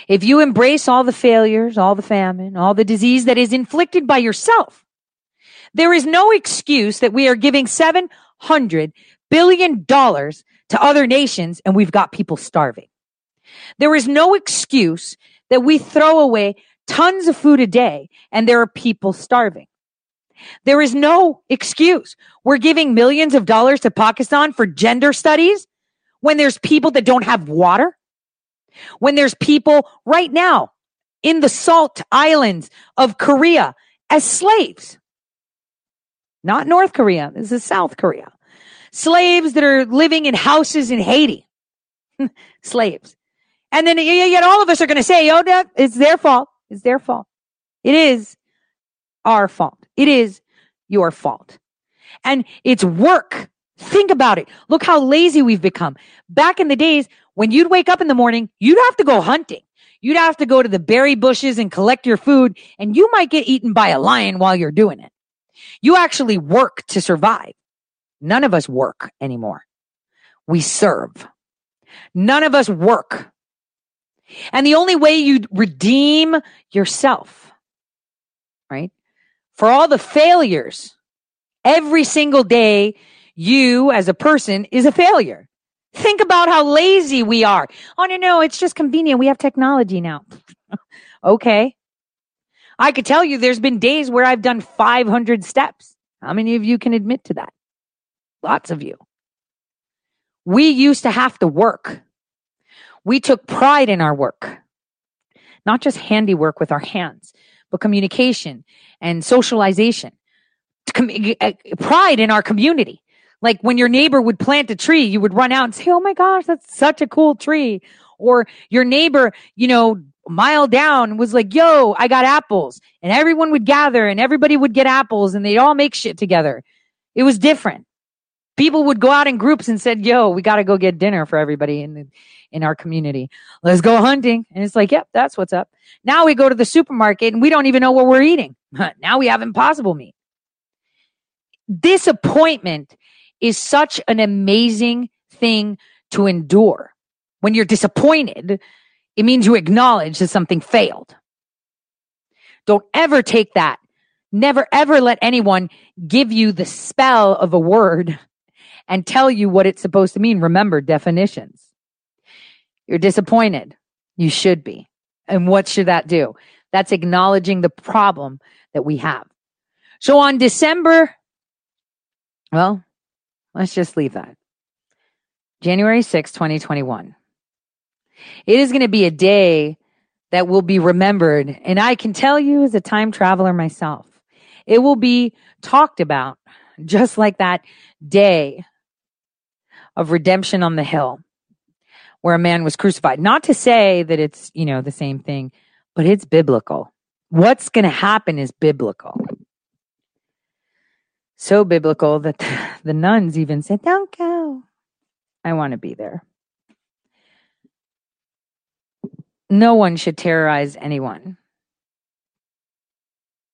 if you embrace all the failures, all the famine, all the disease that is inflicted by yourself, there is no excuse that we are giving 700 billion dollars to other nations and we've got people starving. There is no excuse that we throw away tons of food a day and there are people starving. There is no excuse. We're giving millions of dollars to Pakistan for gender studies when there's people that don't have water. When there's people right now in the salt islands of Korea as slaves. Not North Korea. This is South Korea. Slaves that are living in houses in Haiti. slaves. And then yet all of us are going to say, oh, that it's their fault. It's their fault. It is our fault. It is your fault. And it's work. Think about it. Look how lazy we've become. Back in the days when you'd wake up in the morning, you'd have to go hunting. You'd have to go to the berry bushes and collect your food, and you might get eaten by a lion while you're doing it. You actually work to survive. None of us work anymore. We serve. None of us work. And the only way you redeem yourself, right? For all the failures, every single day, you as a person is a failure. Think about how lazy we are. Oh, no, no, it's just convenient. We have technology now. okay. I could tell you there's been days where I've done 500 steps. How many of you can admit to that? Lots of you. We used to have to work. We took pride in our work, not just handiwork with our hands, but communication and socialization. Uh, pride in our community. Like when your neighbor would plant a tree, you would run out and say, Oh my gosh, that's such a cool tree. Or your neighbor, you know, mile down was like, yo, I got apples. And everyone would gather and everybody would get apples and they'd all make shit together. It was different. People would go out in groups and said, yo, we got to go get dinner for everybody in the, in our community. Let's go hunting. And it's like, yep, that's what's up. Now we go to the supermarket and we don't even know what we're eating. now we have impossible meat. Disappointment is such an amazing thing to endure. When you're disappointed, it means you acknowledge that something failed. Don't ever take that. Never ever let anyone give you the spell of a word and tell you what it's supposed to mean. Remember definitions. You're disappointed. You should be. And what should that do? That's acknowledging the problem that we have. So on December, well, let's just leave that. January 6, 2021. It is going to be a day that will be remembered. And I can tell you as a time traveler myself, it will be talked about just like that day of redemption on the hill where a man was crucified. Not to say that it's, you know, the same thing, but it's biblical. What's going to happen is biblical. So biblical that the nuns even said, Don't go. I want to be there. No one should terrorize anyone.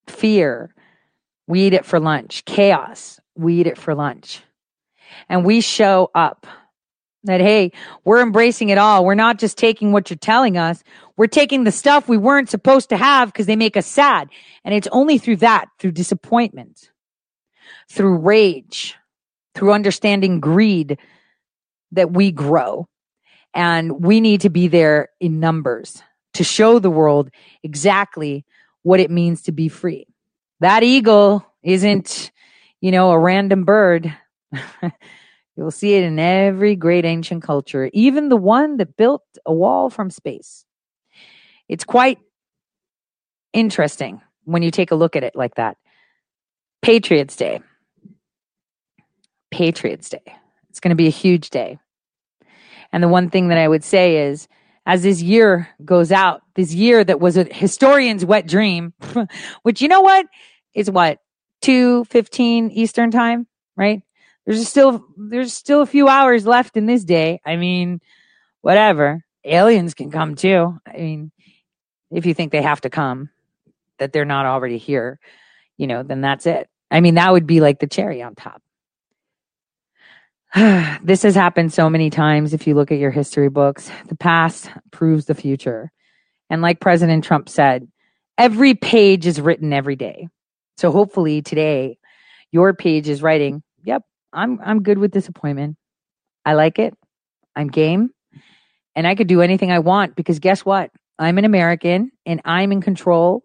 Fear, we eat it for lunch. Chaos, we eat it for lunch. And we show up that, hey, we're embracing it all. We're not just taking what you're telling us. We're taking the stuff we weren't supposed to have because they make us sad. And it's only through that, through disappointment, through rage, through understanding greed that we grow. And we need to be there in numbers to show the world exactly what it means to be free. That eagle isn't, you know, a random bird. You'll see it in every great ancient culture, even the one that built a wall from space. It's quite interesting when you take a look at it like that. Patriots Day. Patriots Day. It's going to be a huge day. And the one thing that I would say is, as this year goes out, this year that was a historian's wet dream, which you know what is what two fifteen Eastern time, right? There's still there's still a few hours left in this day. I mean, whatever. Aliens can come too. I mean, if you think they have to come, that they're not already here, you know, then that's it. I mean, that would be like the cherry on top. this has happened so many times if you look at your history books. The past proves the future. And like President Trump said, every page is written every day. So hopefully today your page is writing, yep, I'm I'm good with this appointment. I like it. I'm game. And I could do anything I want because guess what? I'm an American and I'm in control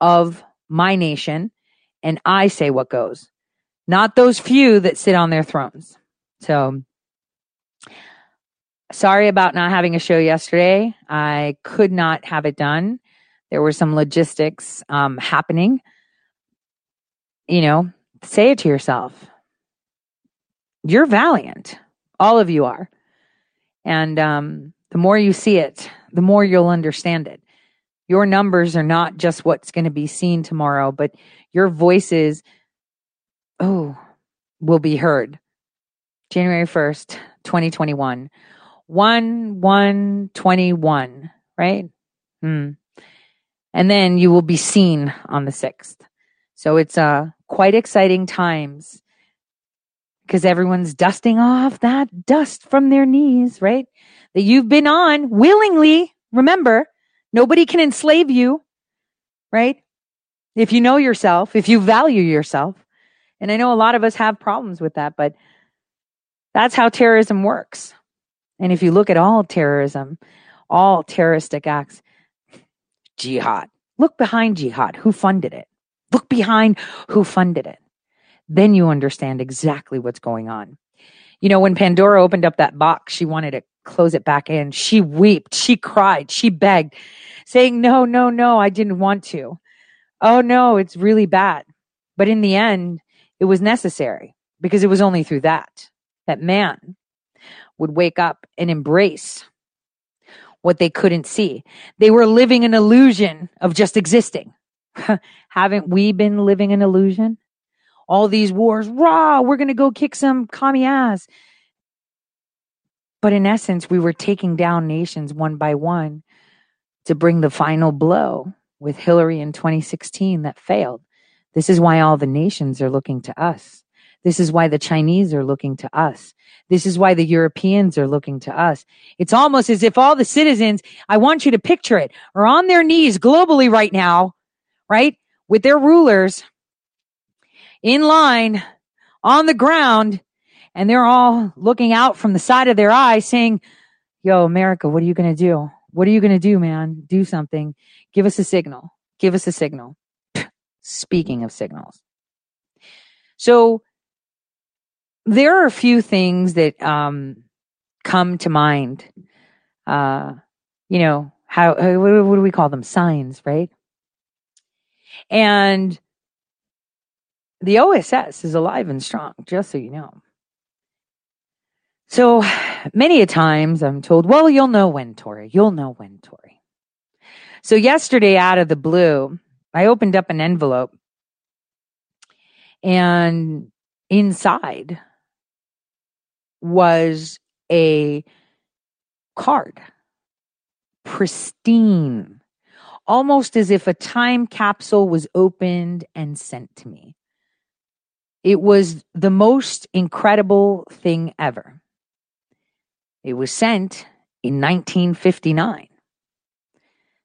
of my nation and I say what goes. Not those few that sit on their thrones. So sorry about not having a show yesterday. I could not have it done. There were some logistics um, happening. You know, say it to yourself. You're valiant. All of you are. And um, the more you see it, the more you'll understand it. Your numbers are not just what's going to be seen tomorrow, but your voices, oh, will be heard. January 1st, 2021. 1 1 21, right? Hmm. And then you will be seen on the 6th. So it's uh, quite exciting times because everyone's dusting off that dust from their knees, right? That you've been on willingly. Remember, nobody can enslave you, right? If you know yourself, if you value yourself. And I know a lot of us have problems with that, but that's how terrorism works. And if you look at all terrorism, all terroristic acts, jihad, look behind jihad. Who funded it? Look behind who funded it. Then you understand exactly what's going on. You know, when Pandora opened up that box, she wanted to close it back in. She wept, she cried, she begged, saying, No, no, no, I didn't want to. Oh, no, it's really bad. But in the end, it was necessary because it was only through that that man would wake up and embrace what they couldn't see. They were living an illusion of just existing. Haven't we been living an illusion? All these wars, raw, we're going to go kick some commie ass. But in essence, we were taking down nations one by one to bring the final blow with Hillary in 2016 that failed. This is why all the nations are looking to us. This is why the Chinese are looking to us. This is why the Europeans are looking to us. It's almost as if all the citizens, I want you to picture it, are on their knees globally right now, right? With their rulers in line on the ground and they're all looking out from the side of their eye saying, yo, America, what are you going to do? What are you going to do, man? Do something. Give us a signal. Give us a signal. Speaking of signals. So there are a few things that um, come to mind. Uh, you know, how, how what do we call them? Signs, right? And the OSS is alive and strong, just so you know. So many a times I'm told, well, you'll know when, Tori. You'll know when, Tori. So yesterday, out of the blue, I opened up an envelope and inside was a card, pristine, almost as if a time capsule was opened and sent to me. It was the most incredible thing ever. It was sent in 1959,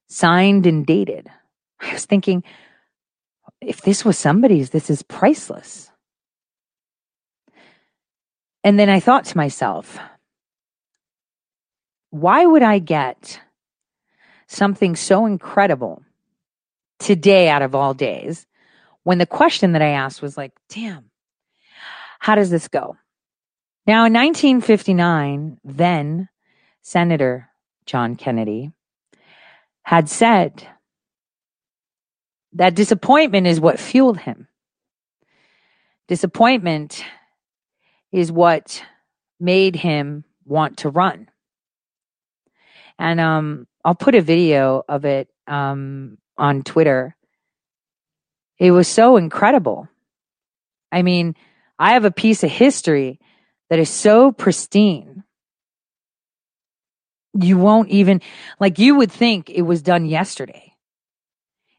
signed and dated. I was thinking, if this was somebody's, this is priceless. And then I thought to myself, why would I get something so incredible today out of all days when the question that I asked was like, damn, how does this go? Now, in 1959, then Senator John Kennedy had said that disappointment is what fueled him. Disappointment is what made him want to run. And um, I'll put a video of it um, on Twitter. It was so incredible. I mean, I have a piece of history that is so pristine you won't even, like, you would think it was done yesterday.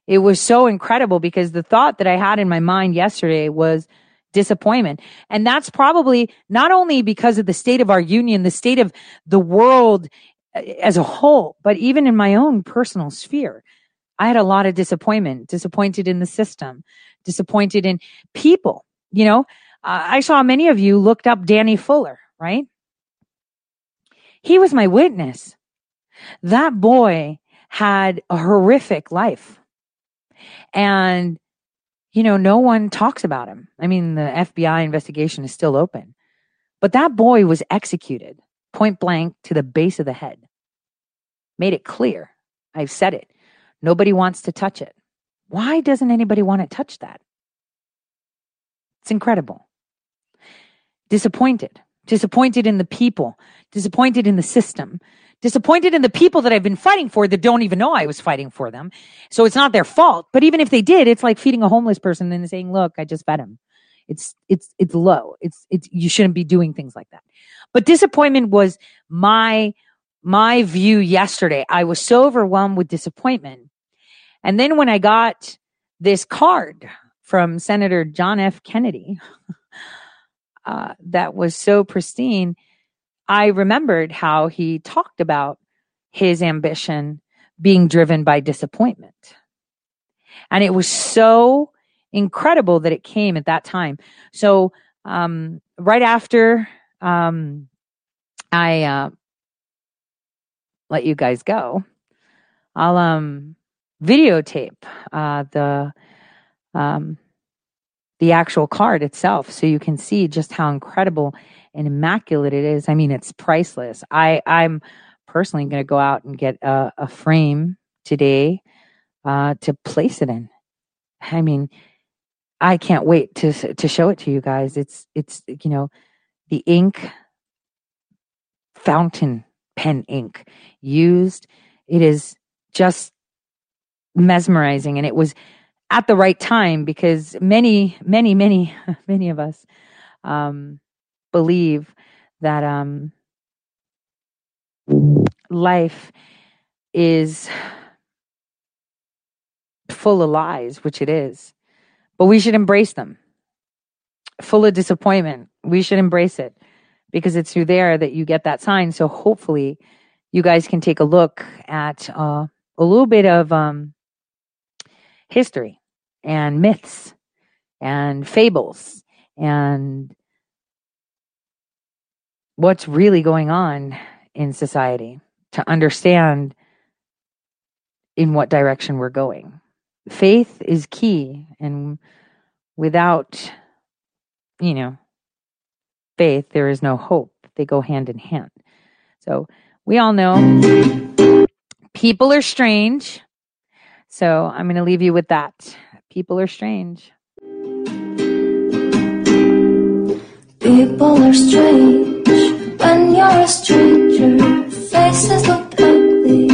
It was so incredible because the thought that I had in my mind yesterday was disappointment. And that's probably not only because of the state of our union, the state of the world uh, as a whole, but even in my own personal sphere. I had a lot of disappointment, disappointed in the system, disappointed in people. You know, uh, I saw many of you looked up Danny Fuller, right? He was my witness. That boy had a horrific life. And, you know, no one talks about him. I mean, the FBI investigation is still open. But that boy was executed point blank to the base of the head. Made it clear. I've said it. Nobody wants to touch it. Why doesn't anybody want to touch that? It's incredible. Disappointed. Disappointed in the people. Disappointed in the system disappointed in the people that I've been fighting for that don't even know I was fighting for them. So it's not their fault. But even if they did, it's like feeding a homeless person and saying, look, I just fed him. It's, it's, it's low. It's, it's, you shouldn't be doing things like that. But disappointment was my, my view yesterday. I was so overwhelmed with disappointment. And then when I got this card from Senator John F. Kennedy, uh, that was so pristine, I remembered how he talked about his ambition being driven by disappointment. And it was so incredible that it came at that time. So, um, right after, um, I, uh, let you guys go, I'll, um, videotape, uh, the, um, the actual card itself so you can see just how incredible and immaculate it is. I mean, it's priceless. I, I'm personally going to go out and get a, a frame today uh, to place it in. I mean, I can't wait to to show it to you guys. It's it's you know the ink fountain pen ink used. It is just mesmerizing, and it was at the right time because many, many, many, many of us um, believe that um, life is full of lies, which it is, but we should embrace them. Full of disappointment, we should embrace it because it's through there that you get that sign. So hopefully, you guys can take a look at uh, a little bit of um, history and myths and fables and what's really going on in society to understand in what direction we're going. Faith is key, and without, you know, faith, there is no hope. They go hand in hand. So we all know people are strange. So I'm going to leave you with that. People are strange. People are strange when you're a stranger, faces look ugly.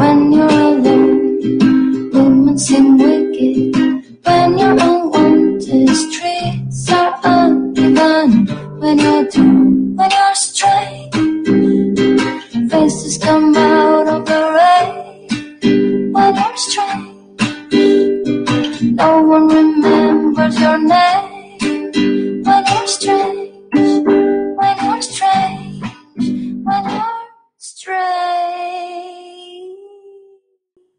When you're alone, women seem wicked. When you're unwanted, streets are uneven. When you're torn, when you're straight, faces come out of the rain. When you're straight, no one remembers your name.